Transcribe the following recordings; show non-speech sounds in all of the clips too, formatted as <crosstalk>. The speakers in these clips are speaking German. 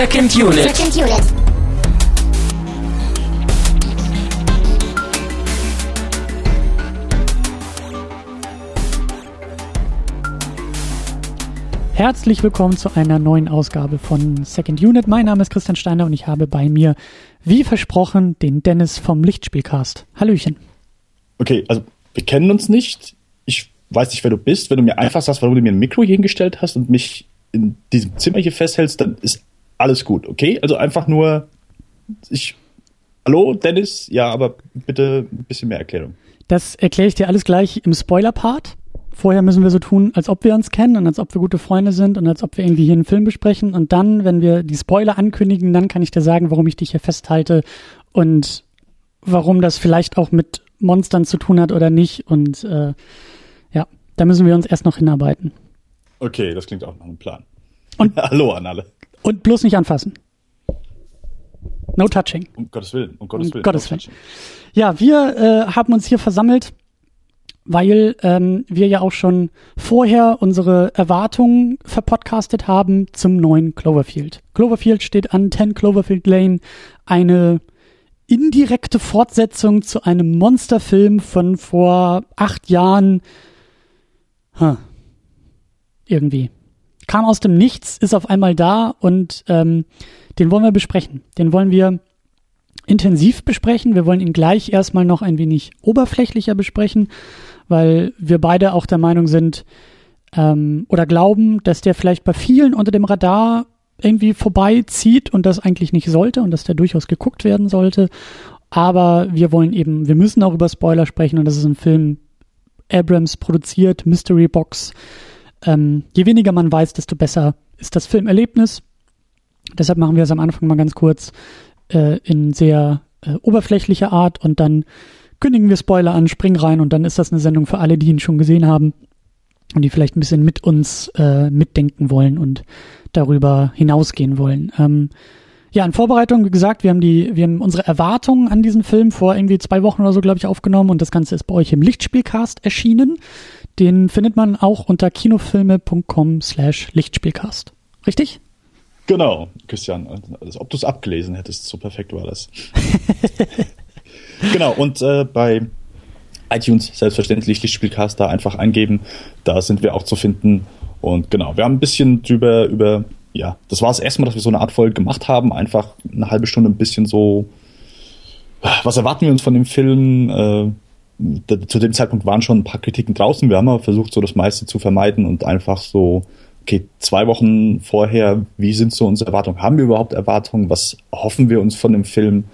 Second Unit. Second Unit. Herzlich willkommen zu einer neuen Ausgabe von Second Unit. Mein Name ist Christian Steiner und ich habe bei mir, wie versprochen, den Dennis vom Lichtspielcast. Hallöchen. Okay, also wir kennen uns nicht. Ich weiß nicht, wer du bist. Wenn du mir einfach sagst, warum du mir ein Mikro hier hingestellt hast und mich in diesem Zimmer hier festhältst, dann ist alles gut, okay? Also einfach nur, ich, hallo Dennis, ja, aber bitte ein bisschen mehr Erklärung. Das erkläre ich dir alles gleich im Spoiler-Part. Vorher müssen wir so tun, als ob wir uns kennen und als ob wir gute Freunde sind und als ob wir irgendwie hier einen Film besprechen. Und dann, wenn wir die Spoiler ankündigen, dann kann ich dir sagen, warum ich dich hier festhalte und warum das vielleicht auch mit Monstern zu tun hat oder nicht. Und äh, ja, da müssen wir uns erst noch hinarbeiten. Okay, das klingt auch nach einem Plan. Und <laughs> Hallo an alle. Und bloß nicht anfassen. No touching. Um Gottes Willen, um Gottes Willen. Um Gottes Willen. Ja, wir äh, haben uns hier versammelt, weil ähm, wir ja auch schon vorher unsere Erwartungen verpodcastet haben zum neuen Cloverfield. Cloverfield steht an 10 Cloverfield Lane, eine indirekte Fortsetzung zu einem Monsterfilm von vor acht Jahren. Huh. Irgendwie kam aus dem Nichts, ist auf einmal da und ähm, den wollen wir besprechen. Den wollen wir intensiv besprechen. Wir wollen ihn gleich erstmal noch ein wenig oberflächlicher besprechen, weil wir beide auch der Meinung sind ähm, oder glauben, dass der vielleicht bei vielen unter dem Radar irgendwie vorbeizieht und das eigentlich nicht sollte und dass der durchaus geguckt werden sollte. Aber wir wollen eben, wir müssen auch über Spoiler sprechen und das ist ein Film Abrams produziert, Mystery Box ähm, je weniger man weiß, desto besser ist das Filmerlebnis. Deshalb machen wir es am Anfang mal ganz kurz äh, in sehr äh, oberflächlicher Art und dann kündigen wir Spoiler an, springen rein und dann ist das eine Sendung für alle, die ihn schon gesehen haben und die vielleicht ein bisschen mit uns äh, mitdenken wollen und darüber hinausgehen wollen. Ähm, ja, in Vorbereitung, wie gesagt, wir haben die, wir haben unsere Erwartungen an diesen Film vor irgendwie zwei Wochen oder so, glaube ich, aufgenommen und das Ganze ist bei euch im Lichtspielcast erschienen. Den findet man auch unter kinofilme.com slash Lichtspielcast. Richtig? Genau, Christian. Als ob du es abgelesen hättest, so perfekt war das. <laughs> genau, und äh, bei iTunes selbstverständlich Lichtspielcast da einfach eingeben. Da sind wir auch zu finden. Und genau, wir haben ein bisschen drüber, über, ja, das war das erste Mal, dass wir so eine Art Folge gemacht haben. Einfach eine halbe Stunde ein bisschen so, was erwarten wir uns von dem Film? Äh, zu dem Zeitpunkt waren schon ein paar Kritiken draußen. Wir haben aber versucht, so das meiste zu vermeiden und einfach so, okay, zwei Wochen vorher, wie sind so unsere Erwartungen? Haben wir überhaupt Erwartungen? Was hoffen wir uns von dem Film?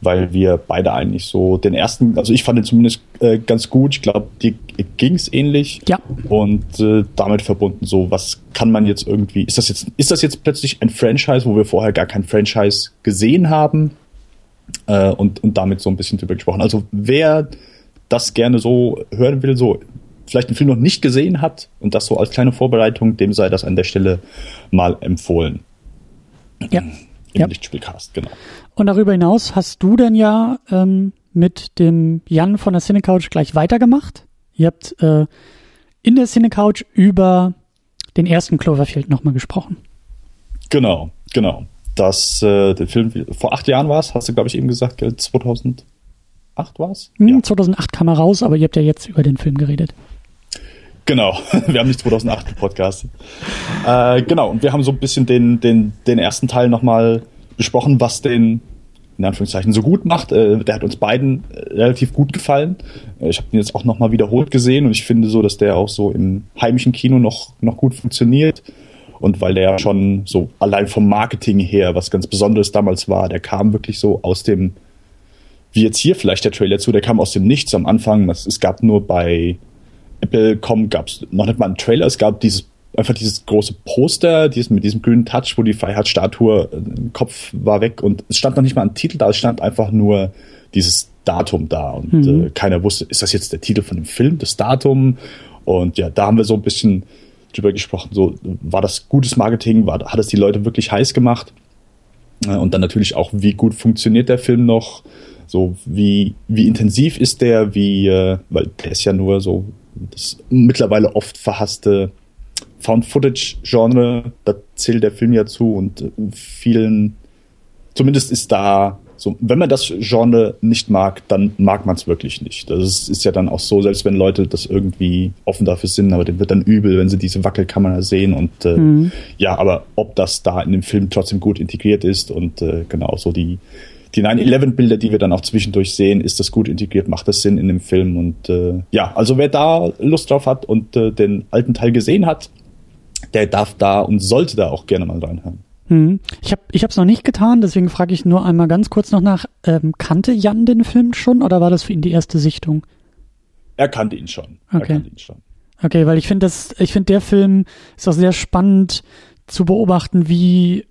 Weil wir beide eigentlich so den ersten, also ich fand den zumindest äh, ganz gut. Ich glaube, dir ging es ähnlich. Ja. Und äh, damit verbunden so, was kann man jetzt irgendwie, ist das jetzt, ist das jetzt plötzlich ein Franchise, wo wir vorher gar kein Franchise gesehen haben? Äh, und, und damit so ein bisschen drüber gesprochen. Also wer das gerne so hören will, so vielleicht den Film noch nicht gesehen hat und das so als kleine Vorbereitung, dem sei das an der Stelle mal empfohlen. Ja. Im ja. Lichtspielcast, genau. Und darüber hinaus hast du dann ja ähm, mit dem Jan von der Cinecouch gleich weitergemacht. Ihr habt äh, in der Cinecouch über den ersten Cloverfield nochmal gesprochen. Genau, genau. Das, äh, der Film, vor acht Jahren war es, hast du, glaube ich, eben gesagt, 2000. 2008 war es? Hm, ja. 2008 kam er raus, aber ihr habt ja jetzt über den Film geredet. Genau, <laughs> wir haben nicht 2008 gepodcastet. Äh, genau, und wir haben so ein bisschen den, den, den ersten Teil nochmal besprochen, was den in Anführungszeichen so gut macht. Äh, der hat uns beiden äh, relativ gut gefallen. Äh, ich habe ihn jetzt auch nochmal wiederholt gesehen und ich finde so, dass der auch so im heimischen Kino noch, noch gut funktioniert. Und weil der schon so allein vom Marketing her was ganz Besonderes damals war, der kam wirklich so aus dem wie jetzt hier vielleicht der Trailer zu, der kam aus dem Nichts am Anfang. Es gab nur bei Apple.com gab es noch nicht mal einen Trailer, es gab dieses einfach dieses große Poster, dieses mit diesem grünen Touch, wo die Freiheitsstatue, äh, Kopf war weg und es stand noch nicht mal ein Titel da, es stand einfach nur dieses Datum da und mhm. äh, keiner wusste, ist das jetzt der Titel von dem Film, das Datum? Und ja, da haben wir so ein bisschen drüber gesprochen, so war das gutes Marketing, war, hat es die Leute wirklich heiß gemacht? Äh, und dann natürlich auch, wie gut funktioniert der Film noch, so, wie, wie intensiv ist der, wie, äh, weil der ist ja nur so das mittlerweile oft verhasste Found-Footage-Genre, da zählt der Film ja zu und vielen, zumindest ist da so, wenn man das Genre nicht mag, dann mag man es wirklich nicht. Das ist, ist, ja dann auch so, selbst wenn Leute das irgendwie offen dafür sind, aber dem wird dann übel, wenn sie diese Wackelkamera sehen und äh, mhm. ja, aber ob das da in dem Film trotzdem gut integriert ist und äh, genau so die die 9-11-Bilder, die wir dann auch zwischendurch sehen, ist das gut integriert, macht das Sinn in dem Film und äh, ja, also wer da Lust drauf hat und äh, den alten Teil gesehen hat, der darf da und sollte da auch gerne mal reinhören. Hm. Ich habe ich es noch nicht getan, deswegen frage ich nur einmal ganz kurz noch nach. Ähm, kannte Jan den Film schon oder war das für ihn die erste Sichtung? Er kannte ihn schon. Okay. Er kannte ihn schon. Okay, weil ich finde das, ich finde der Film ist auch sehr spannend zu beobachten, wie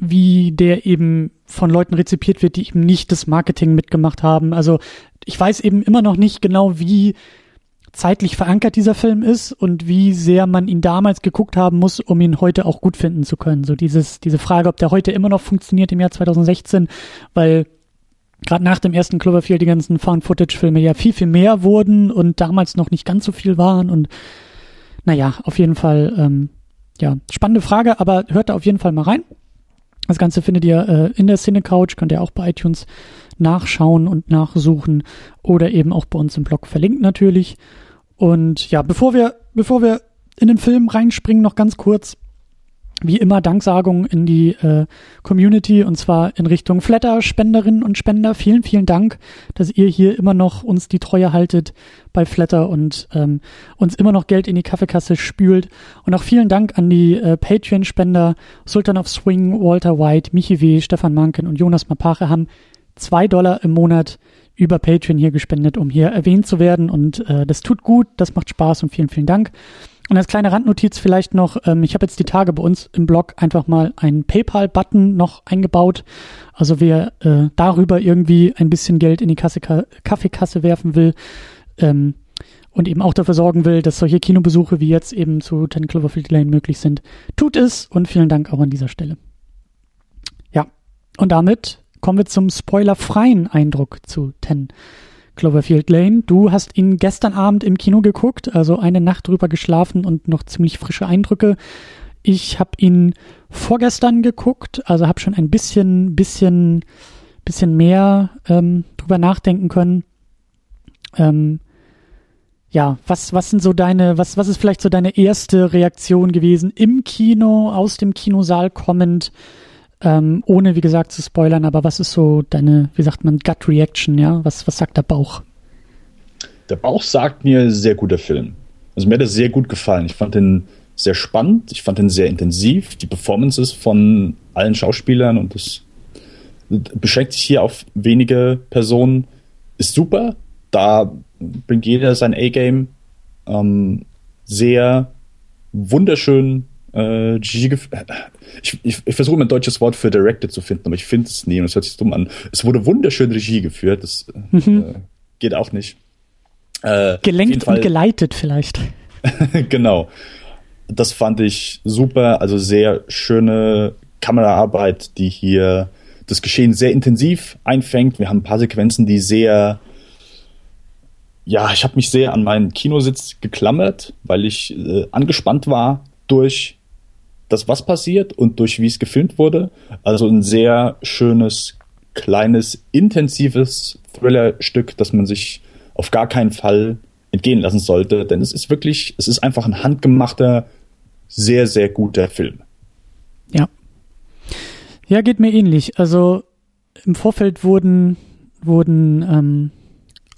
wie der eben von Leuten rezipiert wird, die eben nicht das Marketing mitgemacht haben. Also ich weiß eben immer noch nicht genau, wie zeitlich verankert dieser Film ist und wie sehr man ihn damals geguckt haben muss, um ihn heute auch gut finden zu können. So dieses, diese Frage, ob der heute immer noch funktioniert im Jahr 2016, weil gerade nach dem ersten Cloverfield die ganzen Found-Footage-Filme ja viel, viel mehr wurden und damals noch nicht ganz so viel waren und naja, auf jeden Fall, ähm, ja, spannende Frage, aber hört da auf jeden Fall mal rein. Das Ganze findet ihr äh, in der Cine Couch, könnt ihr auch bei iTunes nachschauen und nachsuchen oder eben auch bei uns im Blog verlinkt natürlich. Und ja, bevor wir, bevor wir in den Film reinspringen, noch ganz kurz, wie immer Danksagung in die äh, Community und zwar in Richtung Flatter, Spenderinnen und Spender. Vielen, vielen Dank, dass ihr hier immer noch uns die Treue haltet bei Flatter und ähm, uns immer noch Geld in die Kaffeekasse spült. Und auch vielen Dank an die äh, Patreon-Spender Sultan of Swing, Walter White, Michi W., Stefan Manken und Jonas Mapache haben zwei Dollar im Monat über Patreon hier gespendet, um hier erwähnt zu werden. Und äh, das tut gut, das macht Spaß und vielen, vielen Dank. Und als kleine Randnotiz vielleicht noch, ähm, ich habe jetzt die Tage bei uns im Blog einfach mal einen PayPal-Button noch eingebaut. Also wer äh, darüber irgendwie ein bisschen Geld in die Kasse, Kaffeekasse werfen will ähm, und eben auch dafür sorgen will, dass solche Kinobesuche wie jetzt eben zu Ten Cloverfield Lane möglich sind, tut es und vielen Dank auch an dieser Stelle. Ja, und damit kommen wir zum spoilerfreien Eindruck zu Ten Cloverfield Lane. Du hast ihn gestern Abend im Kino geguckt, also eine Nacht drüber geschlafen und noch ziemlich frische Eindrücke. Ich habe ihn vorgestern geguckt, also habe schon ein bisschen, bisschen, bisschen mehr ähm, drüber nachdenken können. Ähm, ja, was, was sind so deine, was, was ist vielleicht so deine erste Reaktion gewesen im Kino, aus dem Kinosaal kommend? Ähm, ohne, wie gesagt, zu spoilern, aber was ist so deine, wie sagt man, Gut Reaction, ja? Was, was sagt der Bauch? Der Bauch sagt mir, sehr guter Film. Also mir hat er sehr gut gefallen. Ich fand den sehr spannend, ich fand den sehr intensiv. Die Performances von allen Schauspielern und das beschränkt sich hier auf wenige Personen, ist super. Da bringt jeder sein A-Game. Ähm, sehr wunderschön äh, Regie ich, ich, ich versuche ein deutsches Wort für directed zu finden, aber ich finde es nie und es hört sich dumm an. Es wurde wunderschön Regie geführt, das mhm. äh, geht auch nicht. Äh, Gelenkt und geleitet vielleicht. <laughs> genau. Das fand ich super, also sehr schöne Kameraarbeit, die hier das Geschehen sehr intensiv einfängt. Wir haben ein paar Sequenzen, die sehr ja, ich habe mich sehr an meinen Kinositz geklammert, weil ich äh, angespannt war durch das, was passiert und durch wie es gefilmt wurde. Also ein sehr schönes, kleines, intensives Thriller-Stück, das man sich auf gar keinen Fall entgehen lassen sollte, denn es ist wirklich, es ist einfach ein handgemachter, sehr, sehr guter Film. Ja. Ja, geht mir ähnlich. Also im Vorfeld wurden, wurden ähm,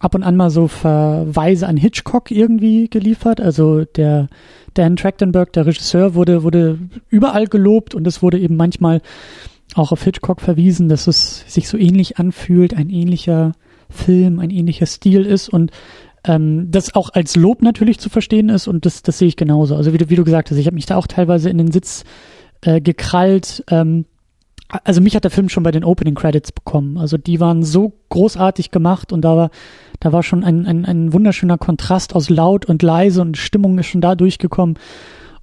ab und an mal so Verweise an Hitchcock irgendwie geliefert. Also der Dan Trachtenberg, der Regisseur, wurde, wurde überall gelobt und es wurde eben manchmal auch auf Hitchcock verwiesen, dass es sich so ähnlich anfühlt, ein ähnlicher Film, ein ähnlicher Stil ist und ähm, das auch als Lob natürlich zu verstehen ist und das, das sehe ich genauso. Also wie du, wie du gesagt hast, ich habe mich da auch teilweise in den Sitz äh, gekrallt. Ähm, also mich hat der Film schon bei den Opening Credits bekommen. Also die waren so großartig gemacht und da war da war schon ein, ein, ein wunderschöner Kontrast aus laut und leise und Stimmung ist schon da durchgekommen.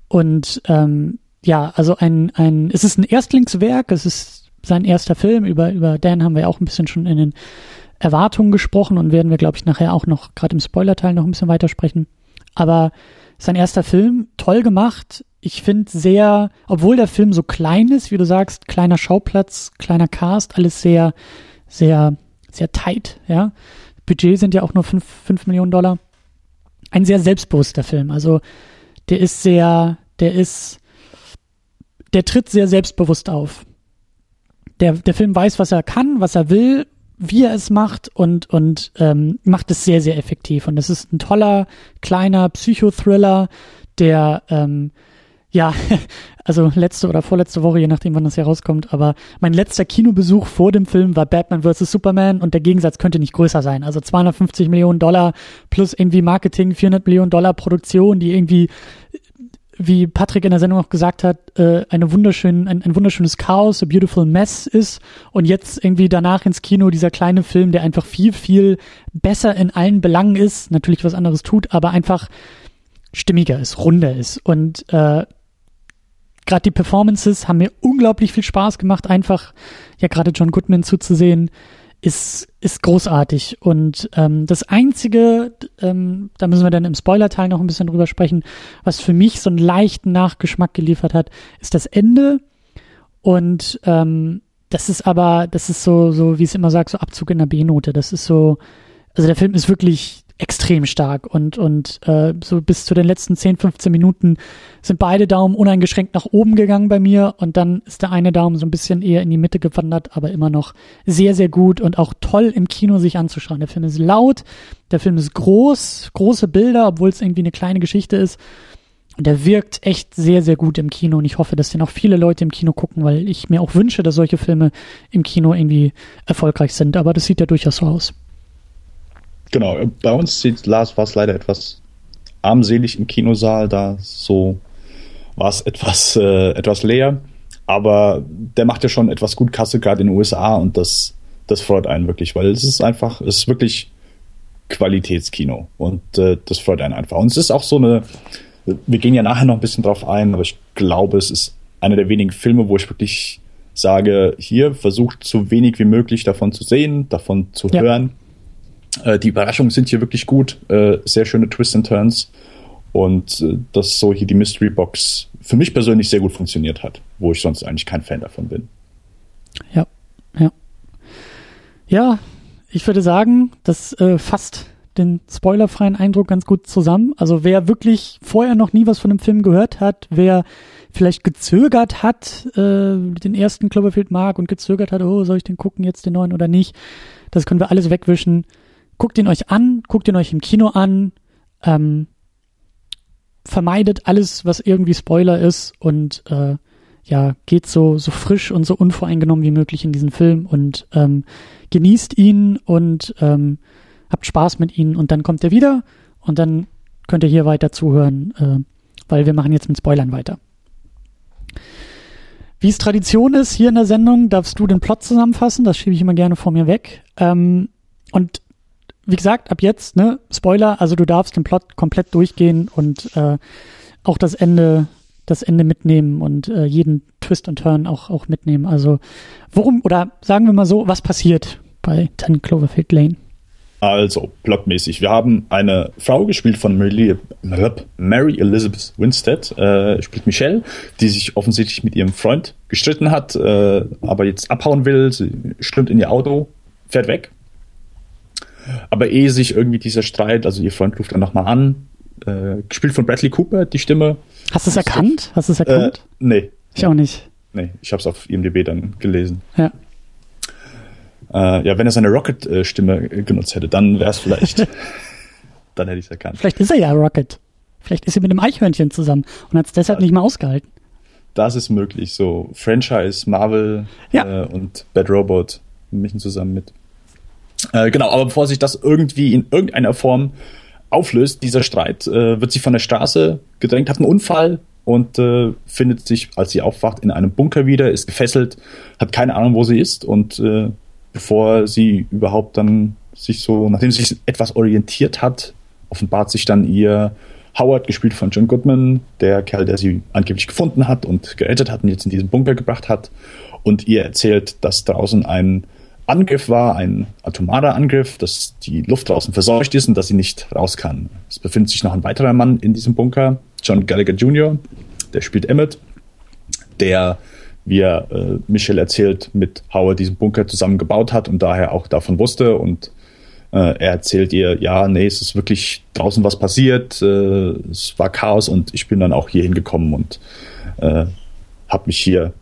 Und ähm, ja, also ein, ein, es ist ein Erstlingswerk, es ist sein erster Film. Über, über Dan haben wir auch ein bisschen schon in den Erwartungen gesprochen und werden wir, glaube ich, nachher auch noch, gerade im Spoilerteil, noch ein bisschen weitersprechen. Aber sein erster Film, toll gemacht, ich finde sehr, obwohl der Film so klein ist, wie du sagst, kleiner Schauplatz, kleiner Cast, alles sehr, sehr, sehr tight, ja. Budget sind ja auch nur 5, 5 Millionen Dollar. Ein sehr selbstbewusster Film. Also der ist sehr, der ist, der tritt sehr selbstbewusst auf. Der, der Film weiß, was er kann, was er will, wie er es macht und, und ähm, macht es sehr, sehr effektiv. Und es ist ein toller, kleiner Psychothriller, der ähm, ja, <laughs> also letzte oder vorletzte Woche, je nachdem, wann das hier rauskommt, aber mein letzter Kinobesuch vor dem Film war Batman vs. Superman und der Gegensatz könnte nicht größer sein. Also 250 Millionen Dollar plus irgendwie Marketing, 400 Millionen Dollar Produktion, die irgendwie, wie Patrick in der Sendung auch gesagt hat, äh, eine wunderschön, ein, ein wunderschönes Chaos, a beautiful mess ist und jetzt irgendwie danach ins Kino dieser kleine Film, der einfach viel, viel besser in allen Belangen ist, natürlich was anderes tut, aber einfach stimmiger ist, runder ist und äh, gerade die Performances haben mir unglaublich viel Spaß gemacht, einfach ja gerade John Goodman zuzusehen, ist, ist großartig. Und ähm, das Einzige, ähm, da müssen wir dann im Spoiler-Teil noch ein bisschen drüber sprechen, was für mich so einen leichten Nachgeschmack geliefert hat, ist das Ende. Und ähm, das ist aber, das ist so, so wie es immer sagt, so Abzug in der B-Note. Das ist so, also der Film ist wirklich extrem stark und, und äh, so bis zu den letzten 10, 15 Minuten sind beide Daumen uneingeschränkt nach oben gegangen bei mir und dann ist der eine Daumen so ein bisschen eher in die Mitte gewandert, aber immer noch sehr, sehr gut und auch toll im Kino sich anzuschauen. Der Film ist laut, der Film ist groß, große Bilder, obwohl es irgendwie eine kleine Geschichte ist. Und der wirkt echt sehr, sehr gut im Kino und ich hoffe, dass den auch viele Leute im Kino gucken, weil ich mir auch wünsche, dass solche Filme im Kino irgendwie erfolgreich sind. Aber das sieht ja durchaus so aus. Genau, bei uns sieht Lars war es leider etwas armselig im Kinosaal, da so war es <laughs> etwas, äh, etwas leer. Aber der macht ja schon etwas gut Kasse gerade in den USA und das, das freut einen wirklich, weil es ist einfach, es ist wirklich Qualitätskino und äh, das freut einen einfach. Und es ist auch so eine, wir gehen ja nachher noch ein bisschen drauf ein, aber ich glaube, es ist einer der wenigen Filme, wo ich wirklich sage, hier versucht so wenig wie möglich davon zu sehen, davon zu ja. hören äh, die Überraschungen sind hier wirklich gut, äh, sehr schöne Twists and Turns und äh, dass so hier die Mystery Box für mich persönlich sehr gut funktioniert hat, wo ich sonst eigentlich kein Fan davon bin. Ja, ja. Ja, ich würde sagen, das äh, fasst den spoilerfreien Eindruck ganz gut zusammen. Also wer wirklich vorher noch nie was von dem Film gehört hat, wer vielleicht gezögert hat, äh, den ersten Cloverfield mag und gezögert hat, oh, soll ich den gucken jetzt den neuen oder nicht, das können wir alles wegwischen guckt ihn euch an, guckt ihn euch im Kino an, ähm, vermeidet alles, was irgendwie Spoiler ist und äh, ja, geht so, so frisch und so unvoreingenommen wie möglich in diesen Film und ähm, genießt ihn und ähm, habt Spaß mit ihm und dann kommt er wieder und dann könnt ihr hier weiter zuhören, äh, weil wir machen jetzt mit Spoilern weiter. Wie es Tradition ist hier in der Sendung, darfst du den Plot zusammenfassen, das schiebe ich immer gerne vor mir weg. Ähm, und wie gesagt, ab jetzt, ne, Spoiler, also du darfst den Plot komplett durchgehen und äh, auch das Ende, das Ende mitnehmen und äh, jeden Twist und Turn auch, auch mitnehmen. Also worum, oder sagen wir mal so, was passiert bei 10 Cloverfield Lane? Also, plotmäßig. Wir haben eine Frau gespielt von Mary, Mary Elizabeth Winstead, äh, spielt Michelle, die sich offensichtlich mit ihrem Freund gestritten hat, äh, aber jetzt abhauen will. Sie stürmt in ihr Auto, fährt weg aber ehe sich irgendwie dieser Streit, also ihr Freund ruft dann nochmal an, äh, gespielt von Bradley Cooper, die Stimme. Hast du es erkannt? Hast du es erkannt? Äh, nee. Ich auch nicht. Nee, ich habe es auf IMDb dann gelesen. Ja. Äh, ja, wenn er seine Rocket-Stimme genutzt hätte, dann wäre es vielleicht. <laughs> dann hätte ich es erkannt. Vielleicht ist er ja Rocket. Vielleicht ist er mit dem Eichhörnchen zusammen und hat es deshalb ja. nicht mehr ausgehalten. Das ist möglich. So Franchise, Marvel ja. äh, und Bad Robot mischen zusammen mit. Äh, genau, aber bevor sich das irgendwie in irgendeiner Form auflöst, dieser Streit, äh, wird sie von der Straße gedrängt, hat einen Unfall und äh, findet sich, als sie aufwacht, in einem Bunker wieder, ist gefesselt, hat keine Ahnung, wo sie ist und äh, bevor sie überhaupt dann sich so, nachdem sie sich etwas orientiert hat, offenbart sich dann ihr Howard, gespielt von John Goodman, der Kerl, der sie angeblich gefunden hat und gerettet hat und jetzt in diesen Bunker gebracht hat. Und ihr erzählt, dass draußen ein Angriff war, ein atomarer Angriff, dass die Luft draußen verseucht ist und dass sie nicht raus kann. Es befindet sich noch ein weiterer Mann in diesem Bunker, John Gallagher Jr., der spielt Emmett, der, wie er äh, Michelle erzählt, mit Howard diesen Bunker zusammen gebaut hat und daher auch davon wusste und äh, er erzählt ihr, ja, nee, es ist wirklich draußen was passiert, äh, es war Chaos und ich bin dann auch hier hingekommen und äh, habe mich hier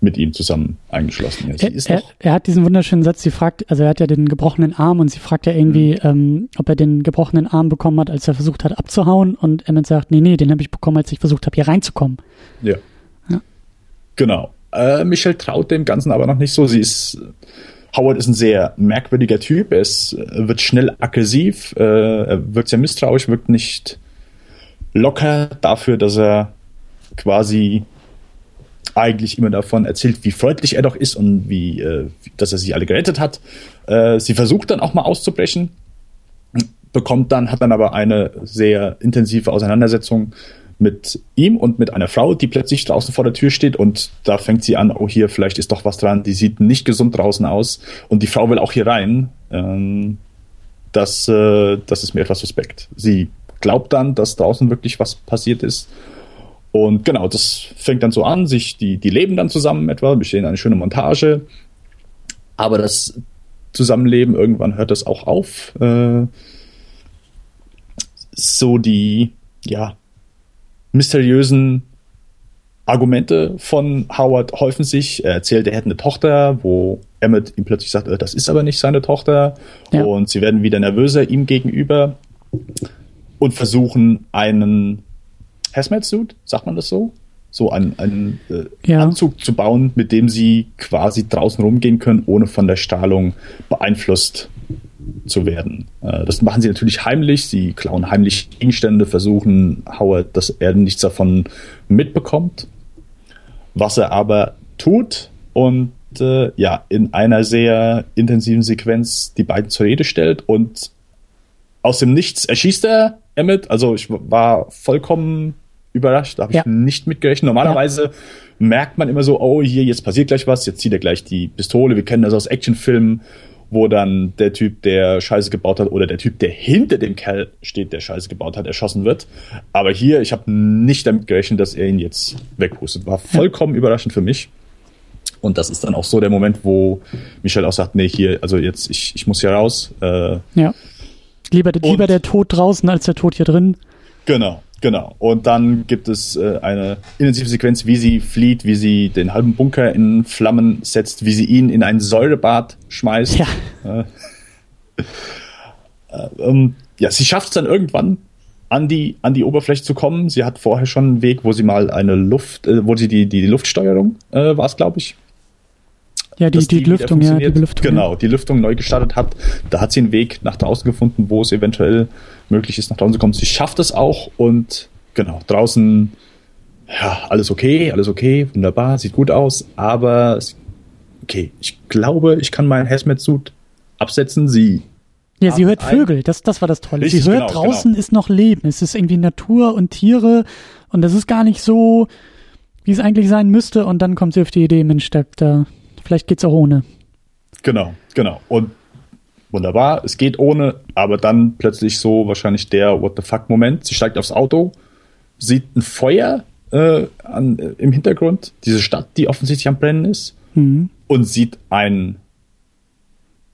mit ihm zusammen eingeschlossen. Er, er, er, hat diesen wunderschönen Satz, sie fragt, also er hat ja den gebrochenen Arm und sie fragt ja irgendwie, mhm. ähm, ob er den gebrochenen Arm bekommen hat, als er versucht hat abzuhauen und Emmett sagt, nee, nee, den habe ich bekommen, als ich versucht habe, hier reinzukommen. Ja. ja. Genau. Äh, Michelle traut dem Ganzen aber noch nicht so. Sie ist, Howard ist ein sehr merkwürdiger Typ, er ist, wird schnell aggressiv, äh, er wirkt sehr misstrauisch, wirkt nicht locker dafür, dass er quasi eigentlich immer davon erzählt, wie freundlich er doch ist und wie, äh, dass er sie alle gerettet hat. Äh, sie versucht dann auch mal auszubrechen, bekommt dann, hat dann aber eine sehr intensive Auseinandersetzung mit ihm und mit einer Frau, die plötzlich draußen vor der Tür steht und da fängt sie an, oh hier, vielleicht ist doch was dran, die sieht nicht gesund draußen aus und die Frau will auch hier rein. Ähm, das, äh, das ist mir etwas suspekt. Sie glaubt dann, dass draußen wirklich was passiert ist und genau, das fängt dann so an, sich, die, die leben dann zusammen etwa, bestehen eine schöne Montage. Aber das Zusammenleben, irgendwann hört das auch auf. Äh, so die, ja, mysteriösen Argumente von Howard häufen sich. Er erzählt, er hätte eine Tochter, wo Emmett ihm plötzlich sagt, äh, das ist aber nicht seine Tochter. Ja. Und sie werden wieder nervöser ihm gegenüber und versuchen einen Hazmat-Suit, sagt man das so? So einen, einen äh, ja. Anzug zu bauen, mit dem sie quasi draußen rumgehen können, ohne von der Strahlung beeinflusst zu werden. Äh, das machen sie natürlich heimlich. Sie klauen heimlich Gegenstände, versuchen Howard, dass er nichts davon mitbekommt. Was er aber tut und äh, ja, in einer sehr intensiven Sequenz die beiden zur Rede stellt und aus dem Nichts erschießt er Emmett. Also ich war vollkommen überrascht, da habe ja. ich nicht mitgerechnet. Normalerweise ja. merkt man immer so, oh, hier, jetzt passiert gleich was, jetzt zieht er gleich die Pistole. Wir kennen das aus Actionfilmen, wo dann der Typ, der Scheiße gebaut hat, oder der Typ, der hinter dem Kerl steht, der Scheiße gebaut hat, erschossen wird. Aber hier, ich habe nicht damit gerechnet, dass er ihn jetzt wegpustet. War vollkommen ja. überraschend für mich. Und das ist dann auch so der Moment, wo Michelle auch sagt, nee, hier, also jetzt, ich, ich muss hier raus. Äh, ja. Lieber, lieber der Tod draußen als der Tod hier drin. Genau. Genau. Und dann gibt es äh, eine intensive Sequenz, wie sie flieht, wie sie den halben Bunker in Flammen setzt, wie sie ihn in ein Säurebad schmeißt. Ja. Äh, äh, ähm, ja, sie schafft es dann irgendwann an die, an die Oberfläche zu kommen. Sie hat vorher schon einen Weg, wo sie mal eine Luft, äh, wo sie die, die Luftsteuerung äh, war es, glaube ich, ja, die, die, die Lüftung, ja, die Belüftung. Genau, die Lüftung neu gestartet hat. Da hat sie einen Weg nach draußen gefunden, wo es eventuell möglich ist, nach draußen zu kommen. Sie schafft es auch und genau, draußen, ja, alles okay, alles okay, wunderbar, sieht gut aus, aber okay, ich glaube, ich kann meinen Hazmat-Suit absetzen. Sie ja, sie hört Vögel, das, das war das Tolle. Richtig, sie hört, genau, draußen genau. ist noch Leben. Es ist irgendwie Natur und Tiere und das ist gar nicht so, wie es eigentlich sein müsste. Und dann kommt sie auf die Idee, Mensch, da, da Vielleicht geht's auch ohne. Genau, genau. Und wunderbar, es geht ohne, aber dann plötzlich so wahrscheinlich der What the fuck Moment. Sie steigt aufs Auto, sieht ein Feuer äh, an, äh, im Hintergrund, diese Stadt, die offensichtlich am Brennen ist, mhm. und sieht ein,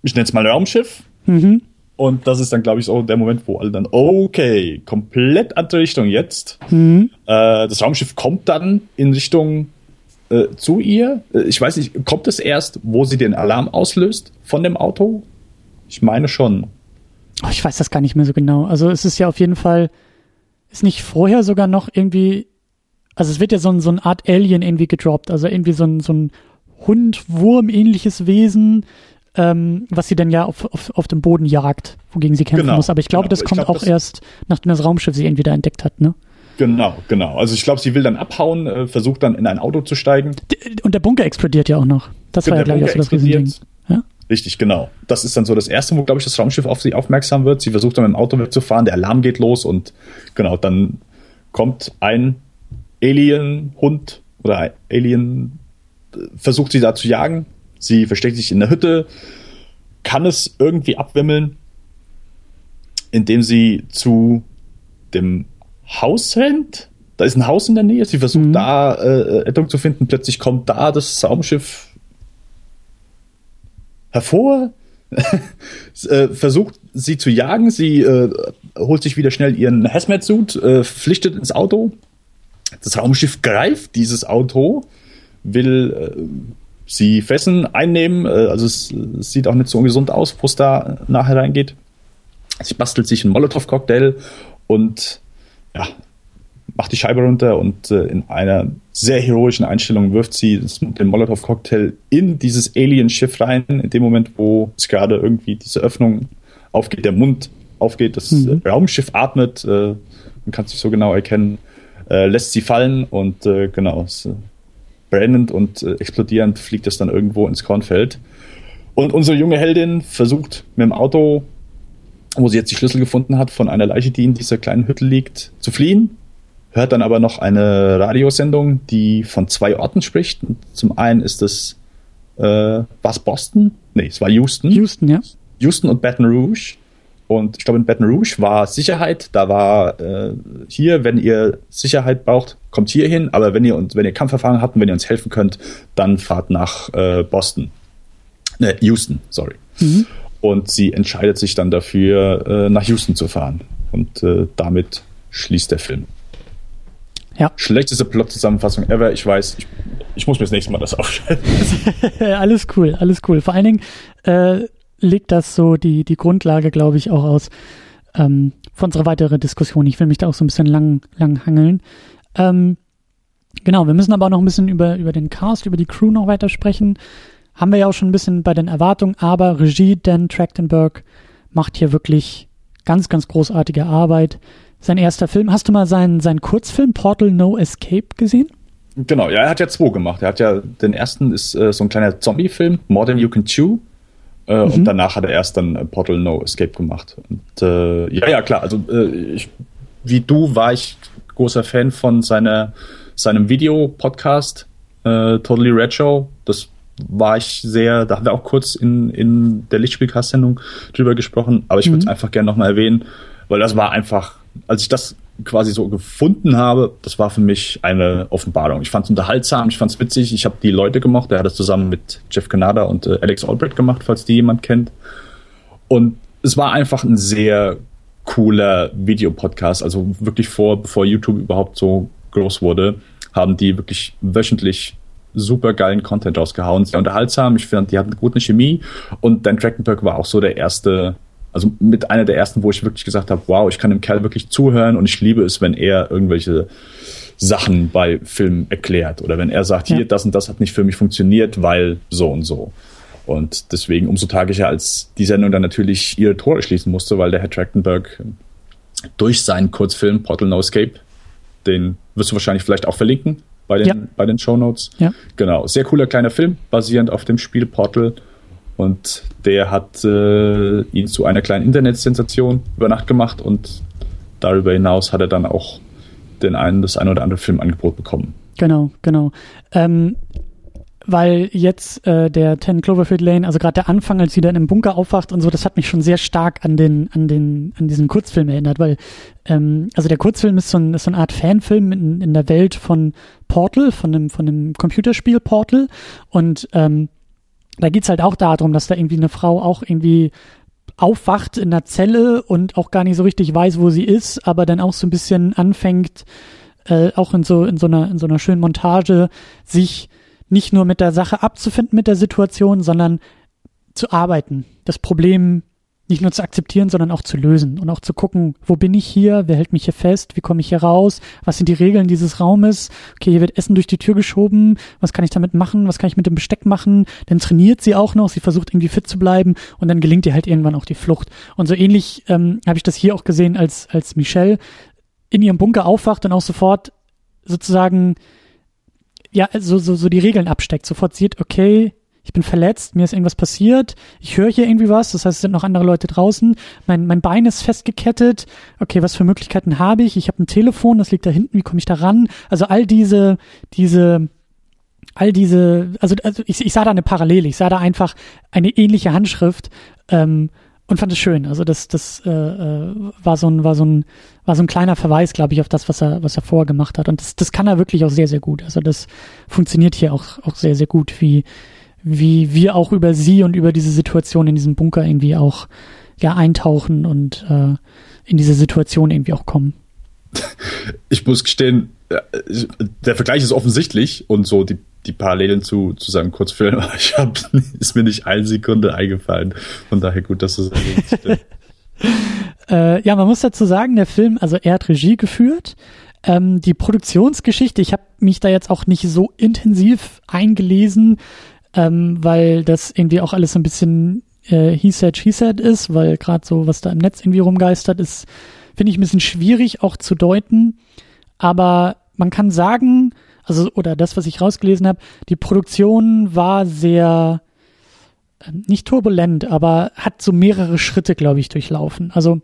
ich nenne es mal Raumschiff. Mhm. Und das ist dann, glaube ich, so der Moment, wo alle dann, okay, komplett andere Richtung jetzt. Mhm. Äh, das Raumschiff kommt dann in Richtung äh, zu ihr. Äh, ich weiß nicht, kommt es erst, wo sie den Alarm auslöst von dem Auto? Ich meine schon. Oh, ich weiß das gar nicht mehr so genau. Also es ist ja auf jeden Fall, ist nicht vorher sogar noch irgendwie, also es wird ja so, ein, so eine Art Alien irgendwie gedroppt, also irgendwie so ein, so ein Hund, Wurm ähnliches Wesen, ähm, was sie dann ja auf, auf, auf dem Boden jagt, wogegen sie kämpfen genau, muss. Aber ich glaube, genau. das kommt glaub, auch erst, nachdem das Raumschiff sie irgendwie da entdeckt hat, ne? Genau, genau. Also ich glaube, sie will dann abhauen, äh, versucht dann in ein Auto zu steigen. Und der Bunker explodiert ja auch noch. Das war ja, glaube ich, auch so das Riesending. Ja? Richtig, genau. Das ist dann so das erste, wo, glaube ich, das Raumschiff auf sie aufmerksam wird. Sie versucht dann mit dem Auto wegzufahren, der Alarm geht los und genau, dann kommt ein Alien-Hund oder ein Alien, äh, versucht sie da zu jagen. Sie versteckt sich in der Hütte, kann es irgendwie abwimmeln, indem sie zu dem Haus rennt da ist ein Haus in der Nähe, sie versucht mhm. da äh, Rettung zu finden, plötzlich kommt da das Raumschiff hervor, <laughs> äh, versucht sie zu jagen, sie äh, holt sich wieder schnell ihren Hazmat-Suit, äh, flüchtet ins Auto, das Raumschiff greift dieses Auto, will äh, sie fesseln, einnehmen, äh, also es, es, sieht auch nicht so ungesund aus, wo es da nachher reingeht. Sie bastelt sich einen Molotow-Cocktail und ja, macht die Scheibe runter und äh, in einer sehr heroischen Einstellung wirft sie den Molotow-Cocktail in dieses Alien-Schiff rein, in dem Moment, wo es gerade irgendwie diese Öffnung aufgeht, der Mund aufgeht, das mhm. Raumschiff atmet, äh, man kann es nicht so genau erkennen, äh, lässt sie fallen und äh, genau, es, äh, brennend und äh, explodierend fliegt es dann irgendwo ins Kornfeld. Und unsere junge Heldin versucht mit dem Auto, wo sie jetzt die Schlüssel gefunden hat, von einer Leiche, die in dieser kleinen Hütte liegt, zu fliehen hört dann aber noch eine Radiosendung, die von zwei Orten spricht. Zum einen ist es, äh, was Boston? Nee, es war Houston. Houston, ja. Houston und Baton Rouge. Und ich glaube, in Baton Rouge war Sicherheit. Da war äh, hier, wenn ihr Sicherheit braucht, kommt hier hin. Aber wenn ihr und wenn ihr Kampferfahrung habt und wenn ihr uns helfen könnt, dann fahrt nach äh, Boston. Ne, Houston, sorry. Mhm. Und sie entscheidet sich dann dafür, äh, nach Houston zu fahren. Und äh, damit schließt der Film. Ja. Schlechteste Plot-Zusammenfassung ever. Ich weiß, ich, ich, muss mir das nächste Mal das aufschreiben. <laughs> alles cool, alles cool. Vor allen Dingen äh, legt das so die, die Grundlage, glaube ich, auch aus ähm, für unsere weitere Diskussion. Ich will mich da auch so ein bisschen lang, lang hangeln. Ähm, genau, wir müssen aber auch noch ein bisschen über, über den Cast, über die Crew noch weiter sprechen. Haben wir ja auch schon ein bisschen bei den Erwartungen, aber Regie Dan Trachtenberg macht hier wirklich ganz, ganz großartige Arbeit. Sein erster Film. Hast du mal seinen, seinen Kurzfilm Portal No Escape gesehen? Genau, ja, er hat ja zwei gemacht. Er hat ja, den ersten ist äh, so ein kleiner Zombie-Film, More Than You Can Chew. Äh, mhm. Und danach hat er erst dann äh, Portal No Escape gemacht. Und äh, ja, ja, klar, also äh, ich, wie du war ich großer Fan von seiner, seinem Video-Podcast, äh, Totally Red Show. Das war ich sehr, da haben wir auch kurz in, in der Lichtspielcast-Sendung drüber gesprochen, aber ich würde es mhm. einfach gerne nochmal erwähnen, weil das war einfach als ich das quasi so gefunden habe, das war für mich eine Offenbarung. Ich fand es unterhaltsam, ich fand es witzig, ich habe die Leute gemocht, er hat es zusammen mit Jeff Canada und äh, Alex Albrecht gemacht, falls die jemand kennt. Und es war einfach ein sehr cooler Videopodcast, also wirklich vor, bevor YouTube überhaupt so groß wurde, haben die wirklich wöchentlich super geilen Content rausgehauen, sehr unterhaltsam, ich finde, die hatten eine gute Chemie und Dan Trachtenberg war auch so der erste also mit einer der ersten, wo ich wirklich gesagt habe, wow, ich kann dem Kerl wirklich zuhören und ich liebe es, wenn er irgendwelche Sachen bei Filmen erklärt oder wenn er sagt, ja. hier, das und das hat nicht für mich funktioniert, weil so und so. Und deswegen umso tragischer, als die Sendung dann natürlich ihre Tore schließen musste, weil der Herr Trachtenberg durch seinen Kurzfilm Portal No Escape, den wirst du wahrscheinlich vielleicht auch verlinken bei den, ja. bei den Show Notes. Ja. Genau. Sehr cooler kleiner Film, basierend auf dem Spiel Portal. Und der hat äh, ihn zu einer kleinen Internetsensation über Nacht gemacht und darüber hinaus hat er dann auch den einen, das ein oder andere Filmangebot bekommen. Genau, genau. Ähm, weil jetzt äh, der Ten Cloverfield Lane, also gerade der Anfang, als sie dann im Bunker aufwacht und so, das hat mich schon sehr stark an den, an den, an diesen Kurzfilm erinnert, weil ähm, also der Kurzfilm ist so, ein, ist so eine Art Fanfilm in, in der Welt von Portal, von dem, von dem Computerspiel Portal. Und ähm, da geht's halt auch darum, dass da irgendwie eine Frau auch irgendwie aufwacht in der Zelle und auch gar nicht so richtig weiß, wo sie ist, aber dann auch so ein bisschen anfängt, äh, auch in so, in so einer, in so einer schönen Montage, sich nicht nur mit der Sache abzufinden, mit der Situation, sondern zu arbeiten, das Problem nicht nur zu akzeptieren, sondern auch zu lösen und auch zu gucken, wo bin ich hier, wer hält mich hier fest, wie komme ich hier raus, was sind die Regeln dieses Raumes, okay, hier wird Essen durch die Tür geschoben, was kann ich damit machen, was kann ich mit dem Besteck machen, dann trainiert sie auch noch, sie versucht irgendwie fit zu bleiben und dann gelingt ihr halt irgendwann auch die Flucht. Und so ähnlich ähm, habe ich das hier auch gesehen, als, als Michelle in ihrem Bunker aufwacht und auch sofort sozusagen ja, so, so, so die Regeln absteckt, sofort sieht, okay, ich bin verletzt, mir ist irgendwas passiert, ich höre hier irgendwie was, das heißt, es sind noch andere Leute draußen, mein, mein Bein ist festgekettet, okay, was für Möglichkeiten habe ich? Ich habe ein Telefon, das liegt da hinten, wie komme ich da ran? Also all diese, diese, all diese, also, also ich, ich sah da eine Parallele, ich sah da einfach eine ähnliche Handschrift, ähm, und fand es schön. Also das, das äh, äh, war so ein, war so ein, war so ein kleiner Verweis, glaube ich, auf das, was er, was er vorher gemacht hat. Und das, das kann er wirklich auch sehr, sehr gut. Also das funktioniert hier auch, auch sehr, sehr gut, wie, wie wir auch über sie und über diese Situation in diesem Bunker irgendwie auch ja eintauchen und äh, in diese Situation irgendwie auch kommen. <laughs> Ich muss gestehen, äh, der Vergleich ist offensichtlich und so die die Parallelen zu, zu seinem Kurzfilm, aber <laughs> ich hab, ist mir nicht eine Sekunde eingefallen. Von daher gut, dass es <laughs> äh, Ja, man muss dazu sagen, der Film, also er hat Regie geführt. Ähm, die Produktionsgeschichte, ich habe mich da jetzt auch nicht so intensiv eingelesen, ähm, weil das irgendwie auch alles so ein bisschen äh, he said, she said ist, weil gerade so, was da im Netz irgendwie rumgeistert, ist, finde ich ein bisschen schwierig auch zu deuten. Aber man kann sagen, also oder das, was ich rausgelesen habe, die Produktion war sehr äh, nicht turbulent, aber hat so mehrere Schritte, glaube ich, durchlaufen. Also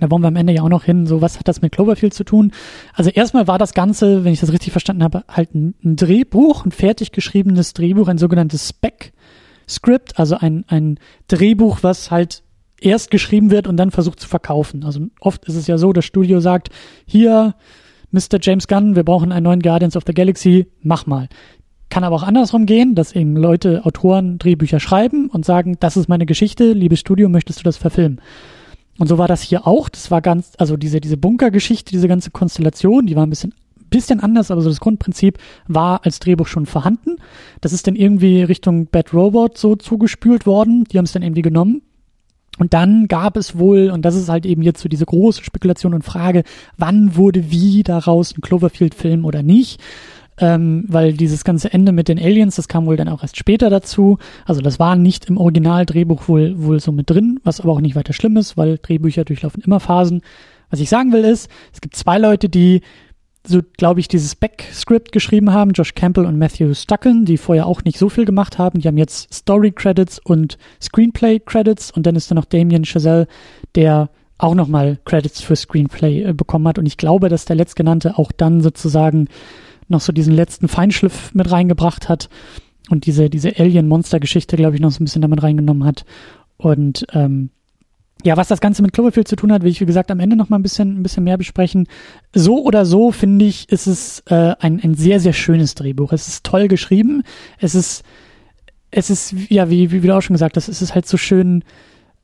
da wollen wir am Ende ja auch noch hin, so was hat das mit Cloverfield zu tun? Also erstmal war das Ganze, wenn ich das richtig verstanden habe, halt ein, Drehbuch, ein fertig geschriebenes Drehbuch, ein sogenanntes Spec-Script, also ein, ein Drehbuch, was halt erst geschrieben wird und dann versucht zu verkaufen. Also oft ist es ja so, das Studio sagt, hier, Mr. James Gunn, wir brauchen einen neuen Guardians of the Galaxy, mach mal. Kann aber auch andersrum gehen, dass eben Leute, Autoren Drehbücher schreiben und sagen, das ist meine Geschichte, liebes Studio, möchtest du das verfilmen? Und so war das hier auch. Das war ganz, also diese, diese Bunkergeschichte, diese ganze Konstellation, die war ein bisschen, bisschen anders, aber so das Grundprinzip war als Drehbuch schon vorhanden. Das ist dann irgendwie Richtung Bad Robot so zugespült worden. Die haben es dann irgendwie genommen und dann gab es wohl, und das ist halt eben jetzt so diese große Spekulation und Frage, wann wurde wie daraus ein Cloverfield-Film oder nicht? Ähm, weil dieses ganze Ende mit den Aliens, das kam wohl dann auch erst später dazu. Also das war nicht im Originaldrehbuch wohl, wohl so mit drin, was aber auch nicht weiter schlimm ist, weil Drehbücher durchlaufen immer Phasen. Was ich sagen will ist, es gibt zwei Leute, die so, glaube ich, dieses Back-Script geschrieben haben, Josh Campbell und Matthew Stucken, die vorher auch nicht so viel gemacht haben. Die haben jetzt Story-Credits und Screenplay-Credits und dann ist da noch Damien Chazelle, der auch nochmal Credits für Screenplay äh, bekommen hat. Und ich glaube, dass der letztgenannte auch dann sozusagen noch so diesen letzten Feinschliff mit reingebracht hat und diese, diese Alien-Monster-Geschichte, glaube ich, noch so ein bisschen damit reingenommen hat. Und ähm, ja, was das Ganze mit Cloverfield zu tun hat, will ich, wie gesagt, am Ende noch mal ein bisschen, ein bisschen mehr besprechen. So oder so, finde ich, ist es äh, ein, ein sehr, sehr schönes Drehbuch. Es ist toll geschrieben. Es ist, es ist, ja, wie, wie du auch schon gesagt hast, es ist halt so schön,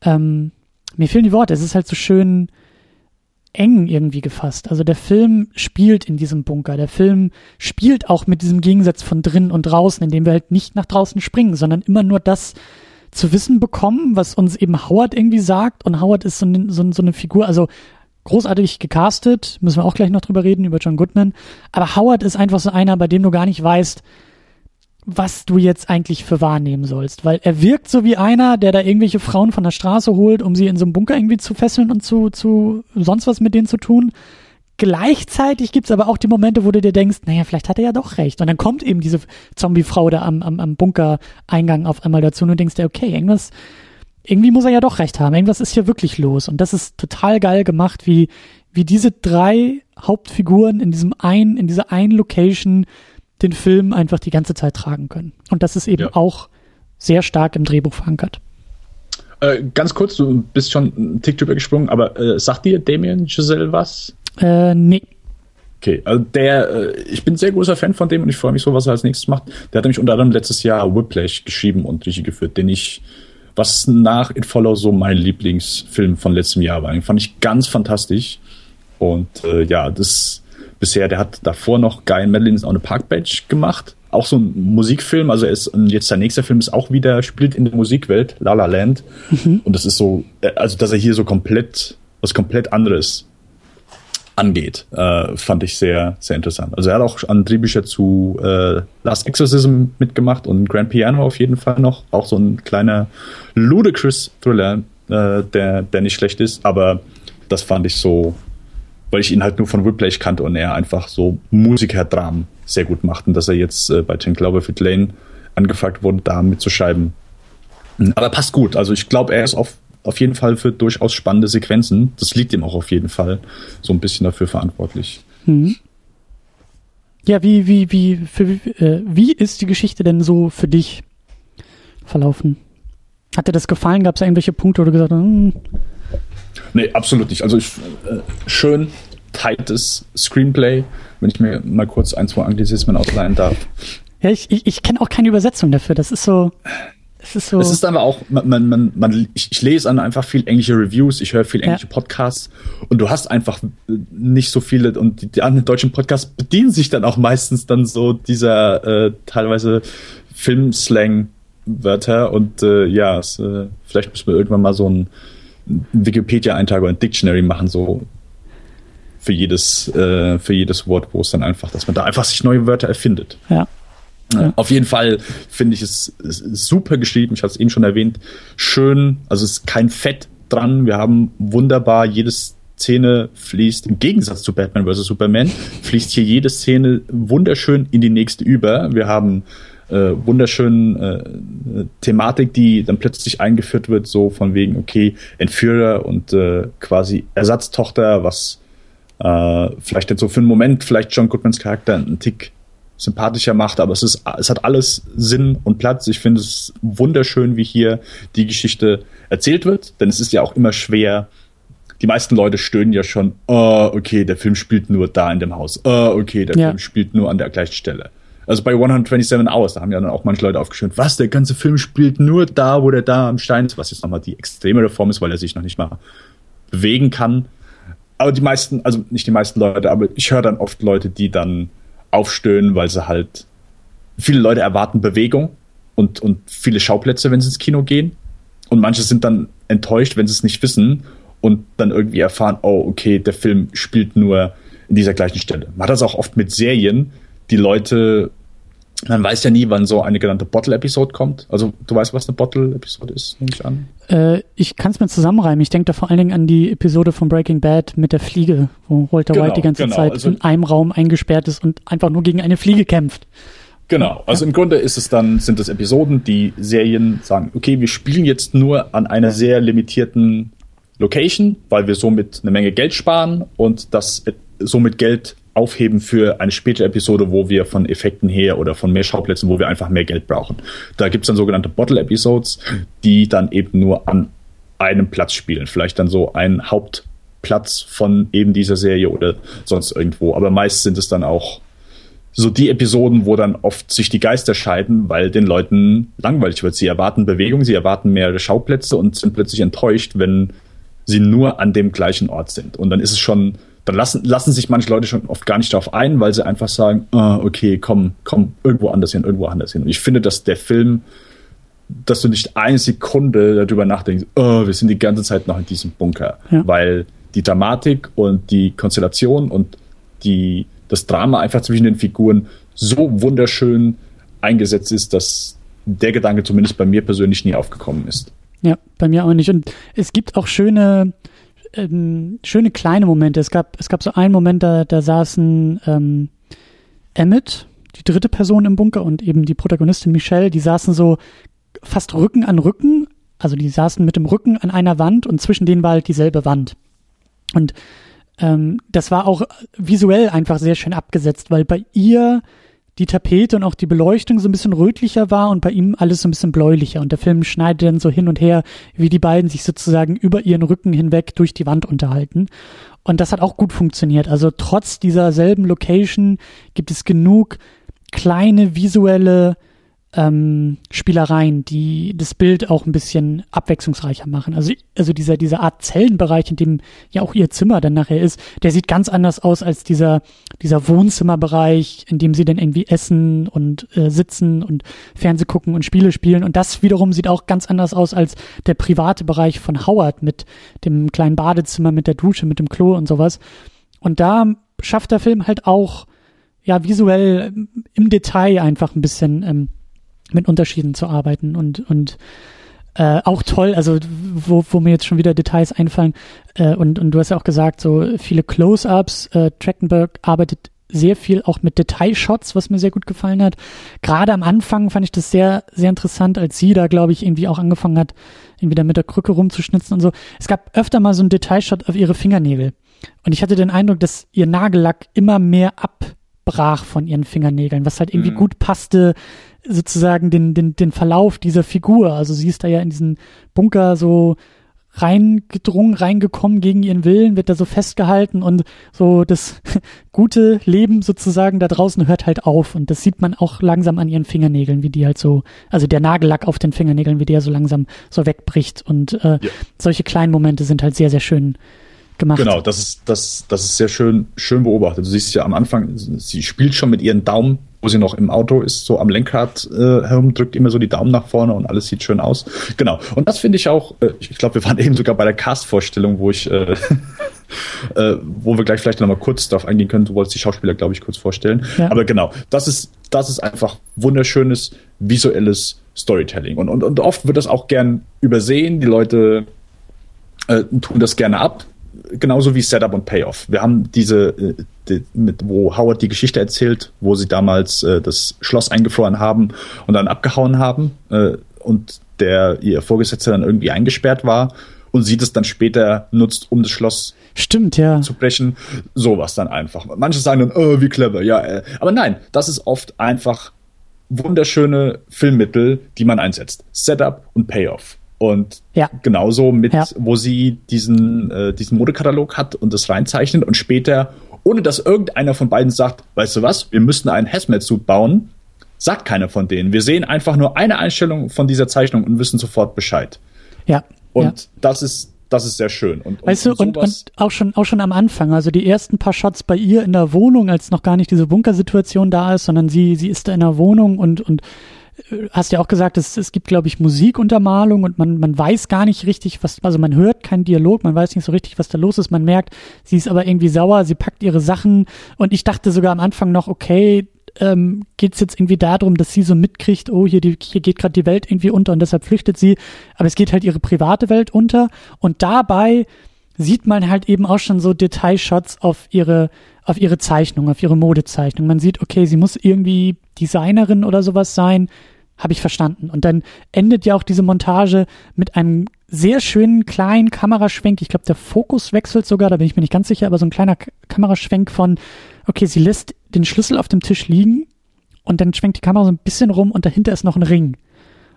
ähm, mir fehlen die Worte, es ist halt so schön eng irgendwie gefasst. Also der Film spielt in diesem Bunker. Der Film spielt auch mit diesem Gegensatz von drinnen und draußen, indem wir halt nicht nach draußen springen, sondern immer nur das zu wissen bekommen, was uns eben Howard irgendwie sagt. Und Howard ist so, eine, so, so eine Figur, also großartig gecastet, müssen wir auch gleich noch drüber reden, über John Goodman. Aber Howard ist einfach so einer, bei dem du gar nicht weißt, was du jetzt eigentlich für wahrnehmen sollst. Weil er wirkt so wie einer, der da irgendwelche Frauen von der Straße holt, um sie in so einem Bunker irgendwie zu fesseln und zu, zu sonst was mit denen zu tun. Gleichzeitig gibt's aber auch die Momente, wo du dir denkst, naja, vielleicht hat er ja doch recht. Und dann kommt eben diese Zombie-Frau da am, am, am Bunker-Eingang auf einmal dazu und du denkst dir, okay, irgendwas, irgendwie muss er ja doch recht haben. Irgendwas ist hier wirklich los. Und das ist total geil gemacht, wie, wie diese drei Hauptfiguren in diesem einen, in dieser einen Location den Film einfach die ganze Zeit tragen können. Und das ist eben ja. auch sehr stark im Drehbuch verankert. Äh, ganz kurz, du bist schon einen Tick drüber gesprungen, aber äh, sagt dir Damien Giselle was? Äh, nee. Okay, also der, äh, ich bin sehr großer Fan von dem und ich freue mich so, was er als nächstes macht. Der hat nämlich unter anderem letztes Jahr Whiplash geschrieben und Regie geführt, den ich, was nach It Follows so mein Lieblingsfilm von letztem Jahr war. Den fand ich ganz fantastisch. Und äh, ja, das bisher, der hat davor noch Guy and Madeline on a Park Bench gemacht. Auch so ein Musikfilm, also er ist, jetzt sein nächster Film ist auch wieder, spielt in der Musikwelt, La La Land. Mhm. Und das ist so, äh, also dass er hier so komplett, was komplett anderes angeht, äh, fand ich sehr, sehr interessant. Also er hat auch an Drehbücher zu äh, Last Exorcism mitgemacht und Grand Piano auf jeden Fall noch. Auch so ein kleiner ludicrous Thriller, äh, der, der nicht schlecht ist, aber das fand ich so, weil ich ihn halt nur von Whiplash kannte und er einfach so Musikerdramen sehr gut macht und dass er jetzt äh, bei Ten Cloverfield Lane angefragt wurde, da mitzuschreiben. Aber passt gut. Also ich glaube, er ist auf auf jeden Fall für durchaus spannende Sequenzen. Das liegt ihm auch auf jeden Fall so ein bisschen dafür verantwortlich. Mhm. Ja, wie, wie, wie, für, äh, wie ist die Geschichte denn so für dich verlaufen? Hat dir das gefallen? Gab es irgendwelche Punkte, wo du gesagt hast, hm? Nee, absolut nicht. Also ich, äh, schön tightes Screenplay, wenn ich mir mal kurz ein, zwei Anglizismen ausleihen darf. Ja, ich, ich, ich kenne auch keine Übersetzung dafür. Das ist so. Es ist so. Es ist aber auch, man, man, man, ich, ich lese einfach viel englische Reviews, ich höre viel englische ja. Podcasts und du hast einfach nicht so viele und die, die anderen deutschen Podcasts bedienen sich dann auch meistens dann so dieser äh, teilweise Filmslang-Wörter und äh, ja, es, äh, vielleicht müssen wir irgendwann mal so ein Wikipedia-Eintrag oder ein Dictionary machen, so für jedes, äh, für jedes Wort, wo es dann einfach, dass man da einfach sich neue Wörter erfindet. Ja. Ja. Auf jeden Fall finde ich es, es super geschrieben. Ich hatte es eben schon erwähnt. Schön, also es ist kein Fett dran. Wir haben wunderbar jede Szene fließt im Gegensatz zu Batman vs Superman fließt hier jede Szene wunderschön in die nächste über. Wir haben äh, wunderschönen äh, Thematik, die dann plötzlich eingeführt wird, so von wegen, okay, Entführer und äh, quasi Ersatztochter, was äh, vielleicht jetzt so für einen Moment vielleicht John Goodmans Charakter einen Tick sympathischer macht, aber es ist, es hat alles Sinn und Platz. Ich finde es wunderschön, wie hier die Geschichte erzählt wird, denn es ist ja auch immer schwer. Die meisten Leute stöhnen ja schon, oh, okay, der Film spielt nur da in dem Haus. Oh, okay, der ja. Film spielt nur an der gleichen Stelle. Also bei 127 Hours, da haben ja dann auch manche Leute aufgeschrieben, was, der ganze Film spielt nur da, wo der da am Stein ist, was jetzt nochmal die extremere Form ist, weil er sich noch nicht mal bewegen kann. Aber die meisten, also nicht die meisten Leute, aber ich höre dann oft Leute, die dann aufstöhnen, weil sie halt viele Leute erwarten Bewegung und, und viele Schauplätze, wenn sie ins Kino gehen. Und manche sind dann enttäuscht, wenn sie es nicht wissen und dann irgendwie erfahren, oh, okay, der Film spielt nur in dieser gleichen Stelle. Man hat das auch oft mit Serien, die Leute man weiß ja nie, wann so eine genannte Bottle-Episode kommt. Also du weißt, was eine Bottle-Episode ist, nehme ich an. Äh, ich kann es mir zusammenreimen. Ich denke da vor allen Dingen an die Episode von Breaking Bad mit der Fliege, wo Walter genau, White die ganze genau. Zeit also, in einem Raum eingesperrt ist und einfach nur gegen eine Fliege kämpft. Genau, also im Grunde ist es dann, sind es Episoden, die Serien sagen, okay, wir spielen jetzt nur an einer sehr limitierten Location, weil wir somit eine Menge Geld sparen und das somit Geld aufheben für eine spätere Episode, wo wir von Effekten her oder von mehr Schauplätzen, wo wir einfach mehr Geld brauchen. Da gibt es dann sogenannte Bottle-Episodes, die dann eben nur an einem Platz spielen. Vielleicht dann so ein Hauptplatz von eben dieser Serie oder sonst irgendwo. Aber meist sind es dann auch so die Episoden, wo dann oft sich die Geister scheiden, weil den Leuten langweilig wird. Sie erwarten Bewegung, sie erwarten mehrere Schauplätze und sind plötzlich enttäuscht, wenn sie nur an dem gleichen Ort sind. Und dann ist es schon dann lassen, lassen sich manche Leute schon oft gar nicht darauf ein, weil sie einfach sagen, oh, okay, komm, komm, irgendwo anders hin, irgendwo anders hin. Und ich finde, dass der Film, dass du nicht eine Sekunde darüber nachdenkst, oh, wir sind die ganze Zeit noch in diesem Bunker, ja. weil die Dramatik und die Konstellation und die, das Drama einfach zwischen den Figuren so wunderschön eingesetzt ist, dass der Gedanke zumindest bei mir persönlich nie aufgekommen ist. Ja, bei mir auch nicht. Und es gibt auch schöne, ähm, schöne kleine Momente. Es gab, es gab so einen Moment, da, da saßen ähm, Emmett, die dritte Person im Bunker und eben die Protagonistin Michelle, die saßen so fast Rücken an Rücken. Also die saßen mit dem Rücken an einer Wand und zwischen denen war halt dieselbe Wand. Und ähm, das war auch visuell einfach sehr schön abgesetzt, weil bei ihr die Tapete und auch die Beleuchtung so ein bisschen rötlicher war und bei ihm alles so ein bisschen bläulicher. Und der Film schneidet dann so hin und her, wie die beiden sich sozusagen über ihren Rücken hinweg durch die Wand unterhalten. Und das hat auch gut funktioniert. Also trotz dieser selben Location gibt es genug kleine visuelle ähm, Spielereien, die das Bild auch ein bisschen abwechslungsreicher machen. Also, also dieser, dieser Art Zellenbereich, in dem ja auch ihr Zimmer dann nachher ist, der sieht ganz anders aus als dieser, dieser Wohnzimmerbereich, in dem sie dann irgendwie essen und äh, sitzen und Fernseh gucken und Spiele spielen. Und das wiederum sieht auch ganz anders aus als der private Bereich von Howard mit dem kleinen Badezimmer, mit der Dusche, mit dem Klo und sowas. Und da schafft der Film halt auch ja visuell im Detail einfach ein bisschen ähm, mit Unterschieden zu arbeiten und, und äh, auch toll, also wo, wo mir jetzt schon wieder Details einfallen äh, und, und du hast ja auch gesagt, so viele Close-ups, äh, Trachtenberg arbeitet sehr viel auch mit Detailshots, was mir sehr gut gefallen hat. Gerade am Anfang fand ich das sehr, sehr interessant, als sie da, glaube ich, irgendwie auch angefangen hat, irgendwie da mit der Krücke rumzuschnitzen und so. Es gab öfter mal so einen Detailshot auf ihre Fingernägel. Und ich hatte den Eindruck, dass ihr Nagellack immer mehr ab wegbrach von ihren Fingernägeln, was halt irgendwie Mhm. gut passte, sozusagen den, den, den Verlauf dieser Figur. Also sie ist da ja in diesen Bunker so reingedrungen, reingekommen gegen ihren Willen, wird da so festgehalten und so das <laughs> gute Leben sozusagen da draußen hört halt auf und das sieht man auch langsam an ihren Fingernägeln, wie die halt so, also der Nagellack auf den Fingernägeln, wie der so langsam so wegbricht und äh, Ja. solche kleinen Momente sind halt sehr, sehr schön gemacht. Genau, das ist, das, das ist sehr schön, schön beobachtet. Du siehst ja am Anfang, sie spielt schon mit ihren Daumen, wo sie noch im Auto ist, so am Lenkrad äh, herum, drückt immer so die Daumen nach vorne und alles sieht schön aus. Genau. Und das finde ich auch, äh, ich glaube, wir waren <laughs> eben sogar bei der Cast-Vorstellung, wo ich, äh, <laughs> äh, wo wir gleich vielleicht nochmal kurz darauf eingehen können. Du wolltest die Schauspieler, glaube ich, kurz vorstellen. Ja. Aber genau, das ist, das ist einfach wunderschönes visuelles Storytelling. Und, und, und oft wird das auch gern übersehen. Die Leute äh, tun das gerne ab. Genauso wie Setup und Payoff. Wir haben diese, äh, die, mit, wo Howard die Geschichte erzählt, wo sie damals äh, das Schloss eingefroren haben und dann abgehauen haben äh, und der ihr Vorgesetzter dann irgendwie eingesperrt war und sie das dann später nutzt, um das Schloss Stimmt, ja. zu brechen. Sowas dann einfach. Manche sagen dann, oh, wie clever, ja. Äh. Aber nein, das ist oft einfach wunderschöne Filmmittel, die man einsetzt. Setup und Payoff. Und Ja. genauso mit, Ja. wo sie diesen, äh, diesen Modekatalog hat und das reinzeichnet und später, ohne dass irgendeiner von beiden sagt, weißt du was, wir müssten einen Hazmat-Suit bauen, sagt keiner von denen. Wir sehen einfach nur eine Einstellung von dieser Zeichnung und wissen sofort Bescheid. Ja. Und ja. das ist, das ist sehr schön. Und, Weißt du, und, und auch schon, auch schon am Anfang, also die ersten paar Shots bei ihr in der Wohnung, als noch gar nicht diese Bunkersituation da ist, sondern sie, sie ist da in der Wohnung und, und hast ja auch gesagt, es, es gibt, glaube ich, Musikuntermalung und man, man weiß gar nicht richtig, was, also man hört keinen Dialog, man weiß nicht so richtig, was da los ist, man merkt, sie ist aber irgendwie sauer, sie packt ihre Sachen. Und ich dachte sogar am Anfang noch, okay, ähm, geht es jetzt irgendwie darum, dass sie so mitkriegt, oh, hier, die, hier geht gerade die Welt irgendwie unter und deshalb flüchtet sie, aber es geht halt ihre private Welt unter. Und dabei sieht man halt eben auch schon so Detailshots auf ihre, auf ihre Zeichnung, auf ihre Modezeichnung. Man sieht, okay, sie muss irgendwie Designerin oder sowas sein, habe ich verstanden. Und dann endet ja auch diese Montage mit einem sehr schönen kleinen Kameraschwenk. Ich glaube, der Fokus wechselt sogar, da bin ich mir nicht ganz sicher, aber so ein kleiner Kameraschwenk von, okay, sie lässt den Schlüssel auf dem Tisch liegen und dann schwenkt die Kamera so ein bisschen rum und dahinter ist noch ein Ring.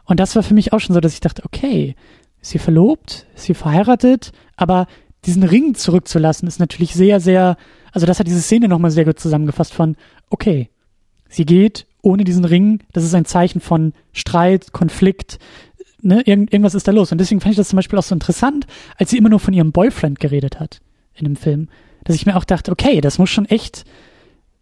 Und das war für mich auch schon so, dass ich dachte, okay, ist sie verlobt, ist sie verheiratet, aber diesen Ring zurückzulassen ist natürlich sehr, sehr, also das hat diese Szene nochmal sehr gut zusammengefasst von, okay, sie geht ohne diesen Ring, das ist ein Zeichen von Streit, Konflikt, ne, irgend, irgendwas ist da los. Und deswegen fand ich das zum Beispiel auch so interessant, als sie immer nur von ihrem Boyfriend geredet hat in dem Film, dass ich mir auch dachte, okay, das muss schon echt,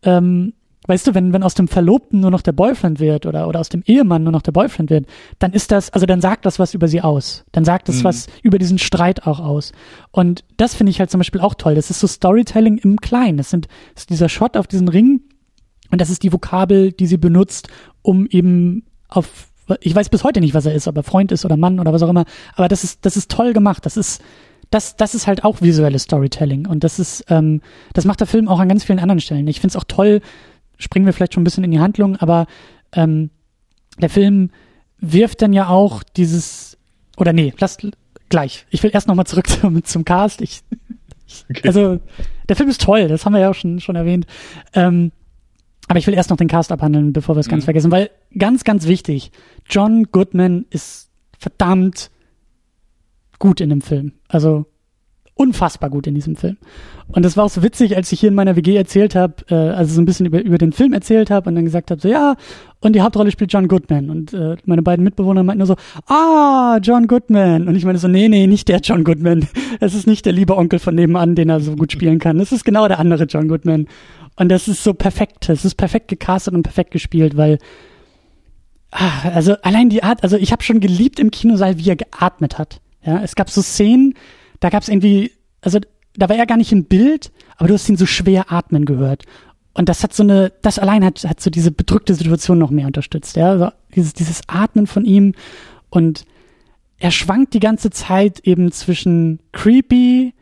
ähm, weißt du, wenn, wenn aus dem Verlobten nur noch der Boyfriend wird oder, oder aus dem Ehemann nur noch der Boyfriend wird, dann ist das, also dann sagt das was über sie aus. Dann sagt das Mhm. was über diesen Streit auch aus. Und das finde ich halt zum Beispiel auch toll. Das ist so Storytelling im Kleinen. Das sind, das ist dieser Shot auf diesen Ring und das ist die Vokabel, die sie benutzt, um eben auf, ich weiß bis heute nicht, was er ist, ob er Freund ist oder Mann oder was auch immer, aber das ist, das ist toll gemacht. Das ist, das, das ist halt auch visuelles Storytelling und das ist, ähm, das macht der Film auch an ganz vielen anderen Stellen. Ich finde es auch toll, springen wir vielleicht schon ein bisschen in die Handlung, aber ähm, der Film wirft dann ja auch dieses, oder nee, lasst gleich. Ich will erst nochmal zurück <laughs> zum, zum Cast. Ich, Okay. also, der Film ist toll, das haben wir ja auch schon, schon erwähnt. Ähm, aber ich will erst noch den Cast abhandeln, bevor wir es ganz Mhm. vergessen, weil ganz, ganz wichtig, John Goodman ist verdammt gut in dem Film. Also unfassbar gut in diesem Film. Und das war auch so witzig, als ich hier in meiner WG erzählt habe, äh, also so ein bisschen über, über den Film erzählt habe und dann gesagt habe, so ja, und die Hauptrolle spielt John Goodman. Und äh, meine beiden Mitbewohner meinten nur so, ah, John Goodman. Und ich meine so, nee, nee, nicht der John Goodman. <laughs> Es ist nicht der liebe Onkel von nebenan, den er so gut spielen kann. Es ist genau der andere John Goodman. Und das ist so perfekt. Es ist perfekt gecastet und perfekt gespielt, weil ah, also allein die Art, also ich habe schon geliebt im Kinosaal, wie er geatmet hat. Ja, es gab so Szenen, da gab es irgendwie, also da war er gar nicht im Bild, aber du hast ihn so schwer atmen gehört. Und das hat so eine, das allein hat, hat so diese bedrückte Situation noch mehr unterstützt. Ja, also dieses, dieses Atmen von ihm und er schwankt die ganze Zeit eben zwischen creepy,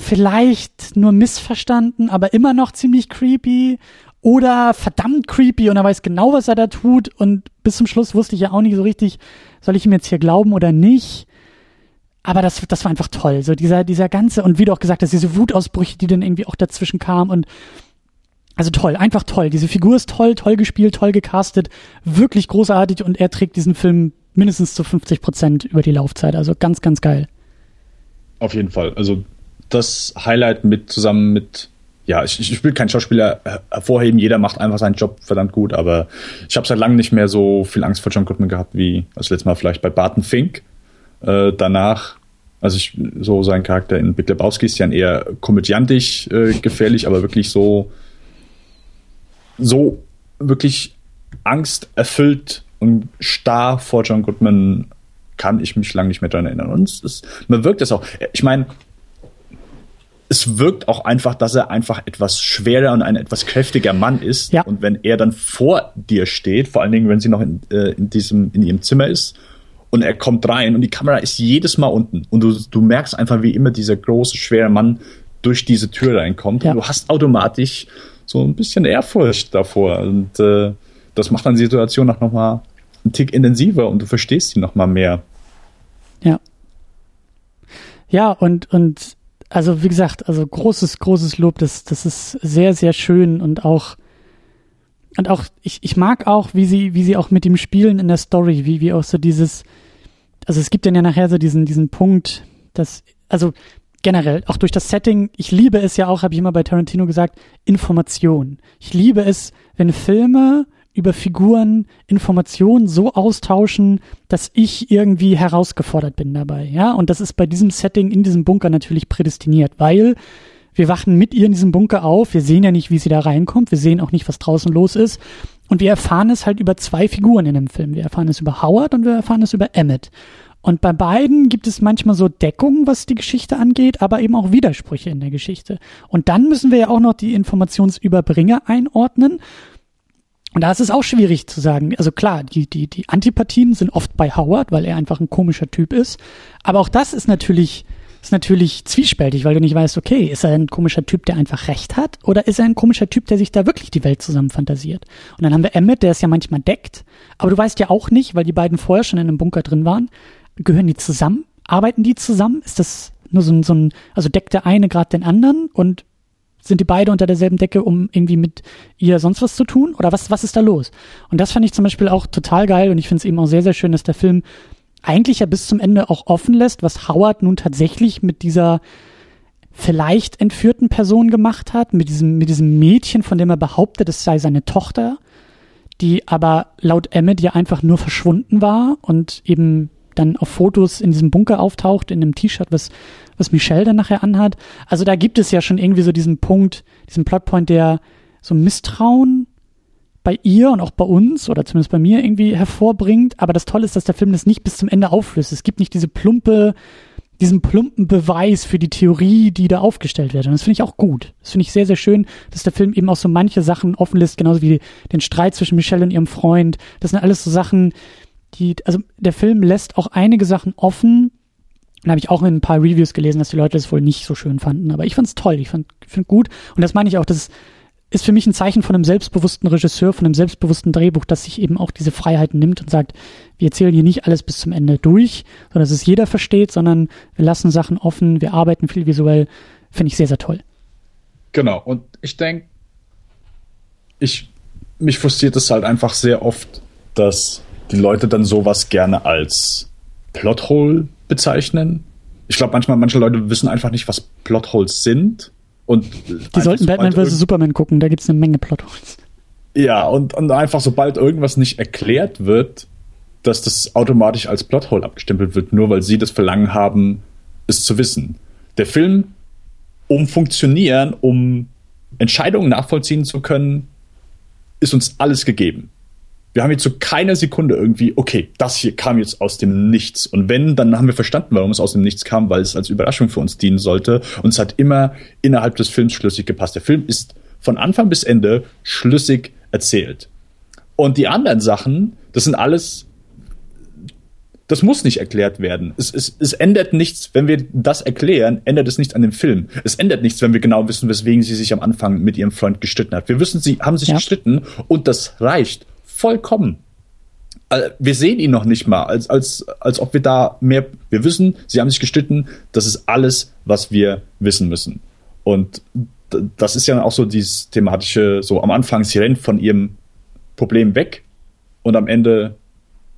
vielleicht nur missverstanden, aber immer noch ziemlich creepy oder verdammt creepy und er weiß genau, was er da tut und bis zum Schluss wusste ich ja auch nicht so richtig, soll ich ihm jetzt hier glauben oder nicht. Aber das, das war einfach toll. So dieser, dieser ganze, und wie du auch gesagt hast, diese Wutausbrüche, die dann irgendwie auch dazwischen kamen und also toll, einfach toll. Diese Figur ist toll, toll gespielt, toll gecastet, wirklich großartig und er trägt diesen Film mindestens zu 50 Prozent über die Laufzeit. Also ganz, ganz geil. Auf jeden Fall. Also das Highlight mit zusammen mit ja, ich, ich will keinen Schauspieler hervorheben, jeder macht einfach seinen Job verdammt gut, aber ich habe seit langem nicht mehr so viel Angst vor John Goodman gehabt wie das letzte Mal vielleicht bei Barton Fink. Äh, danach, also ich, so sein Charakter in Big Lebowski ist ja eher komödiantisch äh, gefährlich, aber wirklich so, so wirklich angsterfüllt und starr vor John Goodman kann ich mich lange nicht mehr daran erinnern. Und es ist, man wirkt es auch. Ich meine, es wirkt auch einfach, dass er einfach etwas schwerer und ein etwas kräftiger Mann ist. Ja. Und wenn er dann vor dir steht, vor allen Dingen, wenn sie noch in, äh, in diesem, in ihrem Zimmer ist, und er kommt rein und die Kamera ist jedes Mal unten und du, du merkst einfach, wie immer dieser große, schwere Mann durch diese Tür reinkommt ja. und du hast automatisch so ein bisschen Ehrfurcht davor und äh, das macht dann die Situation auch nochmal einen Tick intensiver und du verstehst sie nochmal mehr. Ja. Ja, und, und also wie gesagt, also großes, großes Lob, das, das ist sehr, sehr schön und auch, und auch, ich, ich mag auch, wie sie, wie sie auch mit dem Spielen in der Story, wie, wie auch so dieses, also es gibt dann ja nachher so diesen, diesen Punkt, dass, also generell, auch durch das Setting, ich liebe es ja auch, habe ich immer bei Tarantino gesagt, Information. Ich liebe es, wenn Filme über Figuren Informationen so austauschen, dass ich irgendwie herausgefordert bin dabei. Ja, und das ist bei diesem Setting in diesem Bunker natürlich prädestiniert, weil wir wachen mit ihr in diesem Bunker auf. Wir sehen ja nicht, wie sie da reinkommt. Wir sehen auch nicht, was draußen los ist. Und wir erfahren es halt über zwei Figuren in dem Film. Wir erfahren es über Howard und wir erfahren es über Emmett. Und bei beiden gibt es manchmal so Deckungen, was die Geschichte angeht, aber eben auch Widersprüche in der Geschichte. Und dann müssen wir ja auch noch die Informationsüberbringer einordnen. Und da ist es auch schwierig zu sagen. Also klar, die, die, die Antipathien sind oft bei Howard, weil er einfach ein komischer Typ ist. Aber auch das ist natürlich, ist natürlich zwiespältig, weil du nicht weißt, okay, ist er ein komischer Typ, der einfach recht hat? Oder ist er ein komischer Typ, der sich da wirklich die Welt zusammen fantasiert? Und dann haben wir Emmett, der es ja manchmal deckt. Aber du weißt ja auch nicht, weil die beiden vorher schon in einem Bunker drin waren, gehören die zusammen? Arbeiten die zusammen? Ist das nur so ein, so ein also deckt der eine gerade den anderen und sind die beide unter derselben Decke, um irgendwie mit ihr sonst was zu tun? Oder was, was ist da los? Und das fand ich zum Beispiel auch total geil und ich finde es eben auch sehr, sehr schön, dass der Film eigentlich ja bis zum Ende auch offen lässt, was Howard nun tatsächlich mit dieser vielleicht entführten Person gemacht hat, mit diesem, mit diesem Mädchen, von dem er behauptet, es sei seine Tochter, die aber laut Emmett ja einfach nur verschwunden war und eben dann auf Fotos in diesem Bunker auftaucht, in einem T-Shirt, was, was Michelle dann nachher anhat. Also da gibt es ja schon irgendwie so diesen Punkt, diesen Plotpoint, der so Misstrauen bei ihr und auch bei uns oder zumindest bei mir irgendwie hervorbringt. Aber das Tolle ist, dass der Film das nicht bis zum Ende auflöst. Es gibt nicht diese plumpe, diesen plumpen Beweis für die Theorie, die da aufgestellt wird. Und das finde ich auch gut. Das finde ich sehr, sehr schön, dass der Film eben auch so manche Sachen offen lässt, genauso wie den Streit zwischen Michelle und ihrem Freund. Das sind alles so Sachen, die, also der Film lässt auch einige Sachen offen. Da habe ich auch in ein paar Reviews gelesen, dass die Leute das wohl nicht so schön fanden. Aber ich fand es toll, ich fand find gut. Und das meine ich auch, das ist für mich ein Zeichen von einem selbstbewussten Regisseur, von einem selbstbewussten Drehbuch, dass sich eben auch diese Freiheiten nimmt und sagt, wir erzählen hier nicht alles bis zum Ende durch, sondern dass es jeder versteht, sondern wir lassen Sachen offen, wir arbeiten viel visuell. Finde ich sehr, sehr toll. Genau. Und ich denke, ich, mich frustriert es halt einfach sehr oft, dass die Leute dann sowas gerne als Plothole bezeichnen. Ich glaube, manchmal, manche Leute wissen einfach nicht, was Plotholes sind. Und die sollten Batman vs. Superman gucken, da gibt es eine Menge Plotholes. Ja, und, und einfach sobald irgendwas nicht erklärt wird, dass das automatisch als Plothole abgestempelt wird, nur weil sie das Verlangen haben, es zu wissen. Der Film, um funktionieren, um Entscheidungen nachvollziehen zu können, ist uns alles gegeben wir haben jetzt zu so keiner Sekunde irgendwie, okay, das hier kam jetzt aus dem Nichts. Und wenn, dann haben wir verstanden, warum es aus dem Nichts kam, weil es als Überraschung für uns dienen sollte. Und es hat immer innerhalb des Films schlüssig gepasst. Der Film ist von Anfang bis Ende schlüssig erzählt. Und die anderen Sachen, das sind alles, das muss nicht erklärt werden. Es, es, es ändert nichts, wenn wir das erklären, ändert es nichts an dem Film. Es ändert nichts, wenn wir genau wissen, weswegen sie sich am Anfang mit ihrem Freund gestritten hat. Wir wissen, sie haben sich ja. gestritten und das reicht vollkommen. Wir sehen ihn noch nicht mal, als, als, als ob wir da mehr. Wir wissen, sie haben sich gestritten, das ist alles, was wir wissen müssen. Und das ist ja auch so dieses thematische, so am Anfang, sie rennt von ihrem Problem weg und am Ende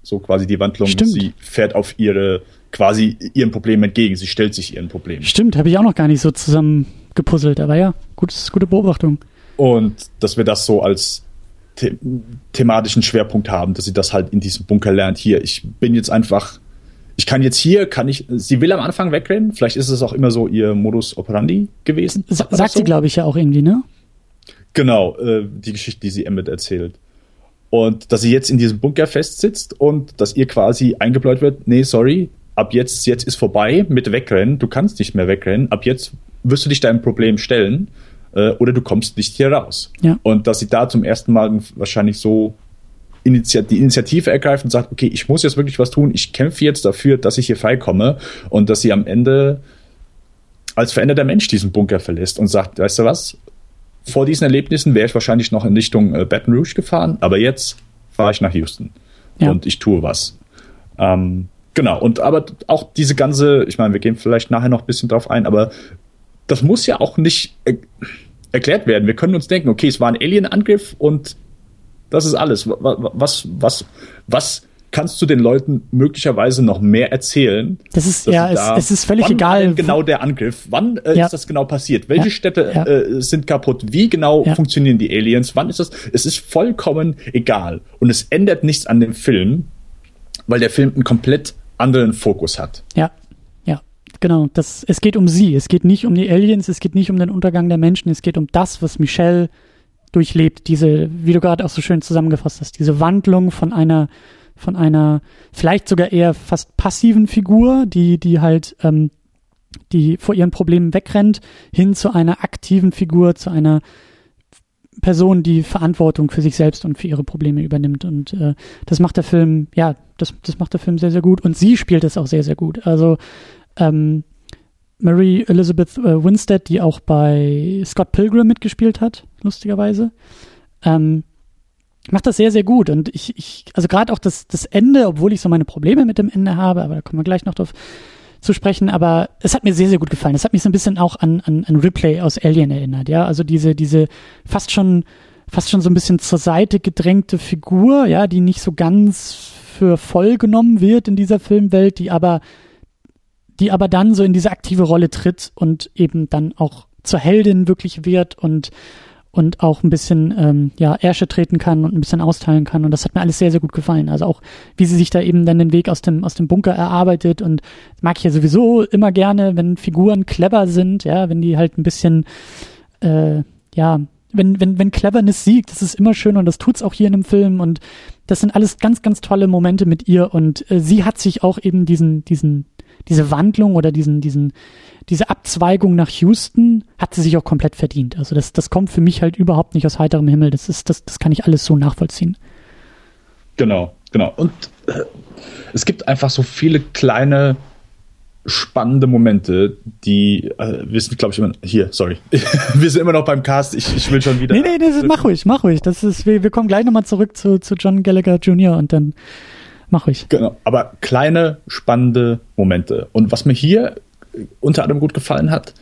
so quasi die Wandlung, Stimmt. sie fährt auf ihre, quasi ihrem Problem entgegen, sie stellt sich ihren Problem. Stimmt, habe ich auch noch gar nicht so zusammen gepuzzelt, aber ja, gutes, gute Beobachtung. Und dass wir das so als the thematischen Schwerpunkt haben, dass sie das halt in diesem Bunker lernt. Hier, ich bin jetzt einfach, ich kann jetzt hier, kann ich, sie will am Anfang wegrennen, vielleicht ist es auch immer so ihr Modus operandi gewesen. Sa sagt so? sie, glaube ich, ja auch irgendwie, ne? Genau, äh, die Geschichte, die sie Emmett erzählt. Und dass sie jetzt in diesem Bunker festsitzt und dass ihr quasi eingebläut wird, nee, sorry, ab jetzt, jetzt ist vorbei mit Wegrennen, du kannst nicht mehr wegrennen, ab jetzt wirst du dich deinem Problem stellen äh, oder du kommst nicht hier raus. Ja. Und dass sie da zum ersten Mal wahrscheinlich so die Initiative ergreift und sagt, okay, ich muss jetzt wirklich was tun, ich kämpfe jetzt dafür, dass ich hier freikomme und dass sie am Ende als veränderter Mensch diesen Bunker verlässt und sagt, weißt du was, vor diesen Erlebnissen wäre ich wahrscheinlich noch in Richtung äh, Baton Rouge gefahren, aber jetzt fahre ich nach Houston Ja. und ich tue was. Ähm, genau, und aber auch diese ganze, ich meine, wir gehen vielleicht nachher noch ein bisschen drauf ein, aber das muss ja auch nicht er erklärt werden. Wir können uns denken, okay, es war ein Alien-Angriff und das ist alles. Wa- wa- Was, was, was kannst du den Leuten möglicherweise noch mehr erzählen? Das ist, ja, sie es, da- es ist völlig wann egal. denn genau der Angriff? Wann äh, Ja. ist das genau passiert? Welche Ja. Städte Ja. äh, sind kaputt? Wie genau funktionieren die Aliens? Wann ist das? Es ist vollkommen egal. Und es ändert nichts an dem Film, weil der Film einen komplett anderen Fokus hat. Ja, genau. Das, es geht um sie. Es geht nicht um die Aliens, es geht nicht um den Untergang der Menschen, es geht um das, was Michelle durchlebt. Diese, wie du gerade auch so schön zusammengefasst hast, diese Wandlung von einer, von einer vielleicht sogar eher fast passiven Figur, die, die halt, ähm, die vor ihren Problemen wegrennt, hin zu einer aktiven Figur, zu einer Person, die Verantwortung für sich selbst und für ihre Probleme übernimmt. Und äh, das macht der Film, ja, das, das macht der Film sehr, sehr gut. Und sie spielt es auch sehr, sehr gut. Also ähm, Mary Elizabeth äh, Winstead, die auch bei Scott Pilgrim mitgespielt hat, lustigerweise, ähm, macht das sehr, sehr gut. Und ich, ich also gerade auch das, das Ende, obwohl ich so meine Probleme mit dem Ende habe, aber da kommen wir gleich noch drauf zu sprechen, aber es hat mir sehr, sehr gut gefallen. Es hat mich so ein bisschen auch an, an, an Ripley aus Alien erinnert, ja. Also diese, diese fast schon, fast schon so ein bisschen zur Seite gedrängte Figur, ja, die nicht so ganz für voll genommen wird in dieser Filmwelt, die aber, die aber dann so in diese aktive Rolle tritt und eben dann auch zur Heldin wirklich wird und und auch ein bisschen ähm, ja Ärsche treten kann und ein bisschen austeilen kann. Und das hat mir alles sehr sehr gut gefallen. Also auch wie sie sich da eben dann den Weg aus dem aus dem Bunker erarbeitet. Und das mag ich ja sowieso immer gerne wenn Figuren clever sind ja wenn die halt ein bisschen äh, ja wenn wenn wenn Cleverness siegt das ist immer schön und das tut's auch hier in dem Film. Und das sind alles ganz ganz tolle Momente mit ihr. Und äh, sie hat sich auch eben diesen diesen diese Wandlung oder diesen diesen diese Abzweigung nach Houston hat sie sich auch komplett verdient. Also das, das kommt für mich halt überhaupt nicht aus heiterem Himmel. Das ist, das, das kann ich alles so nachvollziehen. Genau, genau. Und äh, es gibt einfach so viele kleine spannende Momente, die äh, wir sind, glaube ich, immer hier, sorry. <laughs> wir sind immer noch beim Cast, ich, ich will schon wieder. Nee, nee, nee, mach ruhig, mach ruhig. Das ist, wir, wir kommen gleich nochmal zurück zu, zu John Gallagher Jr. und dann mach ruhig. Genau, aber kleine, spannende Momente. Und was mir hier äh, unter anderem gut gefallen hat,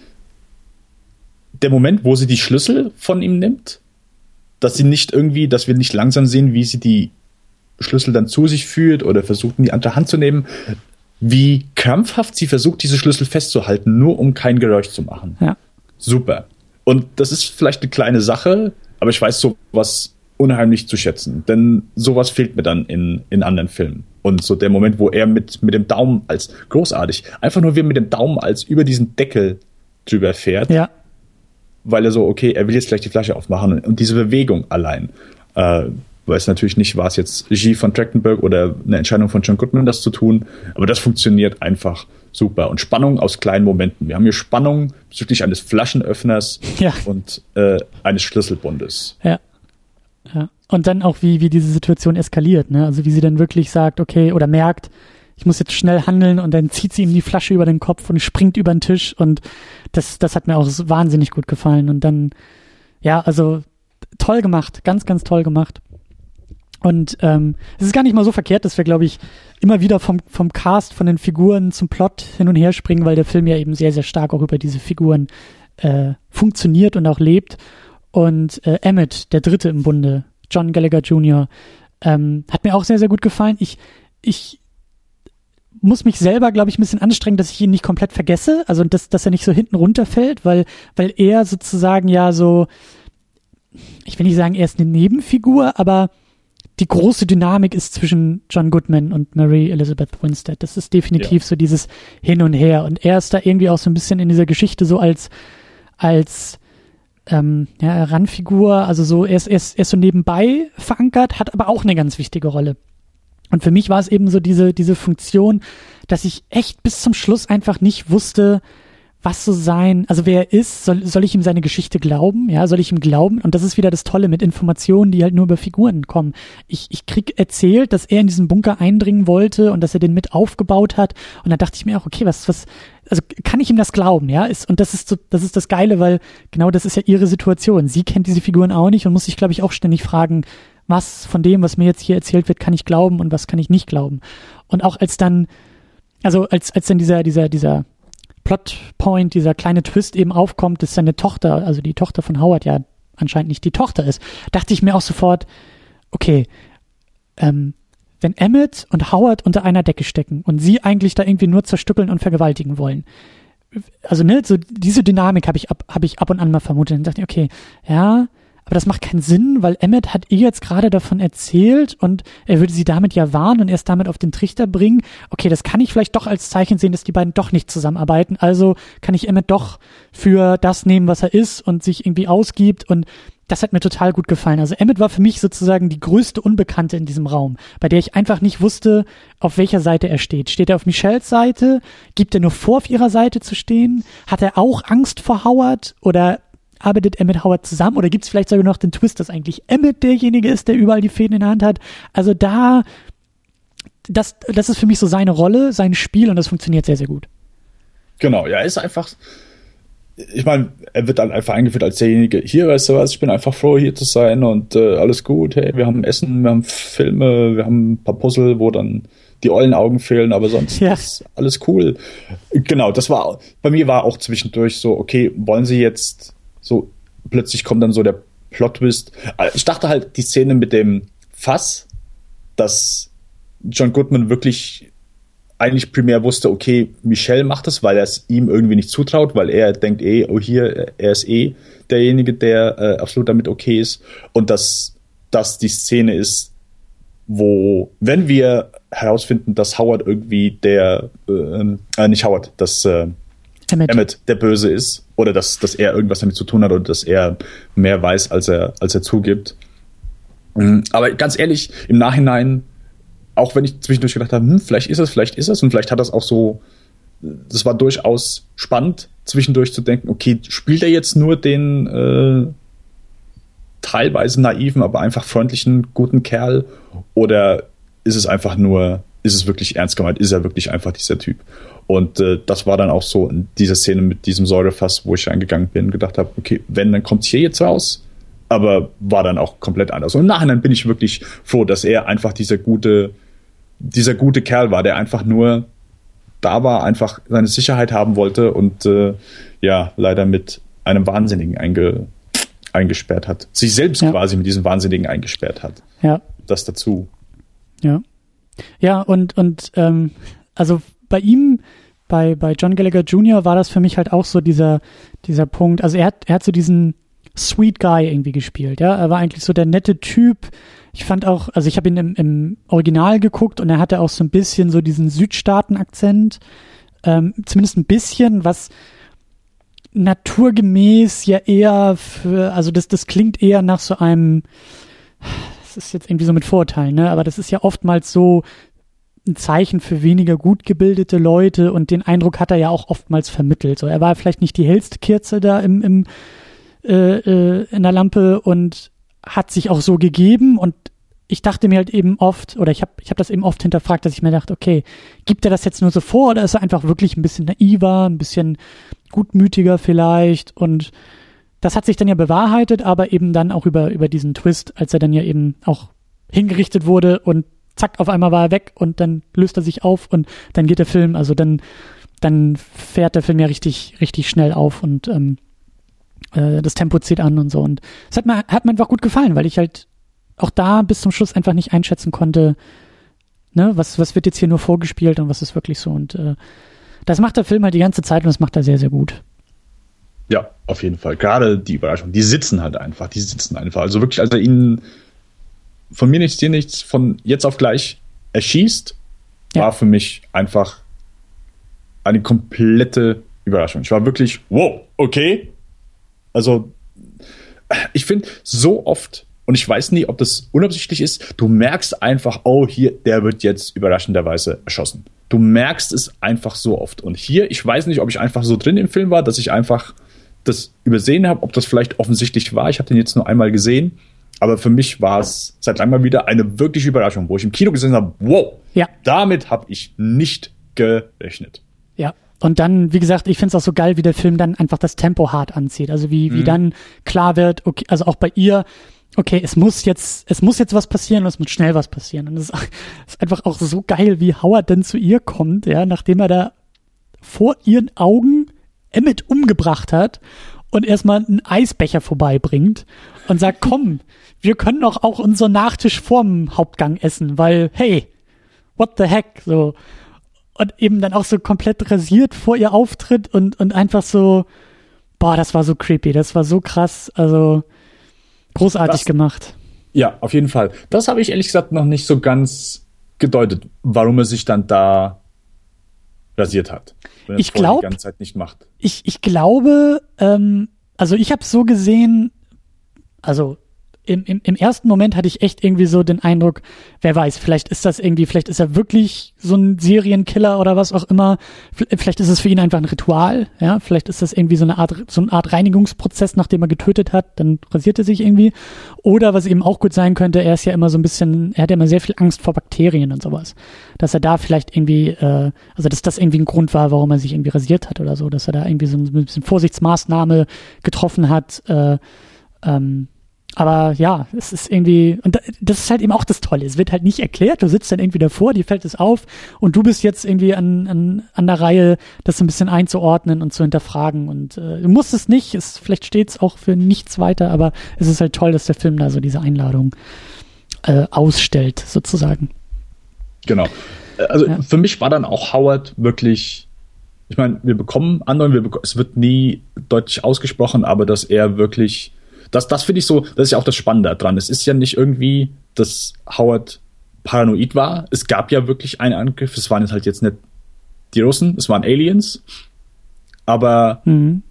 der Moment, wo sie die Schlüssel von ihm nimmt, dass sie nicht irgendwie, dass wir nicht langsam sehen, wie sie die Schlüssel dann zu sich führt oder versucht, in die andere Hand zu nehmen, wie krampfhaft sie versucht, diese Schlüssel festzuhalten, nur um kein Geräusch zu machen. Ja. Super. Und das ist vielleicht eine kleine Sache, aber ich weiß sowas unheimlich zu schätzen. Denn sowas fehlt mir dann in, in anderen Filmen. Und so der Moment, wo er mit, mit dem Daumen als großartig, einfach nur wie er mit dem Daumen als über diesen Deckel drüber fährt, Ja, weil er so, okay, er will jetzt gleich die Flasche aufmachen. Und diese Bewegung allein, äh, weiß natürlich nicht, war es jetzt Regie von Trachtenberg oder eine Entscheidung von John Goodman, das zu tun, aber das funktioniert einfach super. Und Spannung aus kleinen Momenten. Wir haben hier Spannung bezüglich eines Flaschenöffners Ja. und äh, eines Schlüsselbundes. ja. Ja. Und dann auch, wie, wie diese Situation eskaliert, ne? Also wie sie dann wirklich sagt, okay, oder merkt, ich muss jetzt schnell handeln und dann zieht sie ihm die Flasche über den Kopf und springt über den Tisch und das, das hat mir auch wahnsinnig gut gefallen. Und dann, ja, also toll gemacht, ganz, ganz toll gemacht. Und ähm, es ist gar nicht mal so verkehrt, dass wir, glaube ich, immer wieder vom, vom Cast, von den Figuren zum Plot hin und her springen, weil der Film ja eben sehr, sehr stark auch über diese Figuren äh, funktioniert und auch lebt. Und äh, Emmett, der Dritte im Bunde, John Gallagher Jr., ähm, hat mir auch sehr, sehr gut gefallen. Ich, ich muss mich selber, glaube ich, ein bisschen anstrengen, dass ich ihn nicht komplett vergesse, also dass, dass er nicht so hinten runterfällt, weil, weil er sozusagen ja so, ich will nicht sagen, er ist eine Nebenfigur, aber die große Dynamik ist zwischen John Goodman und Mary Elizabeth Winstead. Das ist definitiv ja. so dieses Hin und Her. Und er ist da irgendwie auch so ein bisschen in dieser Geschichte so als, als ähm, ja, Randfigur, also so, er ist, er, ist, er ist so nebenbei verankert, hat aber auch eine ganz wichtige Rolle. Und für mich war es eben so diese, diese Funktion, dass ich echt bis zum Schluss einfach nicht wusste, was so sein, also wer er ist, soll, soll ich ihm seine Geschichte glauben? Ja, soll ich ihm glauben? Und das ist wieder das Tolle mit Informationen, die halt nur über Figuren kommen. Ich, ich krieg erzählt, dass er in diesen Bunker eindringen wollte und dass er den mit aufgebaut hat. Und da dachte ich mir auch, okay, was, was, also kann ich ihm das glauben, ja? Ist, und das ist so, das ist das Geile, weil genau das ist ja ihre Situation. Sie kennt diese Figuren auch nicht und muss sich, glaube ich, auch ständig fragen, was von dem, was mir jetzt hier erzählt wird, kann ich glauben und was kann ich nicht glauben. Und auch als dann, also als, als dann dieser, dieser, dieser Plotpoint, dieser kleine Twist eben aufkommt, dass seine Tochter, also die Tochter von Howard ja anscheinend nicht die Tochter ist, dachte ich mir auch sofort, okay, ähm, wenn Emmett und Howard unter einer Decke stecken und sie eigentlich da irgendwie nur zerstückeln und vergewaltigen wollen, also ne, so diese Dynamik habe ich ab, habe ich ab und an mal vermutet. Dann dachte ich, okay, ja, aber das macht keinen Sinn, weil Emmett hat ihr jetzt gerade davon erzählt und er würde sie damit ja warnen und erst damit auf den Trichter bringen. Okay, das kann ich vielleicht doch als Zeichen sehen, dass die beiden doch nicht zusammenarbeiten. Also kann ich Emmett doch für das nehmen, was er ist und sich irgendwie ausgibt und das hat mir total gut gefallen. Also Emmett war für mich sozusagen die größte Unbekannte in diesem Raum, bei der ich einfach nicht wusste, auf welcher Seite er steht. Steht er auf Michelles Seite? Gibt er nur vor, auf ihrer Seite zu stehen? Hat er auch Angst vor Howard? Oder arbeitet er mit Howard zusammen oder gibt es vielleicht sogar noch den Twist, dass eigentlich Emmett derjenige ist, der überall die Fäden in der Hand hat? Also da, das, das ist für mich so seine Rolle, sein Spiel und das funktioniert sehr, sehr gut. Genau, ja, er ist einfach, ich meine, er wird dann einfach eingeführt als derjenige, hier, weißt du was, ich bin einfach froh, hier zu sein und äh, alles gut, hey, wir haben Essen, wir haben Filme, wir haben ein paar Puzzle, wo dann die ollen Augen fehlen, aber sonst ja. ist alles cool. Genau, das war, bei mir war auch zwischendurch so, okay, wollen sie jetzt so plötzlich kommt dann so der Plot-Twist. Äh, ich dachte halt, die Szene mit dem Fass, dass John Goodman wirklich eigentlich primär wusste, okay, Michelle macht das, weil er es ihm irgendwie nicht zutraut, weil er denkt eh, oh hier, er ist eh derjenige, der äh, absolut damit okay ist. Und dass das die Szene ist, wo, wenn wir herausfinden, dass Howard irgendwie der, äh, äh nicht Howard, dass äh, Emmett. Emmett der Böse ist oder dass, dass er irgendwas damit zu tun hat oder dass er mehr weiß, als er, als er zugibt. Mhm. Aber ganz ehrlich, im Nachhinein, auch wenn ich zwischendurch gedacht habe, hm, vielleicht ist es, vielleicht ist es und vielleicht hat das auch so, das war durchaus spannend, zwischendurch zu denken, okay, spielt er jetzt nur den äh, teilweise naiven, aber einfach freundlichen, guten Kerl oder ist es einfach nur, ist es wirklich ernst gemeint, ist er wirklich einfach dieser Typ? Und äh, das war dann auch so in dieser Szene mit diesem Säurefass, wo ich reingegangen bin, gedacht habe, okay, wenn, dann kommt hier jetzt raus. Aber war dann auch komplett anders. Und im Nachhinein bin ich wirklich froh, dass er einfach dieser gute, dieser gute Kerl war, der einfach nur da war, einfach seine Sicherheit haben wollte und äh, ja, leider mit einem Wahnsinnigen einge, eingesperrt hat. Sich selbst ja. quasi mit diesem Wahnsinnigen eingesperrt hat. Ja. Das dazu. Ja. Ja, und, und ähm, also bei ihm, bei, bei John Gallagher Jr. war das für mich halt auch so dieser, dieser Punkt. Also er hat, er hat so diesen Sweet Guy irgendwie gespielt, ja. Er war eigentlich so der nette Typ. Ich fand auch, also ich habe ihn im, im Original geguckt und er hatte auch so ein bisschen so diesen Südstaaten-Akzent. Ähm, zumindest ein bisschen, was naturgemäß ja eher für, also das, das klingt eher nach so einem, das ist jetzt irgendwie so mit Vorurteilen, ne? Aber das ist ja oftmals so ein Zeichen für weniger gut gebildete Leute und den Eindruck hat er ja auch oftmals vermittelt. So, er war vielleicht nicht die hellste Kerze da im, im äh, äh, in der Lampe und hat sich auch so gegeben und ich dachte mir halt eben oft, oder ich habe ich hab das eben oft hinterfragt, dass ich mir dachte, okay, gibt er das jetzt nur so vor oder ist er einfach wirklich ein bisschen naiver, ein bisschen gutmütiger vielleicht? Und das hat sich dann ja bewahrheitet, aber eben dann auch über, über diesen Twist, als er dann ja eben auch hingerichtet wurde und zack, auf einmal war er weg und dann löst er sich auf und dann geht der Film, also dann, dann fährt der Film ja richtig, richtig schnell auf und ähm, Äh, das Tempo zieht an und so. Und es hat mir, hat mir einfach gut gefallen, weil ich halt auch da bis zum Schluss einfach nicht einschätzen konnte, ne, was, was wird jetzt hier nur vorgespielt und was ist wirklich so. Und äh, das macht der Film halt die ganze Zeit und das macht er sehr, sehr gut. Ja, auf jeden Fall. Gerade die Überraschung. Die sitzen halt einfach. Die sitzen einfach. Also wirklich, als er ihnen von mir nichts, dir nichts, von jetzt auf gleich erschießt, ja. war für mich einfach eine komplette Überraschung. Ich war wirklich, wow, okay. Also, ich finde, so oft, und ich weiß nie, ob das unabsichtlich ist, du merkst einfach, oh, hier, der wird jetzt überraschenderweise erschossen. Du merkst es einfach so oft. Und hier, ich weiß nicht, ob ich einfach so drin im Film war, dass ich einfach das übersehen habe, ob das vielleicht offensichtlich war. Ich habe den jetzt nur einmal gesehen. Aber für mich war es seit langem mal wieder eine wirkliche Überraschung, wo ich im Kino gesehen habe, wow, ja. damit habe ich nicht gerechnet. Und dann, wie gesagt, ich finde es auch so geil, wie der Film dann einfach das Tempo hart anzieht. Also wie, wie mhm. dann klar wird, okay, also auch bei ihr, okay, es muss jetzt, es muss jetzt was passieren und es muss schnell was passieren. Und es ist, <laughs> ist einfach auch so geil, wie Howard dann zu ihr kommt, ja, nachdem er da vor ihren Augen Emmett umgebracht hat und erstmal einen Eisbecher vorbeibringt und sagt, komm, <laughs> wir können doch auch unseren Nachtisch vorm Hauptgang essen, weil, hey, what the heck, so. Und eben dann auch so komplett rasiert vor ihr auftritt und, und einfach so, boah, das war so creepy, das war so krass, also großartig das, gemacht. Ja, auf jeden Fall. Das habe ich ehrlich gesagt noch nicht so ganz gedeutet, warum er sich dann da rasiert hat. Ich glaube, die ganze Zeit nicht macht. Ich, ich glaube, ähm, also ich habe so gesehen, also im, im, im ersten Moment hatte ich echt irgendwie so den Eindruck, wer weiß, vielleicht ist das irgendwie, vielleicht ist er wirklich so ein Serienkiller oder was auch immer. Vielleicht ist es für ihn einfach ein Ritual, ja. Vielleicht ist das irgendwie so eine Art, so eine Art Reinigungsprozess, nachdem er getötet hat, dann rasiert er sich irgendwie. Oder was eben auch gut sein könnte, er ist ja immer so ein bisschen, er hat ja immer sehr viel Angst vor Bakterien und sowas. Dass er da vielleicht irgendwie, äh, also dass das irgendwie ein Grund war, warum er sich irgendwie rasiert hat oder so, dass er da irgendwie so ein bisschen Vorsichtsmaßnahme getroffen hat, äh, ähm, aber ja, es ist irgendwie, und das ist halt eben auch das Tolle. Es wird halt nicht erklärt, du sitzt dann irgendwie davor, dir fällt es auf und du bist jetzt irgendwie an, an, an der Reihe, das so ein bisschen einzuordnen und zu hinterfragen. Und äh, du musst es nicht, es, vielleicht steht es auch für nichts weiter, aber es ist halt toll, dass der Film da so diese Einladung äh, ausstellt, sozusagen. Genau. Also ja. für mich war dann auch Howard wirklich, ich meine, wir bekommen anderen, wir bek es wird nie deutlich ausgesprochen, aber dass er wirklich das, das finde ich so, das ist ja auch das Spannende dran. Es ist ja nicht irgendwie, dass Howard paranoid war. Es gab ja wirklich einen Angriff. Es waren jetzt halt jetzt nicht die Russen, es waren Aliens. Aber mhm.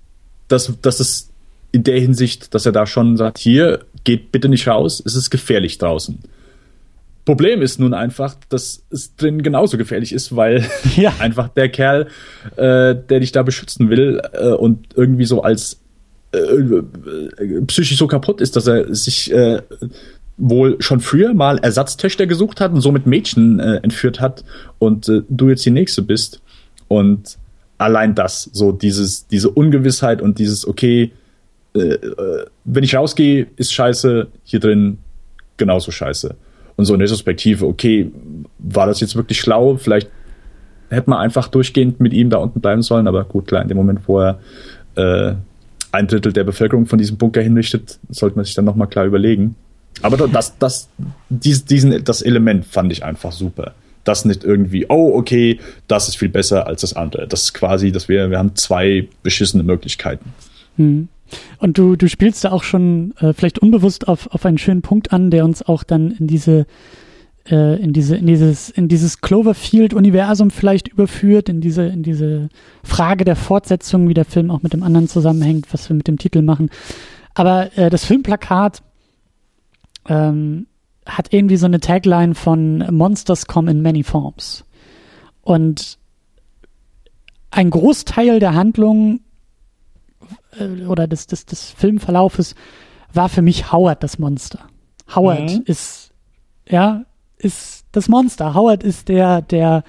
das, das ist in der Hinsicht, dass er da schon sagt, hier, geht bitte nicht raus, es ist gefährlich draußen. Problem ist nun einfach, dass es drin genauso gefährlich ist, weil ja. <laughs> einfach der Kerl, äh, der dich da beschützen will äh, und irgendwie so als äh, psychisch so kaputt ist, dass er sich äh, wohl schon früher mal Ersatztöchter gesucht hat und somit Mädchen äh, entführt hat und äh, du jetzt die nächste bist. Und allein das, so dieses, diese Ungewissheit und dieses, okay, äh, äh, wenn ich rausgehe, ist scheiße, hier drin genauso scheiße. Und so in Retrospektive, okay, war das jetzt wirklich schlau? Vielleicht hätte man einfach durchgehend mit ihm da unten bleiben sollen, aber gut, klar, in dem Moment, wo er äh, ein Drittel der Bevölkerung von diesem Bunker hinrichtet, sollte man sich dann nochmal klar überlegen. Aber das, das, dies, diesen, das Element fand ich einfach super. Das nicht irgendwie, oh, okay, das ist viel besser als das andere. Das ist quasi, dass wir, wir haben zwei beschissene Möglichkeiten. Hm. Und du, du spielst da auch schon äh, vielleicht unbewusst auf, auf einen schönen Punkt an, der uns auch dann in diese äh, in diese, in dieses, in dieses Cloverfield-Universum vielleicht überführt, in diese, in diese Frage der Fortsetzung, wie der Film auch mit dem anderen zusammenhängt, was wir mit dem Titel machen. Aber äh, das Filmplakat ähm, hat irgendwie so eine Tagline von Monsters come in many forms. Und ein Großteil der Handlung äh, oder des, des, des Filmverlaufes war für mich Howard das Monster. Howard mhm. ist, ja, ist das Monster. Howard ist der, der,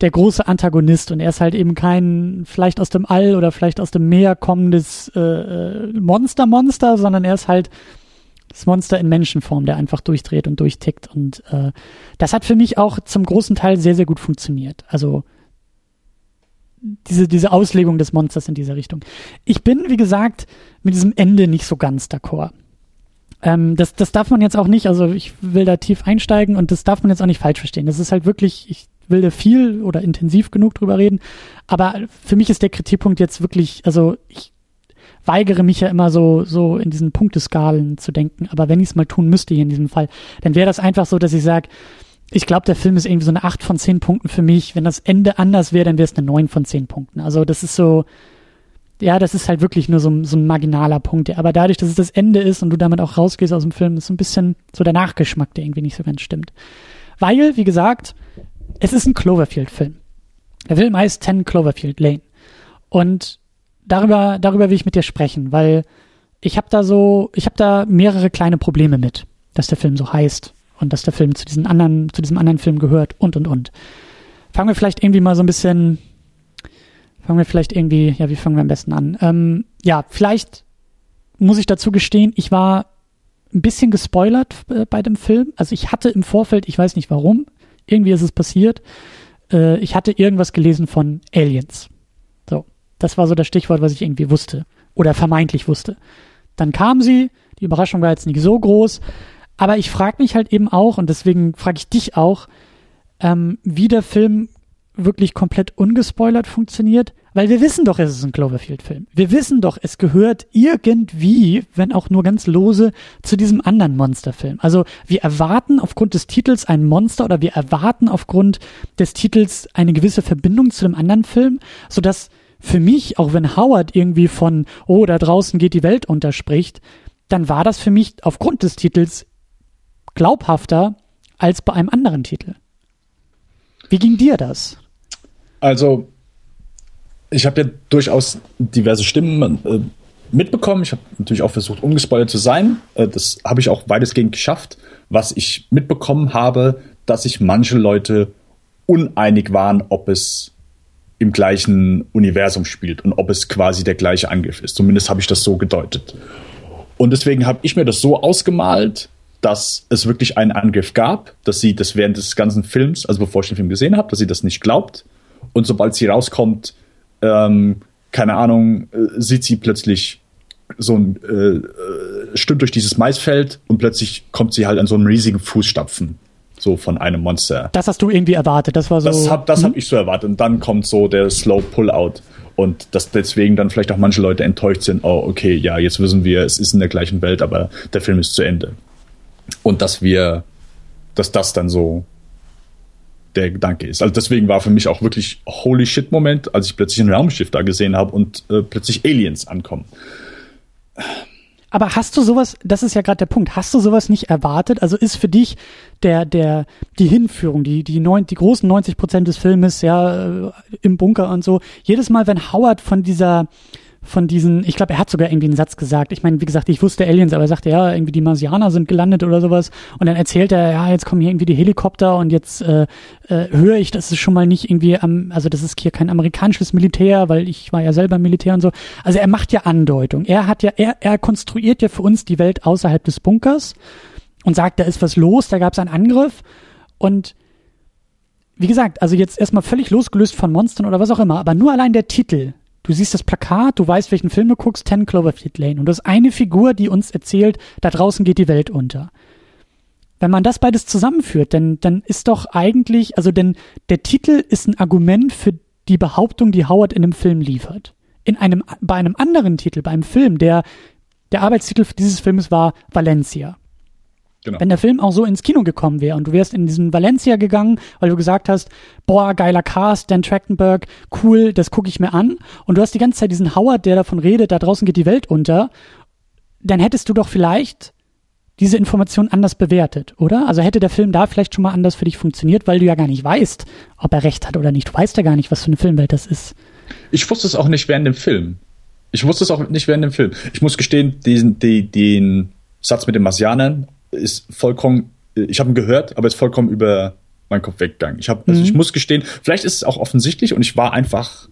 der große Antagonist und er ist halt eben kein vielleicht aus dem All oder vielleicht aus dem Meer kommendes äh, äh, Monster-Monster, sondern er ist halt das Monster in Menschenform, der einfach durchdreht und durchtickt. Und äh, das hat für mich auch zum großen Teil sehr, sehr gut funktioniert. Also diese, diese Auslegung des Monsters in dieser Richtung. Ich bin, wie gesagt, mit diesem Ende nicht so ganz d'accord. Ähm, das, das darf man jetzt auch nicht, also ich will da tief einsteigen und das darf man jetzt auch nicht falsch verstehen. Das ist halt wirklich, ich will da viel oder intensiv genug drüber reden, aber für mich ist der Kritikpunkt jetzt wirklich, also ich weigere mich ja immer so, so in diesen Punkteskalen zu denken, aber wenn ich es mal tun müsste hier in diesem Fall, dann wäre das einfach so, dass ich sage, ich glaube, der Film ist irgendwie so eine 8 von 10 Punkten für mich. Wenn das Ende anders wäre, dann wäre es eine 9 von 10 Punkten. Also das ist so, ja, das ist halt wirklich nur so, so ein marginaler Punkt. Aber dadurch, dass es das Ende ist und du damit auch rausgehst aus dem Film, ist so ein bisschen so der Nachgeschmack, der irgendwie nicht so ganz stimmt. Weil, wie gesagt, es ist ein Cloverfield-Film. Der Film heißt 10 Cloverfield Lane. Und darüber, darüber will ich mit dir sprechen, weil ich habe da so, ich habe da mehrere kleine Probleme mit, dass der Film so heißt und dass der Film zu diesen anderen, zu diesem anderen Film gehört und und und. Fangen wir vielleicht irgendwie mal so ein bisschen, fangen wir vielleicht irgendwie, ja, wie fangen wir am besten an? Ähm, ja, vielleicht muss ich dazu gestehen, ich war ein bisschen gespoilert äh, bei dem Film. Also ich hatte im Vorfeld, ich weiß nicht warum, irgendwie ist es passiert, äh, ich hatte irgendwas gelesen von Aliens. So, das war so das Stichwort, was ich irgendwie wusste oder vermeintlich wusste. Dann kam sie, die Überraschung war jetzt nicht so groß, aber ich frage mich halt eben auch, und deswegen frage ich dich auch, ähm, wie der Film wirklich komplett ungespoilert funktioniert, weil wir wissen doch, es ist ein Cloverfield-Film. Wir wissen doch, es gehört irgendwie, wenn auch nur ganz lose, zu diesem anderen Monsterfilm. Also wir erwarten aufgrund des Titels ein Monster oder wir erwarten aufgrund des Titels eine gewisse Verbindung zu dem anderen Film, sodass für mich, auch wenn Howard irgendwie von, oh, da draußen geht die Welt unter spricht, dann war das für mich aufgrund des Titels glaubhafter als bei einem anderen Titel. Wie ging dir das? Also, ich habe ja durchaus diverse Stimmen äh, mitbekommen. Ich habe natürlich auch versucht, ungespoilert zu sein. Äh, das habe ich auch weitestgehend geschafft. Was ich mitbekommen habe, dass sich manche Leute uneinig waren, ob es im gleichen Universum spielt und ob es quasi der gleiche Angriff ist. Zumindest habe ich das so gedeutet. Und deswegen habe ich mir das so ausgemalt, dass es wirklich einen Angriff gab, dass sie das während des ganzen Films, also bevor ich den Film gesehen habe, dass sie das nicht glaubt. Und sobald sie rauskommt, ähm, keine Ahnung, äh, sieht sie plötzlich so ein, äh, äh, stimmt durch dieses Maisfeld und plötzlich kommt sie halt an so einem riesigen Fußstapfen. So von einem Monster. Das hast du irgendwie erwartet, das war so. Das habe das hab mhm. ich so erwartet. Und dann kommt so der Slow Pull-Out. Und dass deswegen dann vielleicht auch manche Leute enttäuscht sind, oh, okay, ja, jetzt wissen wir, es ist in der gleichen Welt, aber der Film ist zu Ende. Und dass wir, dass das dann so der Gedanke ist. Also deswegen war für mich auch wirklich holy shit Moment, als ich plötzlich ein Raumschiff da gesehen habe und äh, plötzlich Aliens ankommen. Aber hast du sowas, das ist ja gerade der Punkt, hast du sowas nicht erwartet? Also ist für dich der, der, die Hinführung, die, die neun, die großen 90 Prozent des Filmes, ja, äh, im Bunker und so, jedes Mal, wenn Howard von dieser, von diesen, ich glaube, er hat sogar irgendwie einen Satz gesagt. Ich meine, wie gesagt, ich wusste Aliens, aber er sagte, ja, irgendwie die Marsianer sind gelandet oder sowas. Und dann erzählt er, ja, jetzt kommen hier irgendwie die Helikopter und jetzt äh, äh, höre ich, das ist schon mal nicht irgendwie am, also das ist hier kein amerikanisches Militär, weil ich war ja selber Militär und so. Also er macht ja Andeutung. Er hat ja, er, er konstruiert ja für uns die Welt außerhalb des Bunkers und sagt, da ist was los, da gab es einen Angriff und wie gesagt, also jetzt erstmal völlig losgelöst von Monstern oder was auch immer, aber nur allein der Titel Du siehst das Plakat, du weißt, welchen Film du guckst, 10 Cloverfield Lane. Und das ist eine Figur, die uns erzählt, da draußen geht die Welt unter. Wenn man das beides zusammenführt, dann, dann ist doch eigentlich, also denn der Titel ist ein Argument für die Behauptung, die Howard in einem Film liefert. In einem, bei einem anderen Titel, bei einem Film, der, der Arbeitstitel dieses Filmes war Valencia. Genau. Wenn der Film auch so ins Kino gekommen wäre und du wärst in diesen Valencia gegangen, weil du gesagt hast, boah, geiler Cast, Dan Trachtenberg, cool, das gucke ich mir an. Und du hast die ganze Zeit diesen Howard, der davon redet, da draußen geht die Welt unter. Dann hättest du doch vielleicht diese Information anders bewertet, oder? Also hätte der Film da vielleicht schon mal anders für dich funktioniert, weil du ja gar nicht weißt, ob er recht hat oder nicht. Du weißt ja gar nicht, was für eine Filmwelt das ist. Ich wusste es auch nicht während dem Film. Ich wusste es auch nicht während dem Film. Ich muss gestehen, diesen, die, den Satz mit den Marsianern ist vollkommen, ich habe ihn gehört, aber ist vollkommen über meinen Kopf weggegangen. Ich habe, also mhm. ich muss gestehen, vielleicht ist es auch offensichtlich und ich war einfach,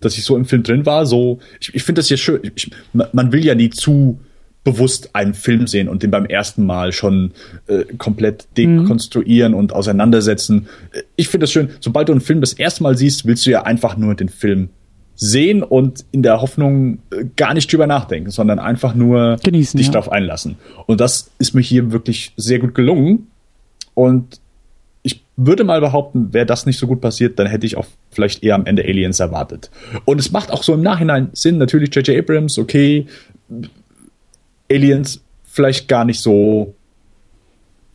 dass ich so im Film drin war, so, ich, ich finde das hier schön. Ich, man will ja nie zu bewusst einen Film sehen und den beim ersten Mal schon äh, komplett dekonstruieren mhm. und auseinandersetzen. Ich finde das schön, sobald du einen Film das erste Mal siehst, willst du ja einfach nur den Film sehen und in der Hoffnung äh, gar nicht drüber nachdenken, sondern einfach nur Genießen, dich ja. darauf einlassen. Und das ist mir hier wirklich sehr gut gelungen. Und ich würde mal behaupten, wäre das nicht so gut passiert, dann hätte ich auch vielleicht eher am Ende Aliens erwartet. Und es macht auch so im Nachhinein Sinn, natürlich J.J. Abrams, okay, Aliens vielleicht gar nicht so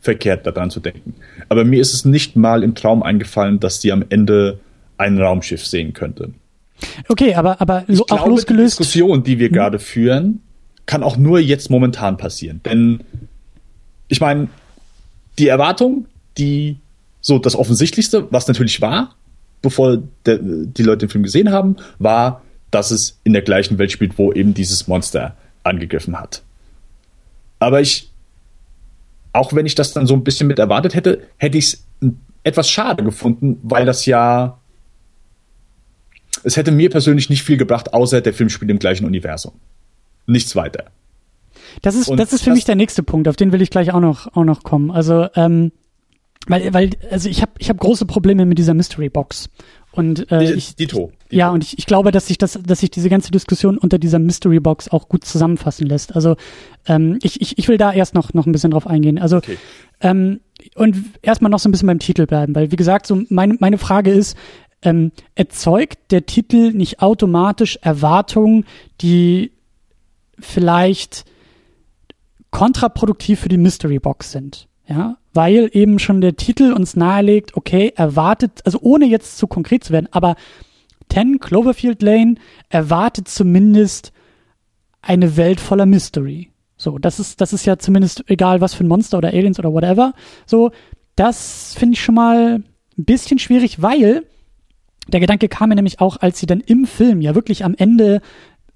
verkehrt daran zu denken. Aber mir ist es nicht mal im Traum eingefallen, dass die am Ende ein Raumschiff sehen könnte. Okay, aber, aber ich auch glaube, losgelöst. Die Diskussion, die wir hm. gerade führen, kann auch nur jetzt momentan passieren. Denn ich meine, die Erwartung, die so das Offensichtlichste, was natürlich war, bevor der, die Leute den Film gesehen haben, war, dass es in der gleichen Welt spielt, wo eben dieses Monster angegriffen hat. Aber ich, auch wenn ich das dann so ein bisschen mit erwartet hätte, hätte ich es etwas schade gefunden, weil das ja, es hätte mir persönlich nicht viel gebracht, außer der Film spielt im gleichen Universum. Nichts weiter. Das ist, das ist für das, mich der nächste Punkt, auf den will ich gleich auch noch, auch noch kommen. Also, ähm, weil, weil, also ich habe ich hab große Probleme mit dieser Mystery Box. Und äh, ich, Dito, Dito. ja, und ich, ich glaube, dass sich das, dass sich diese ganze Diskussion unter dieser Mystery Box auch gut zusammenfassen lässt. Also ähm, ich, ich, ich will da erst noch noch ein bisschen drauf eingehen. Also okay. ähm, und erstmal noch so ein bisschen beim Titel bleiben, weil wie gesagt, so meine meine Frage ist, ähm, erzeugt der Titel nicht automatisch Erwartungen, die vielleicht kontraproduktiv für die Mystery Box sind? Ja, weil eben schon der Titel uns nahelegt, okay, erwartet, also ohne jetzt zu konkret zu werden, aber 10 Cloverfield Lane erwartet zumindest eine Welt voller Mystery. So, das ist, das ist ja zumindest egal, was für ein Monster oder Aliens oder whatever. So, das finde ich schon mal ein bisschen schwierig, weil der Gedanke kam mir nämlich auch, als sie dann im Film ja wirklich am Ende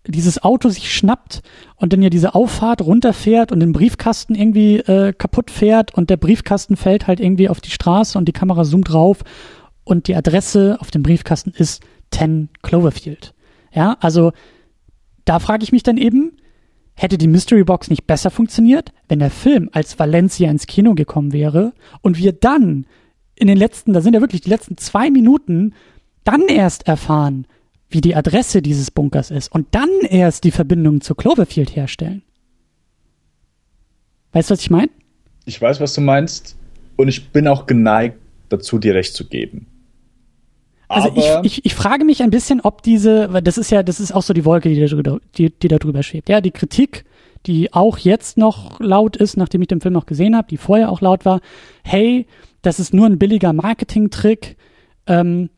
dieses Auto sich schnappt und dann ja diese Auffahrt runterfährt und den Briefkasten irgendwie äh, kaputt fährt und der Briefkasten fällt halt irgendwie auf die Straße und die Kamera zoomt drauf und die Adresse auf dem Briefkasten ist 10 Cloverfield. Ja, also da frage ich mich dann eben, hätte die Mystery Box nicht besser funktioniert, wenn der Film als Valencia ins Kino gekommen wäre und wir dann in den letzten, da sind ja wirklich die letzten zwei Minuten, dann erst erfahren, wie die Adresse dieses Bunkers ist und dann erst die Verbindung zu Cloverfield herstellen. Weißt du, was ich meine? Ich weiß, was du meinst und ich bin auch geneigt dazu, dir recht zu geben. Also ich, ich, ich frage mich ein bisschen, ob diese, weil das ist ja, das ist auch so die Wolke, die da drüber, die, die da drüber schwebt. Ja, die Kritik, die auch jetzt noch laut ist, nachdem ich den Film noch gesehen habe, die vorher auch laut war, hey, das ist nur ein billiger Marketing-Trick. Ähm,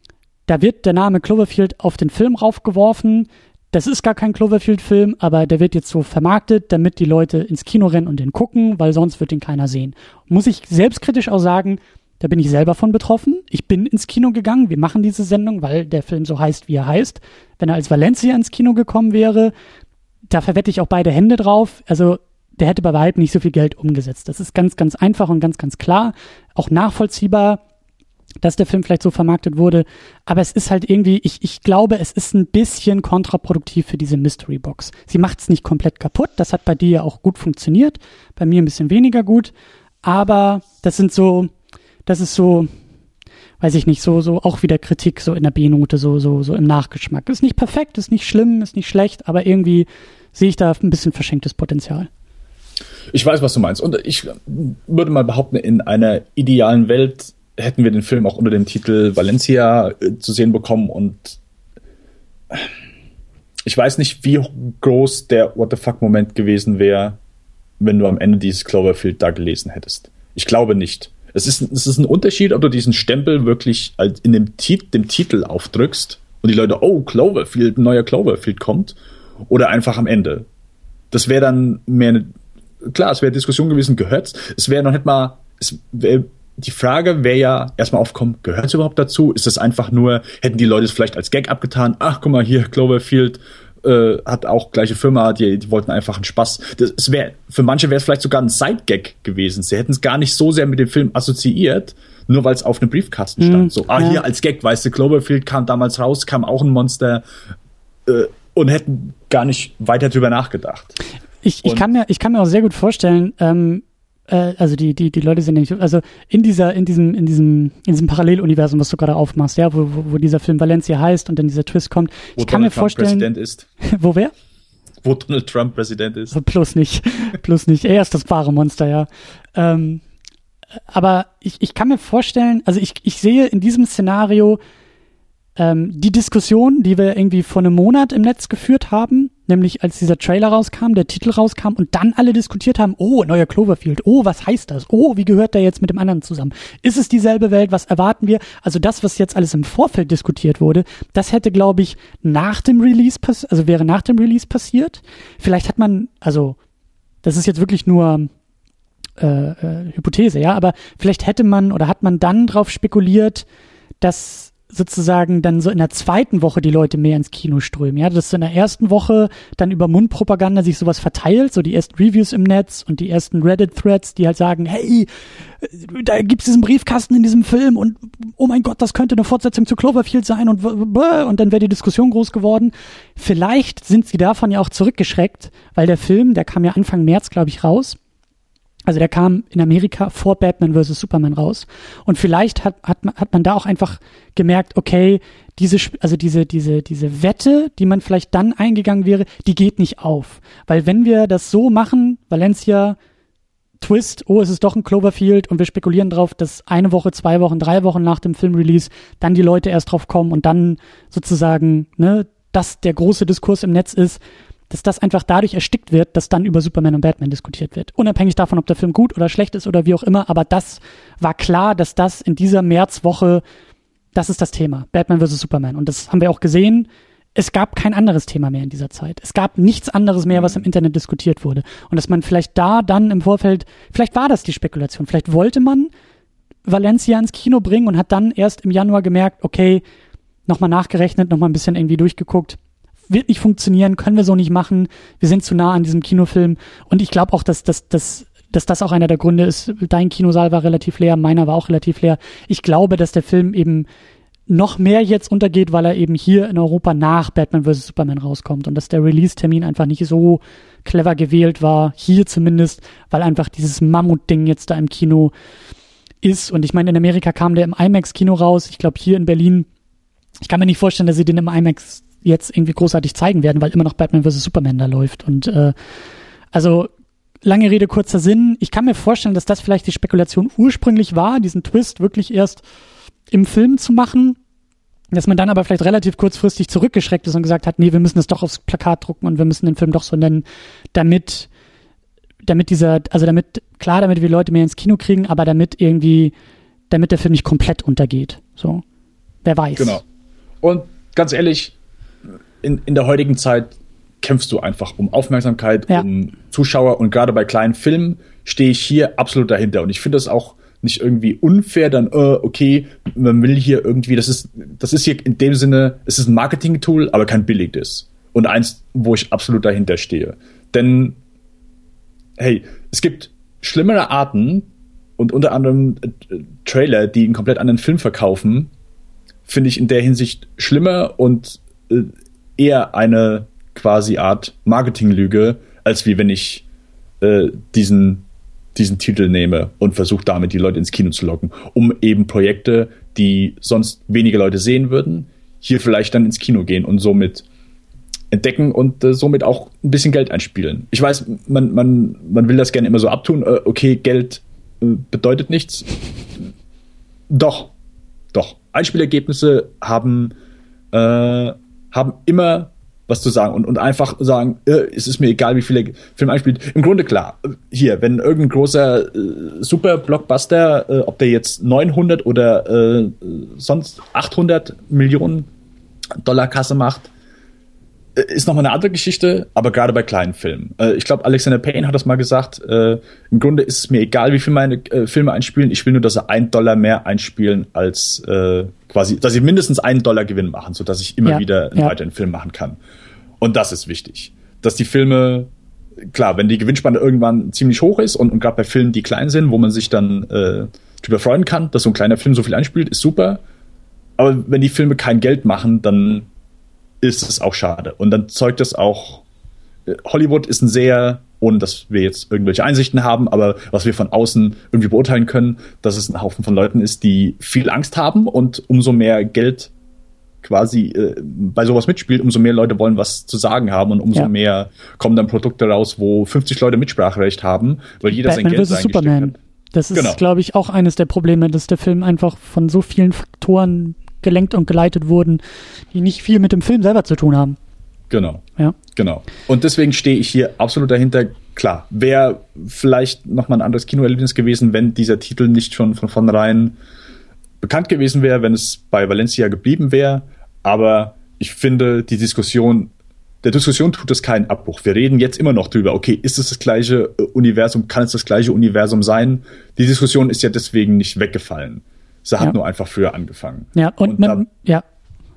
da wird der Name Cloverfield auf den Film raufgeworfen. Das ist gar kein Cloverfield-Film, aber der wird jetzt so vermarktet, damit die Leute ins Kino rennen und den gucken, weil sonst wird den keiner sehen. Muss ich selbstkritisch auch sagen, da bin ich selber von betroffen. Ich bin ins Kino gegangen. Wir machen diese Sendung, weil der Film so heißt, wie er heißt. Wenn er als Valencia ins Kino gekommen wäre, da verwette ich auch beide Hände drauf. Also der hätte bei weitem nicht so viel Geld umgesetzt. Das ist ganz, ganz einfach und ganz, ganz klar. Auch nachvollziehbar dass der Film vielleicht so vermarktet wurde. Aber es ist halt irgendwie, ich, ich glaube, es ist ein bisschen kontraproduktiv für diese Mystery Box. Sie macht es nicht komplett kaputt. Das hat bei dir ja auch gut funktioniert. Bei mir ein bisschen weniger gut. Aber das sind so, das ist so, weiß ich nicht, so, so auch wieder Kritik so in der B-Note, so, so, so im Nachgeschmack. Ist nicht perfekt, ist nicht schlimm, ist nicht schlecht, aber irgendwie sehe ich da ein bisschen verschenktes Potenzial. Ich weiß, was du meinst. Und ich würde mal behaupten, in einer idealen Welt hätten wir den Film auch unter dem Titel Valencia äh, zu sehen bekommen und ich weiß nicht, wie groß der What the fuck Moment gewesen wäre, wenn du am Ende dieses Cloverfield da gelesen hättest. Ich glaube nicht. Es ist, es ist ein Unterschied, ob du diesen Stempel wirklich in dem, Tit dem Titel aufdrückst und die Leute, oh, Cloverfield, ein neuer Cloverfield kommt, oder einfach am Ende. Das wäre dann mehr eine, klar, es wäre Diskussion gewesen, gehört Es wäre noch nicht mal, es wäre die Frage wäre ja erstmal aufkommen, gehört es überhaupt dazu? Ist es einfach nur, hätten die Leute es vielleicht als Gag abgetan? Ach, guck mal hier, Cloverfield äh, hat auch gleiche Firma, die, die wollten einfach einen Spaß. Das wäre für manche wäre es vielleicht sogar ein Side-Gag gewesen. Sie hätten es gar nicht so sehr mit dem Film assoziiert, nur weil es auf einem Briefkasten stand. Mhm, so, ah, ja. hier als Gag, weißt du, Cloverfield kam damals raus, kam auch ein Monster äh, und hätten gar nicht weiter drüber nachgedacht. Ich, ich, kann mir, ich kann mir auch sehr gut vorstellen, ähm, äh, also die, die, die Leute sind nicht, also in dieser, in diesem, in diesem, in diesem Paralleluniversum, was du gerade aufmachst, ja, wo, wo, wo dieser Film Valencia heißt und dann dieser Twist kommt. Wo ich kann Donald mir vorstellen. Präsident ist. <laughs> wo wer? Wo Donald Trump Präsident ist. <laughs> Plus nicht, <laughs> plus nicht. Er ist das wahre Monster, ja. Ähm, aber ich, ich kann mir vorstellen, also ich, ich sehe in diesem Szenario ähm, die Diskussion, die wir irgendwie vor einem Monat im Netz geführt haben, nämlich als dieser Trailer rauskam, der Titel rauskam und dann alle diskutiert haben, oh, neuer Cloverfield, oh, was heißt das? Oh, wie gehört der jetzt mit dem anderen zusammen? Ist es dieselbe Welt? Was erwarten wir? Also das, was jetzt alles im Vorfeld diskutiert wurde, das hätte, glaube ich, nach dem Release also wäre nach dem Release passiert. Vielleicht hat man, also das ist jetzt wirklich nur äh, äh, Hypothese, ja, aber vielleicht hätte man oder hat man dann drauf spekuliert, dass sozusagen dann so in der zweiten Woche die Leute mehr ins Kino strömen. Ja, dass in der ersten Woche dann über Mundpropaganda sich sowas verteilt, so die ersten Reviews im Netz und die ersten Reddit-Threads, die halt sagen, hey, da gibt's diesen Briefkasten in diesem Film und oh mein Gott, das könnte eine Fortsetzung zu Cloverfield sein und und dann wäre die Diskussion groß geworden. Vielleicht sind sie davon ja auch zurückgeschreckt, weil der Film, der kam ja Anfang März, glaube ich, raus also der kam in Amerika vor Batman vs. Superman raus. Und vielleicht hat, hat, man, hat man da auch einfach gemerkt, okay, diese, also diese, diese, diese Wette, die man vielleicht dann eingegangen wäre, die geht nicht auf. Weil wenn wir das so machen, Valencia, Twist, oh, es ist doch ein Cloverfield und wir spekulieren drauf, dass eine Woche, zwei Wochen, drei Wochen nach dem Filmrelease dann die Leute erst drauf kommen und dann sozusagen, ne, dass der große Diskurs im Netz ist, dass das einfach dadurch erstickt wird, dass dann über Superman und Batman diskutiert wird. Unabhängig davon, ob der Film gut oder schlecht ist oder wie auch immer, aber das war klar, dass das in dieser Märzwoche, das ist das Thema, Batman vs. Superman. Und das haben wir auch gesehen. Es gab kein anderes Thema mehr in dieser Zeit. Es gab nichts anderes mehr, was im Internet diskutiert wurde. Und dass man vielleicht da dann im Vorfeld, vielleicht war das die Spekulation, vielleicht wollte man Valencia ins Kino bringen und hat dann erst im Januar gemerkt, okay, nochmal nachgerechnet, nochmal ein bisschen irgendwie durchgeguckt wird nicht funktionieren, können wir so nicht machen. Wir sind zu nah an diesem Kinofilm. Und ich glaube auch, dass, dass, dass, dass das auch einer der Gründe ist. Dein Kinosaal war relativ leer, meiner war auch relativ leer. Ich glaube, dass der Film eben noch mehr jetzt untergeht, weil er eben hier in Europa nach Batman vs. Superman rauskommt und dass der Release-Termin einfach nicht so clever gewählt war, hier zumindest, weil einfach dieses Mammut-Ding jetzt da im Kino ist. Und ich meine, in Amerika kam der im IMAX-Kino raus. Ich glaube, hier in Berlin, ich kann mir nicht vorstellen, dass sie den im IMAX jetzt irgendwie großartig zeigen werden, weil immer noch Batman vs. Superman da läuft. Und äh, also lange Rede, kurzer Sinn. Ich kann mir vorstellen, dass das vielleicht die Spekulation ursprünglich war, diesen Twist wirklich erst im Film zu machen, dass man dann aber vielleicht relativ kurzfristig zurückgeschreckt ist und gesagt hat, nee, wir müssen das doch aufs Plakat drucken und wir müssen den Film doch so nennen, damit, damit dieser, also damit, klar, damit wir Leute mehr ins Kino kriegen, aber damit irgendwie, damit der Film nicht komplett untergeht. So. Wer weiß. Genau. Und ganz ehrlich, in, in der heutigen Zeit kämpfst du einfach um Aufmerksamkeit, ja. um Zuschauer und gerade bei kleinen Filmen stehe ich hier absolut dahinter und ich finde das auch nicht irgendwie unfair, dann, äh, okay, man will hier irgendwie, das ist, das ist hier in dem Sinne, es ist ein Marketing-Tool, aber kein billiges. Und eins, wo ich absolut dahinter stehe. Denn, hey, es gibt schlimmere Arten und unter anderem äh, Trailer, die einen komplett anderen Film verkaufen, finde ich in der Hinsicht schlimmer und äh, eher eine quasi Art Marketinglüge, als wie wenn ich äh, diesen, diesen Titel nehme und versuche damit die Leute ins Kino zu locken, um eben Projekte, die sonst weniger Leute sehen würden, hier vielleicht dann ins Kino gehen und somit entdecken und äh, somit auch ein bisschen Geld einspielen. Ich weiß, man, man, man will das gerne immer so abtun, äh, okay, Geld äh, bedeutet nichts. Doch, doch. Einspielergebnisse haben äh, haben immer was zu sagen und, und einfach sagen, äh, es ist mir egal, wie viele Filme einspielt. Im Grunde klar, hier, wenn irgendein großer äh, Super-Blockbuster, äh, ob der jetzt 900 oder äh, sonst 800 Millionen Dollar Kasse macht, äh, ist nochmal eine andere Geschichte, aber gerade bei kleinen Filmen. Äh, ich glaube, Alexander Payne hat das mal gesagt. Äh, Im Grunde ist es mir egal, wie viel meine äh, Filme einspielen. Ich will nur, dass sie einen Dollar mehr einspielen, als äh, quasi, dass sie mindestens einen Dollar Gewinn machen, sodass ich immer ja, wieder einen ja. weiteren Film machen kann. Und das ist wichtig. Dass die Filme, klar, wenn die Gewinnspanne irgendwann ziemlich hoch ist und, und gerade bei Filmen, die klein sind, wo man sich dann äh, drüber freuen kann, dass so ein kleiner Film so viel einspielt, ist super. Aber wenn die Filme kein Geld machen, dann ist es auch schade. Und dann zeugt das auch, Hollywood ist ein sehr ohne dass wir jetzt irgendwelche Einsichten haben, aber was wir von außen irgendwie beurteilen können, dass es ein Haufen von Leuten ist, die viel Angst haben und umso mehr Geld quasi äh, bei sowas mitspielt, umso mehr Leute wollen was zu sagen haben und umso ja. mehr kommen dann Produkte raus, wo 50 Leute Mitspracherecht haben, weil jeder Batman sein Geld vs. Superman. Hat. Das ist, genau. glaube ich, auch eines der Probleme, dass der Film einfach von so vielen Faktoren gelenkt und geleitet wurden, die nicht viel mit dem Film selber zu tun haben. Genau. Ja. Genau. Und deswegen stehe ich hier absolut dahinter. Klar, wäre vielleicht nochmal ein anderes Kinoerlebnis gewesen, wenn dieser Titel nicht schon von vornherein bekannt gewesen wäre, wenn es bei Valencia geblieben wäre. Aber ich finde, die Diskussion, der Diskussion tut es keinen Abbruch. Wir reden jetzt immer noch drüber, okay, ist es das gleiche äh, Universum, kann es das gleiche Universum sein? Die Diskussion ist ja deswegen nicht weggefallen. Sie hat ja. nur einfach früher angefangen. Ja, und, und man, da, ja.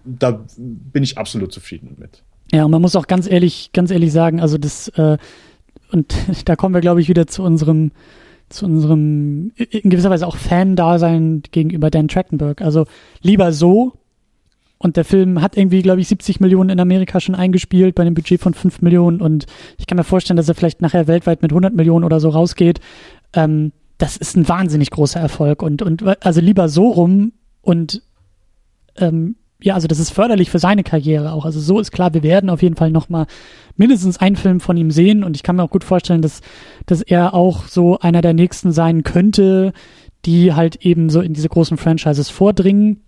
Da bin ich absolut zufrieden mit. Ja, und man muss auch ganz ehrlich, ganz ehrlich sagen, also das, äh, und <laughs> da kommen wir, glaube ich, wieder zu unserem, zu unserem in gewisser Weise auch Fan-Dasein gegenüber Dan Trachtenberg. Also lieber so, und der Film hat irgendwie, glaube ich, 70 Millionen in Amerika schon eingespielt bei einem Budget von 5 Millionen. Und ich kann mir vorstellen, dass er vielleicht nachher weltweit mit 100 Millionen oder so rausgeht. Ähm, das ist ein wahnsinnig großer Erfolg. Und, und also lieber so rum und ähm, ja, also das ist förderlich für seine Karriere auch. Also so ist klar, wir werden auf jeden Fall noch mal mindestens einen Film von ihm sehen und ich kann mir auch gut vorstellen, dass, dass er auch so einer der nächsten sein könnte, die halt eben so in diese großen Franchises vordringen.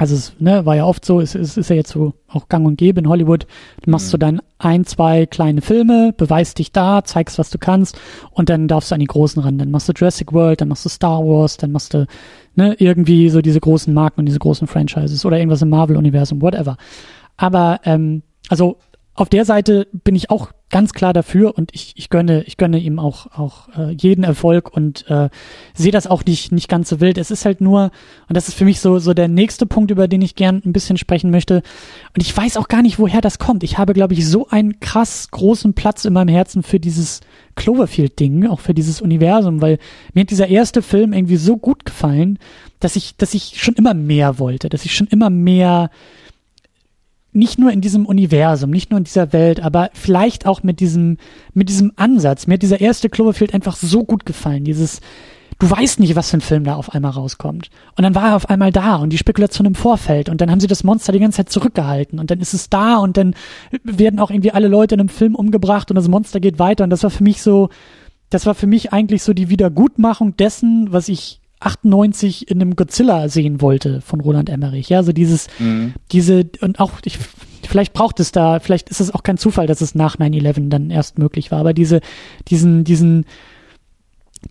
Also es ne, war ja oft so, es, es ist ja jetzt so auch gang und gäbe in Hollywood. Du machst mhm. so dann ein, zwei kleine Filme, beweist dich da, zeigst, was du kannst und dann darfst du an die großen ran. Dann machst du Jurassic World, dann machst du Star Wars, dann machst du ne, irgendwie so diese großen Marken und diese großen Franchises oder irgendwas im Marvel-Universum, whatever. Aber ähm, also auf der Seite bin ich auch ganz klar dafür und ich, ich gönne, ich gönne ihm auch, auch äh, jeden Erfolg und äh, sehe das auch nicht, nicht ganz so wild. Es ist halt nur, und das ist für mich so, so der nächste Punkt, über den ich gern ein bisschen sprechen möchte. Und ich weiß auch gar nicht, woher das kommt. Ich habe, glaube ich, so einen krass großen Platz in meinem Herzen für dieses Cloverfield-Ding, auch für dieses Universum, weil mir hat dieser erste Film irgendwie so gut gefallen, dass ich, dass ich schon immer mehr wollte, dass ich schon immer mehr nicht nur in diesem Universum, nicht nur in dieser Welt, aber vielleicht auch mit diesem, mit diesem Ansatz. Mir hat dieser erste Cloverfield einfach so gut gefallen. Dieses, du weißt nicht, was für ein Film da auf einmal rauskommt. Und dann war er auf einmal da und die Spekulation im Vorfeld und dann haben sie das Monster die ganze Zeit zurückgehalten und dann ist es da und dann werden auch irgendwie alle Leute in einem Film umgebracht und das Monster geht weiter und das war für mich so, das war für mich eigentlich so die Wiedergutmachung dessen, was ich 98 in einem Godzilla sehen wollte von Roland Emmerich. Ja, so dieses, mhm. diese, und auch, ich, vielleicht braucht es da, vielleicht ist es auch kein Zufall, dass es nach 9-11 dann erst möglich war, aber diese, diesen, diesen,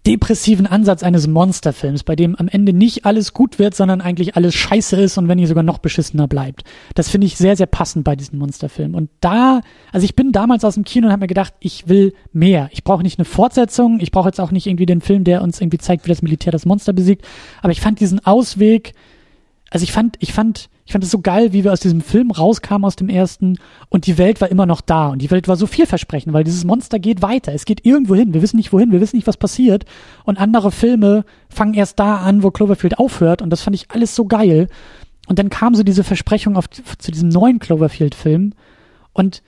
depressiven Ansatz eines Monsterfilms, bei dem am Ende nicht alles gut wird, sondern eigentlich alles scheiße ist und wenn nicht sogar noch beschissener bleibt. Das finde ich sehr, sehr passend bei diesen Monsterfilmen. Und da, also ich bin damals aus dem Kino und habe mir gedacht, ich will mehr. Ich brauche nicht eine Fortsetzung, ich brauche jetzt auch nicht irgendwie den Film, der uns irgendwie zeigt, wie das Militär das Monster besiegt, aber ich fand diesen Ausweg, also ich fand, ich fand, ich fand es so geil, wie wir aus diesem Film rauskamen, aus dem ersten, und die Welt war immer noch da. Und die Welt war so vielversprechend, weil dieses Monster geht weiter. Es geht irgendwo hin. Wir wissen nicht wohin, wir wissen nicht, was passiert. Und andere Filme fangen erst da an, wo Cloverfield aufhört. Und das fand ich alles so geil. Und dann kam so diese Versprechung auf, zu diesem neuen Cloverfield-Film. Und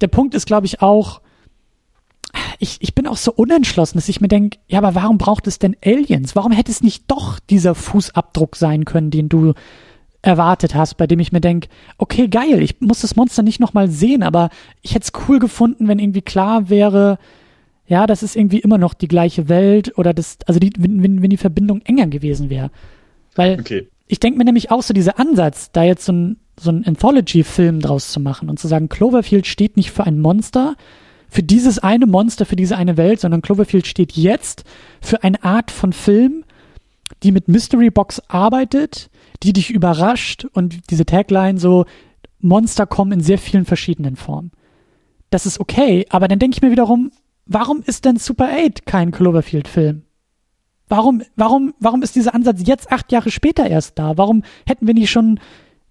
der Punkt ist, glaube ich, auch, ich, ich bin auch so unentschlossen, dass ich mir denke, ja, aber warum braucht es denn Aliens? Warum hätte es nicht doch dieser Fußabdruck sein können, den du erwartet hast, bei dem ich mir denke, okay, geil, ich muss das Monster nicht nochmal sehen, aber ich hätte es cool gefunden, wenn irgendwie klar wäre, ja, das ist irgendwie immer noch die gleiche Welt oder das, also die, wenn, wenn, die Verbindung enger gewesen wäre. Weil okay. ich denke mir nämlich auch so dieser Ansatz, da jetzt so ein, so ein Anthology-Film draus zu machen und zu sagen, Cloverfield steht nicht für ein Monster, für dieses eine Monster, für diese eine Welt, sondern Cloverfield steht jetzt für eine Art von Film, die mit Mystery Box arbeitet, die dich überrascht und diese Tagline so, Monster kommen in sehr vielen verschiedenen Formen. Das ist okay, aber dann denke ich mir wiederum, warum ist denn Super 8 kein Cloverfield-Film? Warum, warum, warum ist dieser Ansatz jetzt acht Jahre später erst da? Warum hätten wir nicht schon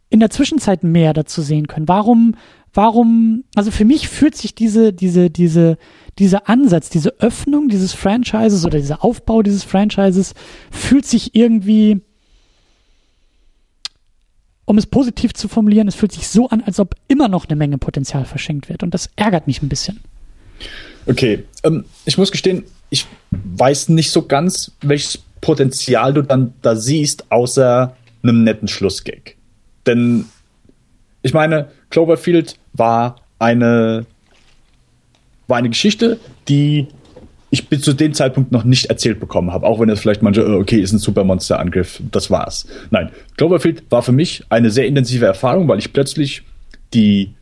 in der Zwischenzeit mehr dazu sehen können? Warum, warum, also für mich fühlt sich diese, diese, diese, dieser Ansatz, diese Öffnung dieses Franchises oder dieser Aufbau dieses Franchises fühlt sich irgendwie, um es positiv zu formulieren, es fühlt sich so an, als ob immer noch eine Menge Potenzial verschenkt wird. Und das ärgert mich ein bisschen. Okay, ähm, ich muss gestehen, ich weiß nicht so ganz, welches Potenzial du dann da siehst, außer einem netten Schlussgag. Denn ich meine, Cloverfield war eine war eine Geschichte, die ich bis zu dem Zeitpunkt noch nicht erzählt bekommen habe, auch wenn es vielleicht manche, äh, okay, ist ein Supermonster-Angriff, das war's. Nein, Cloverfield war für mich eine sehr intensive Erfahrung, weil ich plötzlich die,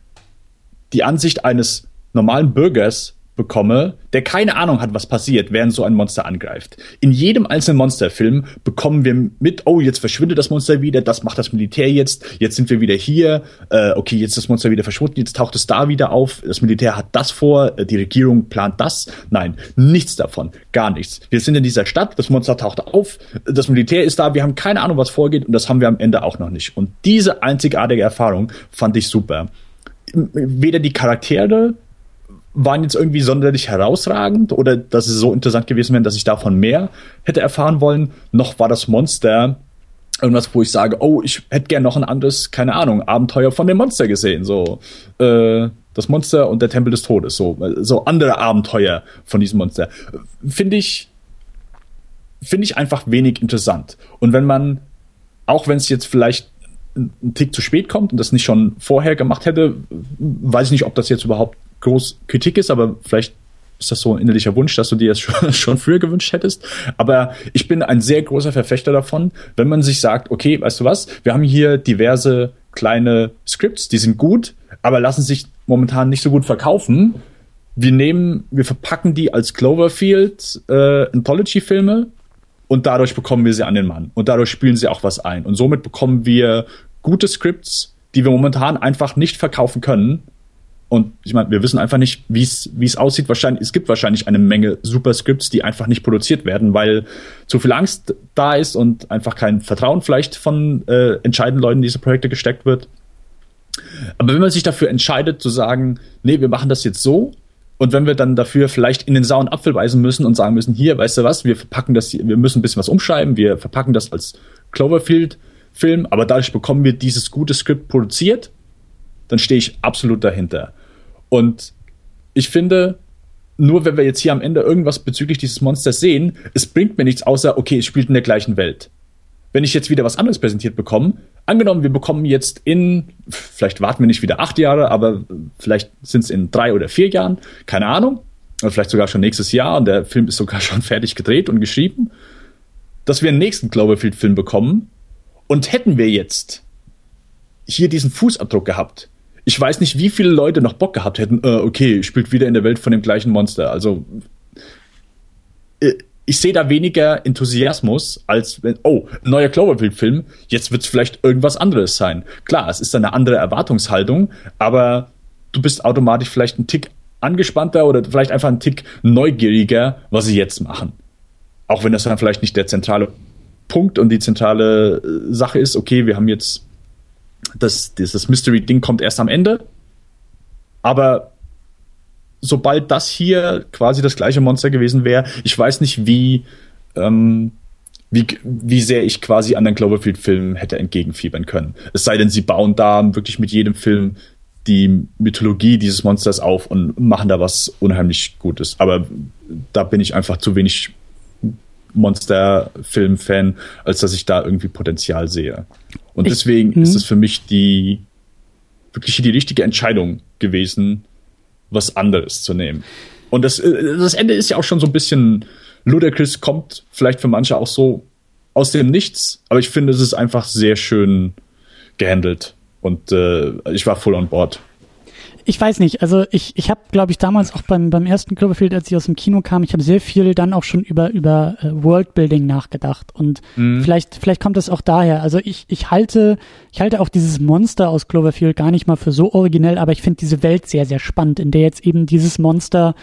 die Ansicht eines normalen Bürgers bekomme, der keine Ahnung hat, was passiert, während so ein Monster angreift. In jedem einzelnen Monsterfilm bekommen wir mit, oh, jetzt verschwindet das Monster wieder, das macht das Militär jetzt, jetzt sind wir wieder hier, äh, okay, jetzt ist das Monster wieder verschwunden, jetzt taucht es da wieder auf, das Militär hat das vor, äh, die Regierung plant das. Nein, nichts davon, gar nichts. Wir sind in dieser Stadt, das Monster taucht auf, das Militär ist da, wir haben keine Ahnung, was vorgeht und das haben wir am Ende auch noch nicht. Und diese einzigartige Erfahrung fand ich super. Weder die Charaktere waren jetzt irgendwie sonderlich herausragend oder dass sie so interessant gewesen wären, dass ich davon mehr hätte erfahren wollen, noch war das Monster irgendwas, wo ich sage, oh, ich hätte gern noch ein anderes, keine Ahnung, Abenteuer von dem Monster gesehen, so äh, das Monster und der Tempel des Todes, so so andere Abenteuer von diesem Monster, finde ich finde ich einfach wenig interessant. Und wenn man auch wenn es jetzt vielleicht ein Tick zu spät kommt und das nicht schon vorher gemacht hätte, weiß ich nicht, ob das jetzt überhaupt groß Kritik ist, aber vielleicht ist das so ein innerlicher Wunsch, dass du dir das <laughs> schon, schon früher gewünscht hättest. Aber ich bin ein sehr großer Verfechter davon, wenn man sich sagt, okay, weißt du was, wir haben hier diverse kleine Scripts, die sind gut, aber lassen sich momentan nicht so gut verkaufen. Wir nehmen, wir verpacken die als Cloverfield äh, Anthology-Filme und dadurch bekommen wir sie an den Mann und dadurch spielen sie auch was ein und somit bekommen wir gute Scripts, die wir momentan einfach nicht verkaufen können und ich meine, wir wissen einfach nicht, wie es wie es aussieht. Wahrscheinlich, es gibt wahrscheinlich eine Menge Superscripts, die einfach nicht produziert werden, weil zu viel Angst da ist und einfach kein Vertrauen vielleicht von äh, entscheidenden Leuten in diese Projekte gesteckt wird. Aber wenn man sich dafür entscheidet zu sagen, nee, wir machen das jetzt so, und wenn wir dann dafür vielleicht in den sauren Apfel weisen müssen und sagen müssen, hier, weißt du was, wir verpacken das, wir müssen ein bisschen was umschreiben, wir verpacken das als Cloverfield-Film, aber dadurch bekommen wir dieses gute Skript produziert dann stehe ich absolut dahinter. Und ich finde, nur wenn wir jetzt hier am Ende irgendwas bezüglich dieses Monsters sehen, es bringt mir nichts außer, okay, es spielt in der gleichen Welt. Wenn ich jetzt wieder was anderes präsentiert bekomme, angenommen, wir bekommen jetzt in, vielleicht warten wir nicht wieder acht Jahre, aber vielleicht sind es in drei oder vier Jahren, keine Ahnung, oder vielleicht sogar schon nächstes Jahr und der Film ist sogar <laughs> schon fertig gedreht und geschrieben, dass wir einen nächsten Cloverfield-Film bekommen und hätten wir jetzt hier diesen Fußabdruck gehabt, ich weiß nicht, wie viele Leute noch Bock gehabt hätten, äh, okay, spielt wieder in der Welt von dem gleichen Monster. Also äh, ich sehe da weniger Enthusiasmus, als wenn, oh, neuer Cloverfield-Film, jetzt wird es vielleicht irgendwas anderes sein. Klar, es ist eine andere Erwartungshaltung, aber du bist automatisch vielleicht ein Tick angespannter oder vielleicht einfach ein Tick neugieriger, was sie jetzt machen. Auch wenn das dann vielleicht nicht der zentrale Punkt und die zentrale äh, Sache ist, okay, wir haben jetzt das, dieses Mystery-Ding kommt erst am Ende. Aber sobald das hier quasi das gleiche Monster gewesen wäre, ich weiß nicht, wie, ähm, wie, wie sehr ich quasi an den Cloverfield-Film hätte entgegenfiebern können. Es sei denn, sie bauen da wirklich mit jedem Film die Mythologie dieses Monsters auf und machen da was unheimlich Gutes. Aber da bin ich einfach zu wenig Monster-Film-Fan, als dass ich da irgendwie Potenzial sehe. Und ich, deswegen ist es mhm. für mich die wirklich die richtige Entscheidung gewesen, was anderes zu nehmen. Und das, äh, das Ende ist ja auch schon so ein bisschen ludicrous, kommt vielleicht für manche auch so aus dem Nichts, aber ich finde, es ist einfach sehr schön gehandelt und äh, ich war voll on board ich weiß nicht, also ich, ich habe, glaube ich, damals auch beim, beim ersten Cloverfield, als ich aus dem Kino kam, ich habe sehr viel dann auch schon über, über äh, Worldbuilding nachgedacht. Und mhm. vielleicht, vielleicht kommt das auch daher. Also ich, ich halte, ich halte auch dieses Monster aus Cloverfield gar nicht mal für so originell, aber ich finde diese Welt sehr, sehr spannend, in der jetzt eben dieses Monster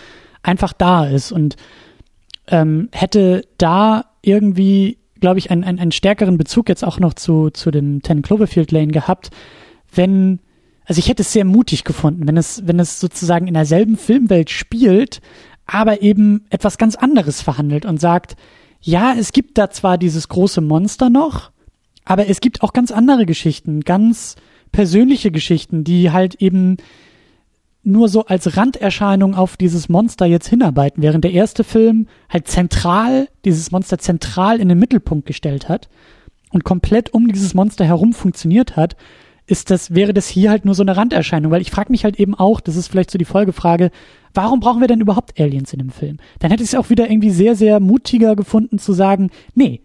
einfach da ist. Und ähm, hätte da irgendwie, glaube ich, einen, einen, einen stärkeren Bezug jetzt auch noch zu, zu dem Ten Cloverfield Lane gehabt, wenn also ich hätte es sehr mutig gefunden, wenn es, wenn es sozusagen in derselben Filmwelt spielt, aber eben etwas ganz anderes verhandelt und sagt, ja, es gibt da zwar dieses große Monster noch, aber es gibt auch ganz andere Geschichten, ganz persönliche Geschichten, die halt eben nur so als Randerscheinung auf dieses Monster jetzt hinarbeiten, während der erste Film halt zentral, dieses Monster zentral in den Mittelpunkt gestellt hat und komplett um dieses Monster herum funktioniert hat, ist das, wäre das hier halt nur so eine Randerscheinung, weil ich frage mich halt eben auch, das ist vielleicht so die Folgefrage, warum brauchen wir denn überhaupt Aliens in dem Film? Dann hätte ich es auch wieder irgendwie sehr, sehr mutiger gefunden zu sagen, nee,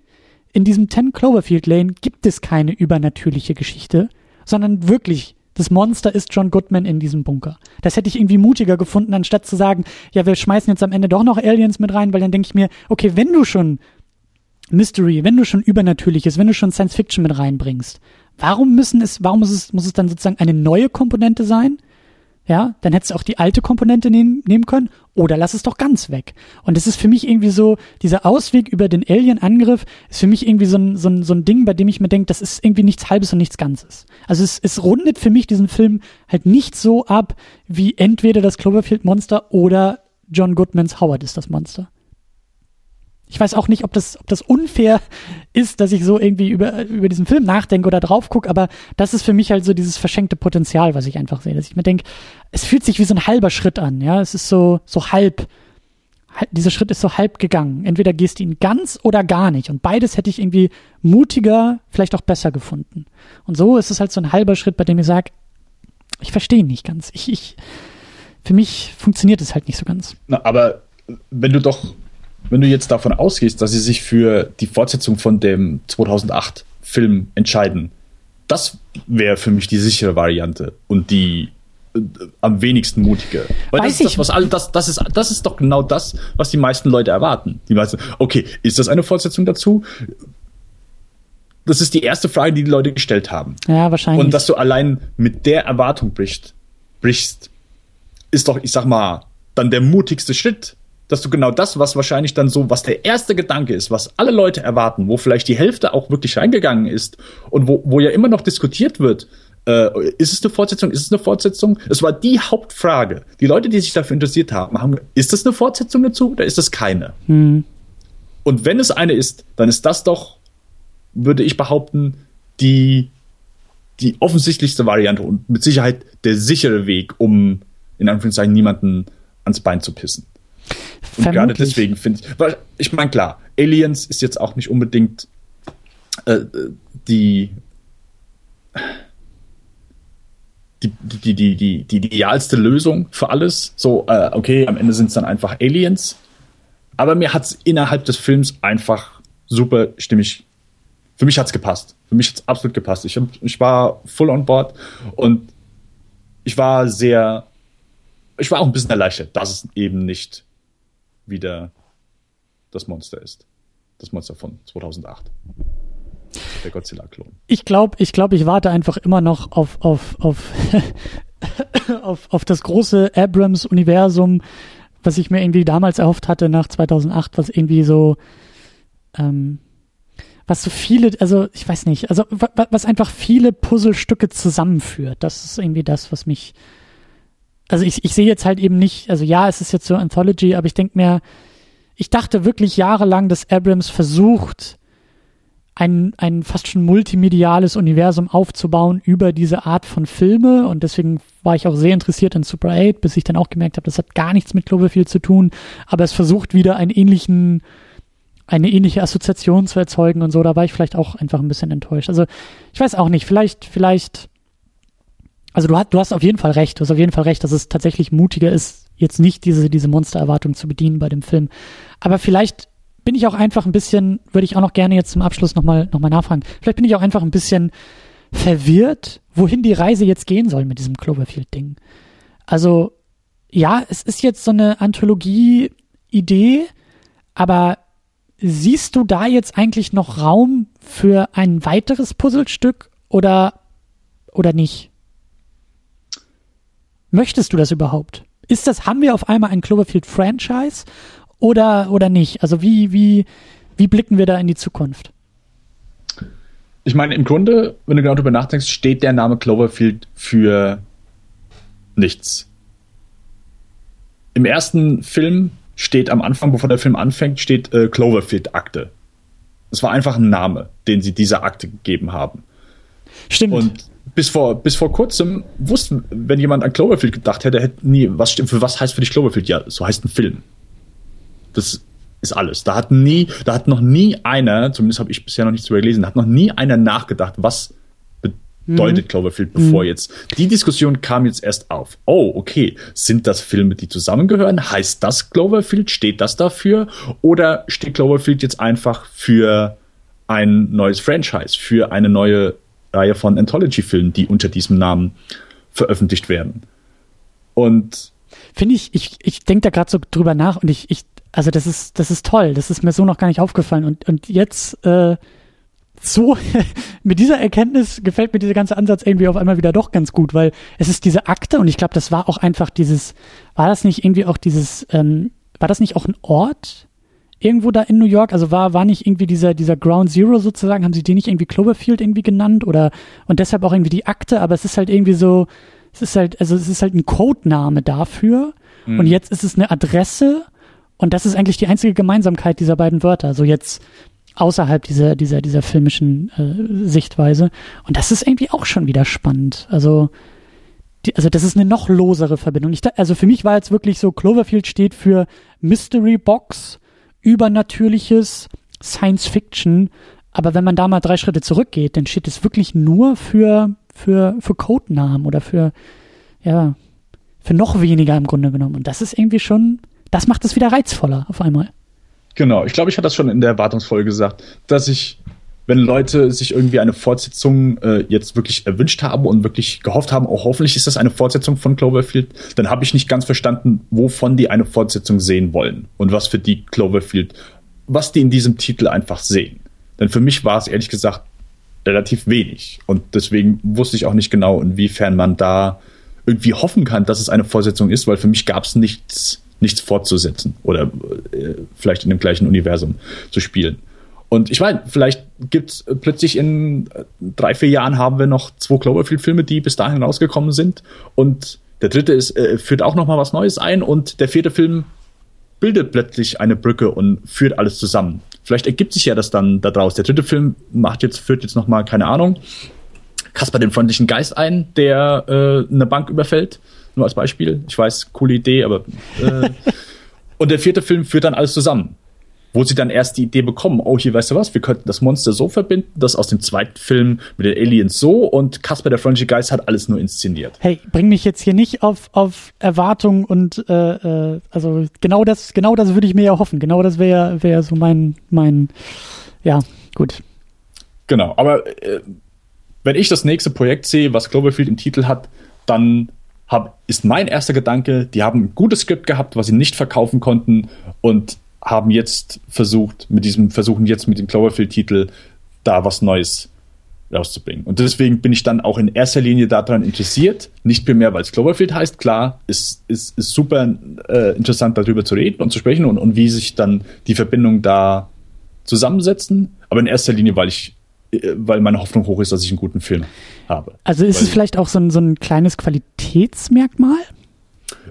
in diesem 10 Cloverfield Lane gibt es keine übernatürliche Geschichte, sondern wirklich das Monster ist John Goodman in diesem Bunker. Das hätte ich irgendwie mutiger gefunden, anstatt zu sagen, ja, wir schmeißen jetzt am Ende doch noch Aliens mit rein, weil dann denke ich mir, okay, wenn du schon Mystery, wenn du schon Übernatürliches, wenn du schon Science Fiction mit reinbringst, warum müssen es, warum muss es, muss es dann sozusagen eine neue Komponente sein? Ja, dann hättest du auch die alte Komponente nehmen, nehmen können oder lass es doch ganz weg. Und es ist für mich irgendwie so, dieser Ausweg über den Alien-Angriff ist für mich irgendwie so ein, so, ein, so ein Ding, bei dem ich mir denke, das ist irgendwie nichts Halbes und nichts Ganzes. Also es, es rundet für mich diesen Film halt nicht so ab, wie entweder das Cloverfield-Monster oder John Goodmans Howard ist das Monster. Ich weiß auch nicht, ob das, ob das unfair ist, dass ich so irgendwie über, über diesen Film nachdenke oder drauf gucke, aber das ist für mich halt so dieses verschenkte Potenzial, was ich einfach sehe. Dass ich mir denke, es fühlt sich wie so ein halber Schritt an, ja. Es ist so, so halb, dieser Schritt ist so halb gegangen. Entweder gehst du ihn ganz oder gar nicht. Und beides hätte ich irgendwie mutiger, vielleicht auch besser gefunden. Und so ist es halt so ein halber Schritt, bei dem ich sage, ich verstehe ihn nicht ganz. Ich, ich, für mich funktioniert es halt nicht so ganz. Na, aber wenn du doch wenn du jetzt davon ausgehst, dass sie sich für die Fortsetzung von dem 2008 Film entscheiden, das wäre für mich die sichere Variante und die äh, am wenigsten mutige. Weil Weiß das ist das, was alle, das, das ist, das ist doch genau das, was die meisten Leute erwarten. Die meisten, okay, ist das eine Fortsetzung dazu? Das ist die erste Frage, die die Leute gestellt haben. Ja, wahrscheinlich. Und dass du allein mit der Erwartung brichst, brichst, ist doch, ich sag mal, dann der mutigste Schritt, dass du genau das, was wahrscheinlich dann so, was der erste Gedanke ist, was alle Leute erwarten, wo vielleicht die Hälfte auch wirklich reingegangen ist und wo, wo ja immer noch diskutiert wird, äh, ist es eine Fortsetzung, ist es eine Fortsetzung? Es war die Hauptfrage. Die Leute, die sich dafür interessiert haben, haben ist das eine Fortsetzung dazu oder ist das keine? Hm. Und wenn es eine ist, dann ist das doch, würde ich behaupten, die, die offensichtlichste Variante und mit Sicherheit der sichere Weg, um in Anführungszeichen niemanden ans Bein zu pissen. Und gerade deswegen finde ich, weil ich meine, klar, Aliens ist jetzt auch nicht unbedingt äh, die, die, die, die, die, die idealste Lösung für alles. So, äh, okay, am Ende sind es dann einfach Aliens. Aber mir hat es innerhalb des Films einfach super stimmig. Für mich hat es gepasst. Für mich hat es absolut gepasst. Ich, hab, ich war full on board und ich war sehr, ich war auch ein bisschen erleichtert, dass es eben nicht wieder das Monster ist. Das Monster von 2008. Der Godzilla-Klon. Ich glaube, ich glaube, ich warte einfach immer noch auf, auf, auf, <laughs> auf, auf das große Abrams-Universum, was ich mir irgendwie damals erhofft hatte nach 2008, was irgendwie so, ähm, was so viele, also ich weiß nicht, also was einfach viele Puzzlestücke zusammenführt. Das ist irgendwie das, was mich also ich, ich sehe jetzt halt eben nicht, also ja, es ist jetzt so Anthology, aber ich denke mir, ich dachte wirklich jahrelang, dass Abrams versucht, ein, ein fast schon multimediales Universum aufzubauen über diese Art von Filme. Und deswegen war ich auch sehr interessiert in Super 8, bis ich dann auch gemerkt habe, das hat gar nichts mit Cloverfield zu tun, aber es versucht wieder einen ähnlichen, eine ähnliche Assoziation zu erzeugen und so, da war ich vielleicht auch einfach ein bisschen enttäuscht. Also ich weiß auch nicht, vielleicht, vielleicht also du hast, du hast auf jeden Fall recht, du hast auf jeden Fall recht, dass es tatsächlich mutiger ist, jetzt nicht diese, diese Monstererwartung zu bedienen bei dem Film. Aber vielleicht bin ich auch einfach ein bisschen, würde ich auch noch gerne jetzt zum Abschluss nochmal noch mal nachfragen, vielleicht bin ich auch einfach ein bisschen verwirrt, wohin die Reise jetzt gehen soll mit diesem Cloverfield-Ding. Also, ja, es ist jetzt so eine Anthologie-Idee, aber siehst du da jetzt eigentlich noch Raum für ein weiteres Puzzlestück oder, oder nicht? Möchtest du das überhaupt? Ist das, haben wir auf einmal ein Cloverfield-Franchise oder, oder nicht? Also wie, wie, wie blicken wir da in die Zukunft? Ich meine, im Grunde, wenn du genau darüber nachdenkst, steht der Name Cloverfield für nichts. Im ersten Film steht am Anfang, bevor der Film anfängt, steht äh, Cloverfield-Akte. Es war einfach ein Name, den sie dieser Akte gegeben haben. Stimmt. Und bis vor, bis vor kurzem wussten, wenn jemand an Cloverfield gedacht hätte, hätte nie, was stimmt, für was heißt für dich Cloverfield? Ja, so heißt ein Film. Das ist alles. Da hat nie, da hat noch nie einer, zumindest habe ich bisher noch nichts darüber gelesen, da hat noch nie einer nachgedacht, was bedeutet mhm. Cloverfield, bevor mhm. jetzt. Die Diskussion kam jetzt erst auf. Oh, okay. Sind das Filme, die zusammengehören? Heißt das Cloverfield? Steht das dafür? Oder steht Cloverfield jetzt einfach für ein neues Franchise, für eine neue Reihe von Anthology-Filmen, die unter diesem Namen veröffentlicht werden? Und finde ich, ich, ich denke da gerade so drüber nach und ich, ich, also das ist, das ist toll. Das ist mir so noch gar nicht aufgefallen. Und, und jetzt, äh, so, <laughs> mit dieser Erkenntnis gefällt mir dieser ganze Ansatz irgendwie auf einmal wieder doch ganz gut, weil es ist diese Akte und ich glaube, das war auch einfach dieses, war das nicht irgendwie auch dieses, ähm, war das nicht auch ein Ort irgendwo da in New York? Also war, war nicht irgendwie dieser, dieser Ground Zero sozusagen, haben sie den nicht irgendwie Cloverfield irgendwie genannt oder, und deshalb auch irgendwie die Akte, aber es ist halt irgendwie so, es ist halt, also es ist halt ein Codename dafür mhm. und jetzt ist es eine Adresse und das ist eigentlich die einzige Gemeinsamkeit dieser beiden Wörter. So jetzt, außerhalb dieser, dieser, dieser filmischen äh, Sichtweise. Und das ist irgendwie auch schon wieder spannend. Also, die, also das ist eine noch losere Verbindung. Ich, also für mich war jetzt wirklich so, Cloverfield steht für Mystery Box, übernatürliches Science Fiction. Aber wenn man da mal drei Schritte zurückgeht, dann steht es wirklich nur für, für, für Codenamen oder für, ja, für noch weniger im Grunde genommen. Und das ist irgendwie schon, das macht es wieder reizvoller auf einmal. Genau, ich glaube, ich hatte das schon in der Erwartungsfolge gesagt, dass ich, wenn Leute sich irgendwie eine Fortsetzung äh, jetzt wirklich erwünscht haben und wirklich gehofft haben, oh, hoffentlich ist das eine Fortsetzung von Cloverfield, dann habe ich nicht ganz verstanden, wovon die eine Fortsetzung sehen wollen und was für die Cloverfield, was die in diesem Titel einfach sehen. Denn für mich war es ehrlich gesagt relativ wenig und deswegen wusste ich auch nicht genau, inwiefern man da irgendwie hoffen kann, dass es eine Fortsetzung ist, weil für mich gab es nichts nichts fortzusetzen oder äh, vielleicht in dem gleichen Universum zu spielen. Und ich meine, vielleicht gibt's plötzlich in äh, drei, vier Jahren haben wir noch zwei Cloverfield-Filme, die bis dahin rausgekommen sind. Und der dritte ist, äh, führt auch noch mal was Neues ein. Und der vierte Film bildet plötzlich eine Brücke und führt alles zusammen. Vielleicht ergibt sich ja das dann daraus. Der dritte Film macht jetzt, führt jetzt noch mal, keine Ahnung, Kasper den freundlichen Geist ein, der äh, eine Bank überfällt nur als Beispiel. Ich weiß, coole Idee, aber. Äh, <laughs> und der vierte Film führt dann alles zusammen. Wo sie dann erst die Idee bekommen, oh, hier weißt du was, wir könnten das Monster so verbinden, das aus dem zweiten Film mit den Aliens so und Casper der freundliche Geist hat alles nur inszeniert. Hey, bring mich jetzt hier nicht auf, auf Erwartungen und äh, äh, also genau das, genau das würde ich mir ja hoffen. Genau das wäre wär so mein, mein, ja, gut. Genau, aber äh, wenn ich das nächste Projekt sehe, was Cloverfield im Titel hat, dann hab, ist mein erster Gedanke, die haben ein gutes Skript gehabt, was sie nicht verkaufen konnten und haben jetzt versucht, mit diesem, versuchen jetzt mit dem Cloverfield-Titel da was Neues rauszubringen. Und deswegen bin ich dann auch in erster Linie daran interessiert, nicht primär, weil es Cloverfield heißt, klar, ist, ist, ist super äh, interessant darüber zu reden und zu sprechen und, und wie sich dann die Verbindungen da zusammensetzen, aber in erster Linie, weil ich äh, weil meine Hoffnung hoch ist, dass ich einen guten Film habe. Also ist weil, es vielleicht auch so ein, so ein kleines Qualitätsmerkmal?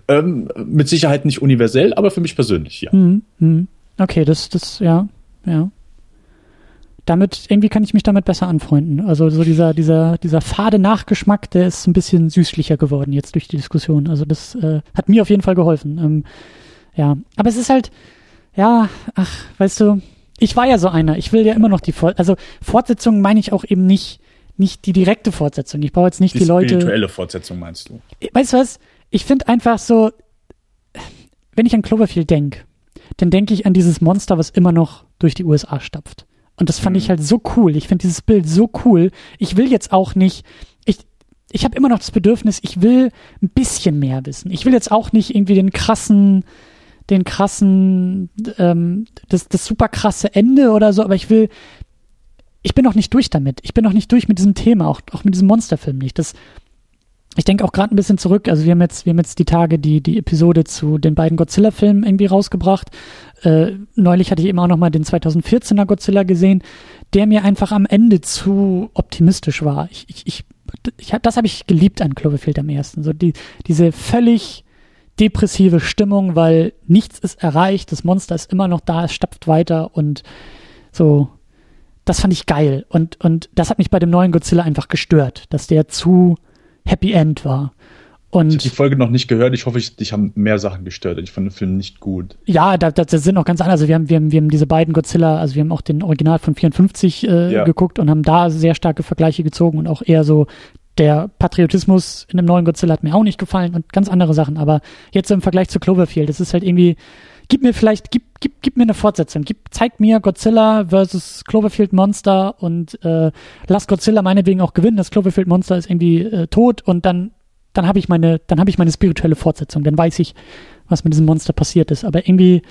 Ähm, mit Sicherheit nicht universell, aber für mich persönlich, ja. Mhm. Okay, das, das, ja, ja. Damit, irgendwie kann ich mich damit besser anfreunden. Also so dieser, dieser, dieser fade Nachgeschmack, der ist ein bisschen süßlicher geworden jetzt durch die Diskussion. Also das äh, hat mir auf jeden Fall geholfen. Ähm, ja, aber es ist halt, ja, ach, weißt du, ich war ja so einer. Ich will ja immer noch die Fort also Fortsetzung meine ich auch eben nicht nicht die direkte Fortsetzung. Ich brauche jetzt nicht die, die Leute. Spirituelle Fortsetzung meinst du? Weißt du was? Ich finde einfach so, wenn ich an Cloverfield denke, dann denke ich an dieses Monster, was immer noch durch die USA stapft. Und das fand mhm. ich halt so cool. Ich finde dieses Bild so cool. Ich will jetzt auch nicht, ich, ich habe immer noch das Bedürfnis, ich will ein bisschen mehr wissen. Ich will jetzt auch nicht irgendwie den krassen, den krassen, ähm, das, das super krasse Ende oder so, aber ich will, ich bin noch nicht durch damit. Ich bin noch nicht durch mit diesem Thema, auch, auch mit diesem Monsterfilm nicht. Das, ich denke auch gerade ein bisschen zurück. Also wir haben jetzt, wir haben jetzt die Tage die die Episode zu den beiden Godzilla-Filmen irgendwie rausgebracht. Äh, neulich hatte ich eben auch noch mal den 2014er Godzilla gesehen, der mir einfach am Ende zu optimistisch war. Ich, ich, ich, ich das habe ich geliebt an Cloverfield am ersten. So die diese völlig depressive Stimmung, weil nichts ist erreicht, das Monster ist immer noch da, es stapft weiter und so. das fand ich geil. Und, und das hat mich bei dem neuen Godzilla einfach gestört, dass der zu Happy End war. Und ich habe die Folge noch nicht gehört. Ich hoffe, ich, dich haben mehr Sachen gestört. Ich fand den Film nicht gut. Ja, da, da, das sind auch ganz andere. Also wir haben, wir, haben, wir haben diese beiden Godzilla, also wir haben auch den Original von 54 äh, ja. geguckt und haben da sehr starke Vergleiche gezogen und auch eher so der Patriotismus in dem neuen Godzilla hat mir auch nicht gefallen und ganz andere Sachen. Aber jetzt im Vergleich zu Cloverfield, das ist halt irgendwie, gib mir vielleicht, gib, gib, gib mir eine Fortsetzung. Gib, zeig mir Godzilla versus Cloverfield Monster und äh, lass Godzilla meinetwegen auch gewinnen. Das Cloverfield Monster ist irgendwie äh, tot und dann, dann habe ich meine, dann habe ich meine spirituelle Fortsetzung. Dann weiß ich, was mit diesem Monster passiert ist. Aber irgendwie,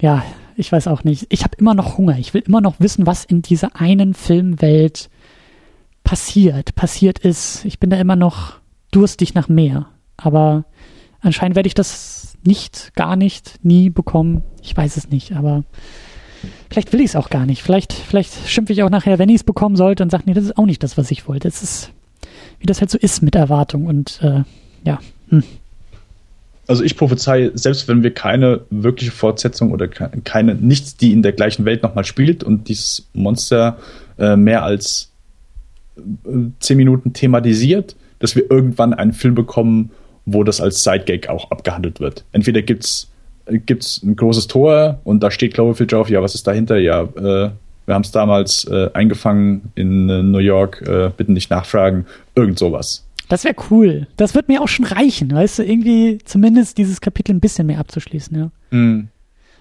ja, ich weiß auch nicht. Ich habe immer noch Hunger. Ich will immer noch wissen, was in dieser einen Filmwelt passiert, passiert ist. Ich bin da immer noch durstig nach mehr. Aber anscheinend werde ich das nicht, gar nicht, nie bekommen. Ich weiß es nicht, aber vielleicht will ich es auch gar nicht. Vielleicht, vielleicht schimpfe ich auch nachher, wenn ich es bekommen sollte und sage, nee, das ist auch nicht das, was ich wollte. Es ist, wie das halt so ist mit Erwartung und äh, ja. Hm. Also ich prophezei, selbst wenn wir keine wirkliche Fortsetzung oder keine, nichts, die in der gleichen Welt nochmal spielt und dieses Monster äh, mehr als zehn Minuten thematisiert, dass wir irgendwann einen Film bekommen, wo das als Sidegag auch abgehandelt wird. Entweder gibt's gibt's ein großes Tor und da steht Cloverfield drauf, ja, was ist dahinter? Ja, äh, wir haben es damals äh, eingefangen in äh, New York, äh, bitte nicht nachfragen, irgend sowas. Das wäre cool. Das wird mir auch schon reichen, weißt du, irgendwie zumindest dieses Kapitel ein bisschen mehr abzuschließen, ja. Mm.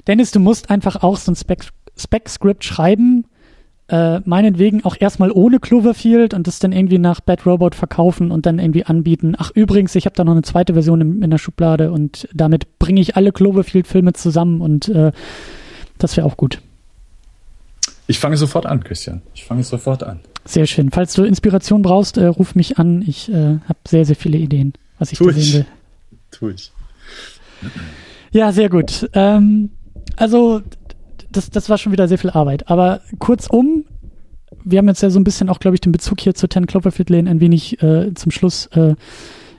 Dennis, du musst einfach auch so ein Spec-Script schreiben, äh, meinetwegen auch erstmal ohne Cloverfield und das dann irgendwie nach Bad Robot verkaufen und dann irgendwie anbieten. Ach übrigens, ich habe da noch eine zweite Version in, in der Schublade und damit bringe ich alle Cloverfield-Filme zusammen und äh, das wäre auch gut. Ich fange sofort an, Christian. Ich fange sofort an. Sehr schön. Falls du Inspiration brauchst, äh, ruf mich an. Ich äh, habe sehr, sehr viele Ideen, was ich tu sehen will. Tu ich. Ja, sehr gut. Ähm, also das, das war schon wieder sehr viel Arbeit. Aber kurzum, wir haben jetzt ja so ein bisschen auch, glaube ich, den Bezug hier zu Ten Cloverfield Lane ein wenig äh, zum Schluss, äh,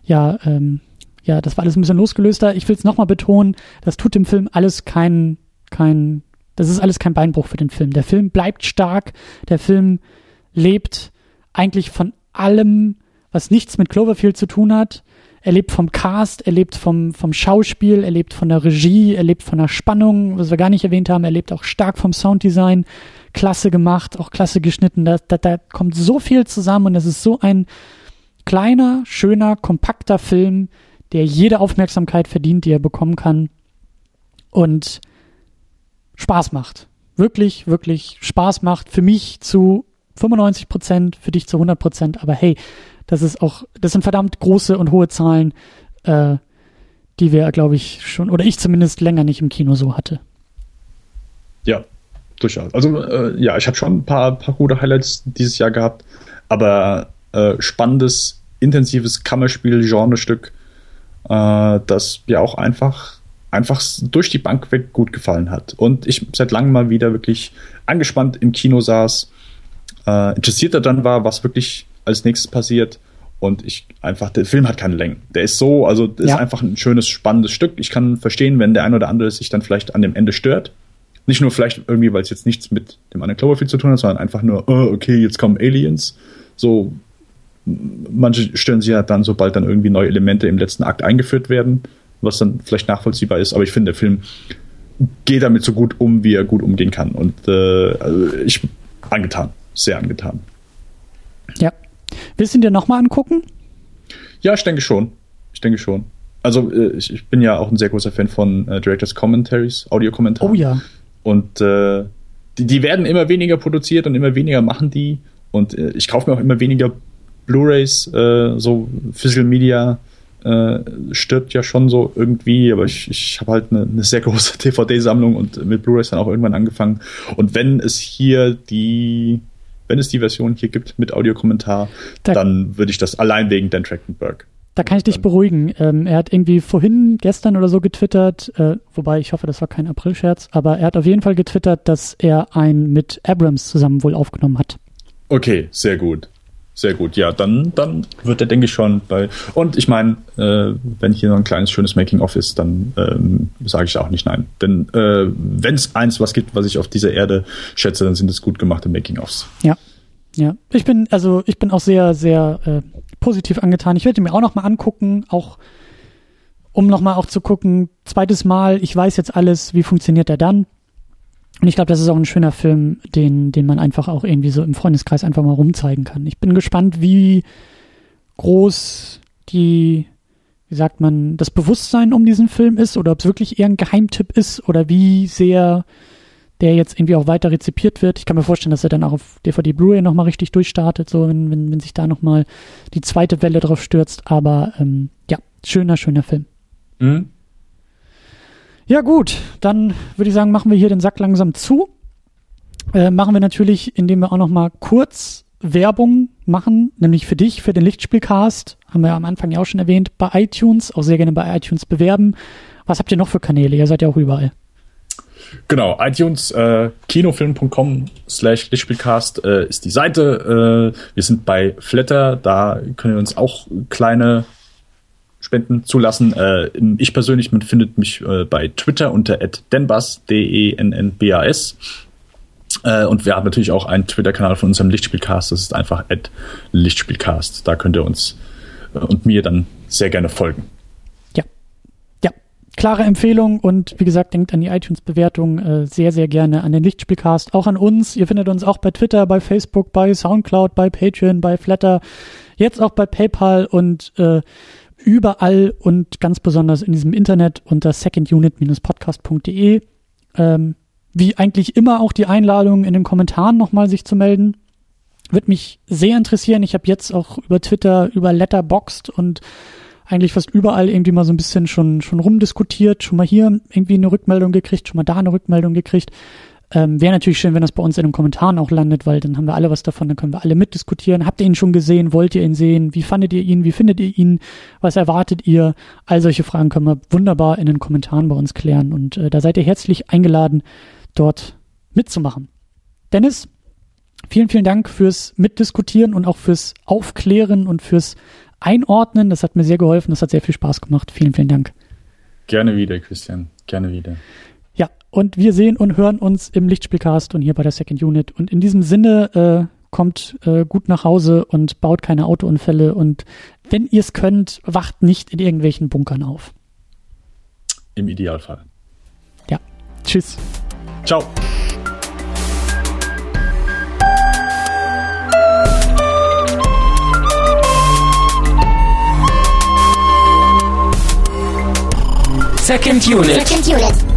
ja, ähm, ja, das war alles ein bisschen losgelöster. Ich will es nochmal betonen, das tut dem Film alles kein, kein, das ist alles kein Beinbruch für den Film. Der Film bleibt stark, der Film lebt eigentlich von allem, was nichts mit Cloverfield zu tun hat. Er lebt vom Cast, er lebt vom, vom Schauspiel, er lebt von der Regie, er lebt von der Spannung, was wir gar nicht erwähnt haben. Er lebt auch stark vom Sounddesign. Klasse gemacht, auch klasse geschnitten. Da, da, da kommt so viel zusammen und es ist so ein kleiner, schöner, kompakter Film, der jede Aufmerksamkeit verdient, die er bekommen kann und Spaß macht. Wirklich, wirklich Spaß macht. Für mich zu 95 Prozent, für dich zu 100 Prozent. Aber hey, das ist auch, das sind verdammt große und hohe Zahlen, äh, die wir, glaube ich, schon, oder ich zumindest länger nicht im Kino so hatte. Ja, durchaus. Also äh, ja, ich habe schon ein paar, paar gute Highlights dieses Jahr gehabt, aber äh, spannendes, intensives Kammerspiel, Genrestück, äh, das mir auch einfach einfach durch die Bank weg gut gefallen hat. Und ich seit langem mal wieder wirklich angespannt im Kino saß, äh, interessierter dann war, was wirklich als nächstes passiert. Und ich einfach, der Film hat keine Längen. Der ist so, also das ja. ist einfach ein schönes, spannendes Stück. Ich kann verstehen, wenn der ein oder andere sich dann vielleicht an dem Ende stört. Nicht nur vielleicht irgendwie, weil es jetzt nichts mit dem anderen Cloverfield zu tun hat, sondern einfach nur, oh, okay, jetzt kommen Aliens. So, manche stören sich ja dann, sobald dann irgendwie neue Elemente im letzten Akt eingeführt werden, was dann vielleicht nachvollziehbar ist. Aber ich finde, der Film geht damit so gut um, wie er gut umgehen kann. Und äh, also ich angetan, sehr angetan. Ja, Willst du ihn dir nochmal angucken? Ja, ich denke schon. Ich denke schon. Also äh, ich, ich, bin ja auch ein sehr großer Fan von äh, Directors Commentaries, Audiokommentaren. Oh ja. Und äh, die, die werden immer weniger produziert und immer weniger machen die. Und äh, ich kaufe mir auch immer weniger Blu-rays, äh, so Physical Media äh, stirbt ja schon so irgendwie, aber ich, ich habe halt eine, eine sehr große <laughs> DVD-Sammlung und mit Blu-rays dann auch irgendwann angefangen. Und wenn es hier die wenn es die Version hier gibt mit Audiokommentar, da, dann würde ich das allein wegen Dan Trachtenberg. Da kann ich dich beruhigen. Ähm, er hat irgendwie vorhin, gestern oder so getwittert, äh, wobei ich hoffe, das war kein April-Scherz, aber er hat auf jeden Fall getwittert, dass er einen mit Abrams zusammen wohl aufgenommen hat. Okay, sehr gut. Sehr gut, ja, dann, dann wird er, denke ich, schon bei. Und ich meine, äh, wenn hier noch ein kleines, schönes Making-of ist, dann ähm, sage ich auch nicht nein. Denn äh, wenn es eins was gibt, was ich auf dieser Erde schätze, dann sind es gut gemachte Making-ofs. Ja. Ja. Ich bin, also ich bin auch sehr, sehr äh, positiv angetan. Ich werde mir auch nochmal angucken, auch um nochmal auch zu gucken, zweites Mal, ich weiß jetzt alles, wie funktioniert er dann? Und ich glaube, das ist auch ein schöner Film, den, den man einfach auch irgendwie so im Freundeskreis einfach mal rumzeigen kann. Ich bin gespannt, wie groß die, wie sagt man, das Bewusstsein um diesen Film ist oder ob es wirklich eher ein Geheimtipp ist oder wie sehr der jetzt irgendwie auch weiter rezipiert wird. Ich kann mir vorstellen, dass er dann auch auf DVD Blu-ray nochmal richtig durchstartet, so wenn, wenn, wenn sich da nochmal die zweite Welle drauf stürzt. Aber ähm, ja, schöner, schöner Film. Mhm. Ja gut, dann würde ich sagen, machen wir hier den Sack langsam zu. Äh, machen wir natürlich, indem wir auch noch mal kurz Werbung machen, nämlich für dich, für den Lichtspielcast. Haben wir am Anfang ja auch schon erwähnt, bei iTunes, auch sehr gerne bei iTunes bewerben. Was habt ihr noch für Kanäle? Ihr seid ja auch überall. Genau, iTunes, äh, kinofilm.com slash Lichtspielcast äh, ist die Seite. Äh, wir sind bei Flatter, da können wir uns auch kleine Spenden zulassen. Äh, ich persönlich, man findet mich äh, bei Twitter unter @denbas, D-E-N-N-B-A-S. Äh, und wir haben natürlich auch einen Twitter-Kanal von unserem Lichtspielcast. Das ist einfach Lichtspielcast. Da könnt ihr uns äh, und mir dann sehr gerne folgen. Ja, ja, klare Empfehlung und wie gesagt, denkt an die iTunes-Bewertung äh, sehr, sehr gerne an den Lichtspielcast, auch an uns. Ihr findet uns auch bei Twitter, bei Facebook, bei Soundcloud, bei Patreon, bei Flatter, jetzt auch bei PayPal und äh, überall und ganz besonders in diesem Internet unter secondunit-podcast.de. Ähm, wie eigentlich immer auch die Einladung in den Kommentaren nochmal sich zu melden. Wird mich sehr interessieren. Ich habe jetzt auch über Twitter, über Letterboxd und eigentlich fast überall irgendwie mal so ein bisschen schon, schon rumdiskutiert, schon mal hier irgendwie eine Rückmeldung gekriegt, schon mal da eine Rückmeldung gekriegt. Ähm, Wäre natürlich schön, wenn das bei uns in den Kommentaren auch landet, weil dann haben wir alle was davon, dann können wir alle mitdiskutieren. Habt ihr ihn schon gesehen? Wollt ihr ihn sehen? Wie fandet ihr ihn? Wie findet ihr ihn? Was erwartet ihr? All solche Fragen können wir wunderbar in den Kommentaren bei uns klären und äh, da seid ihr herzlich eingeladen, dort mitzumachen. Dennis, vielen, vielen Dank fürs Mitdiskutieren und auch fürs Aufklären und fürs Einordnen. Das hat mir sehr geholfen. Das hat sehr viel Spaß gemacht. Vielen, vielen Dank. Gerne wieder, Christian. Gerne wieder. Ja, und wir sehen und hören uns im Lichtspielcast und hier bei der Second Unit. Und in diesem Sinne, äh, kommt äh, gut nach Hause und baut keine Autounfälle. Und wenn ihr es könnt, wacht nicht in irgendwelchen Bunkern auf. Im Idealfall. Ja. Tschüss. Ciao. Second Unit. Second Unit.